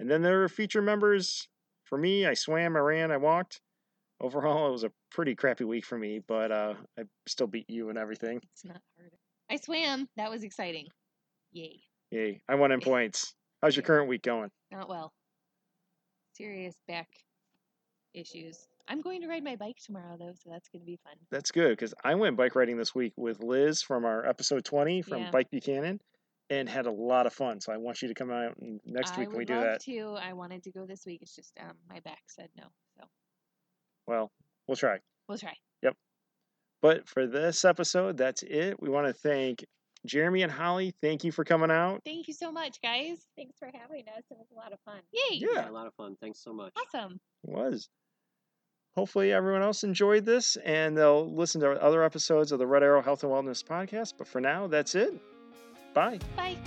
And then there are feature members. For me, I swam, I ran, I walked. Overall, it was a pretty crappy week for me, but uh, I still beat you and everything. It's not hard. I swam. That was exciting. Yay. Yay, I won in [laughs] points. How's your current week going? Not well. Serious back issues. I'm going to ride my bike tomorrow though, so that's going to be fun. That's good because I went bike riding this week with Liz from our episode 20 from Yeah. Bike Buchanan and had a lot of fun. So I want you to come out next I week when we would do love that. to. I wanted to go this week. It's just um, my back said no. So Well, we'll try. we'll try. Yep. But for this episode, that's it. We want to thank Jeremy and Holly. Thank you for coming out. Thank you so much, guys. Thanks for having us. It was a lot of fun. Yay. Yeah. a lot of fun. Thanks so much. Awesome. It was. Hopefully, everyone else enjoyed this and they'll listen to other episodes of the Red Arrow Health and Wellness podcast. But for now, that's it. Bye. Bye.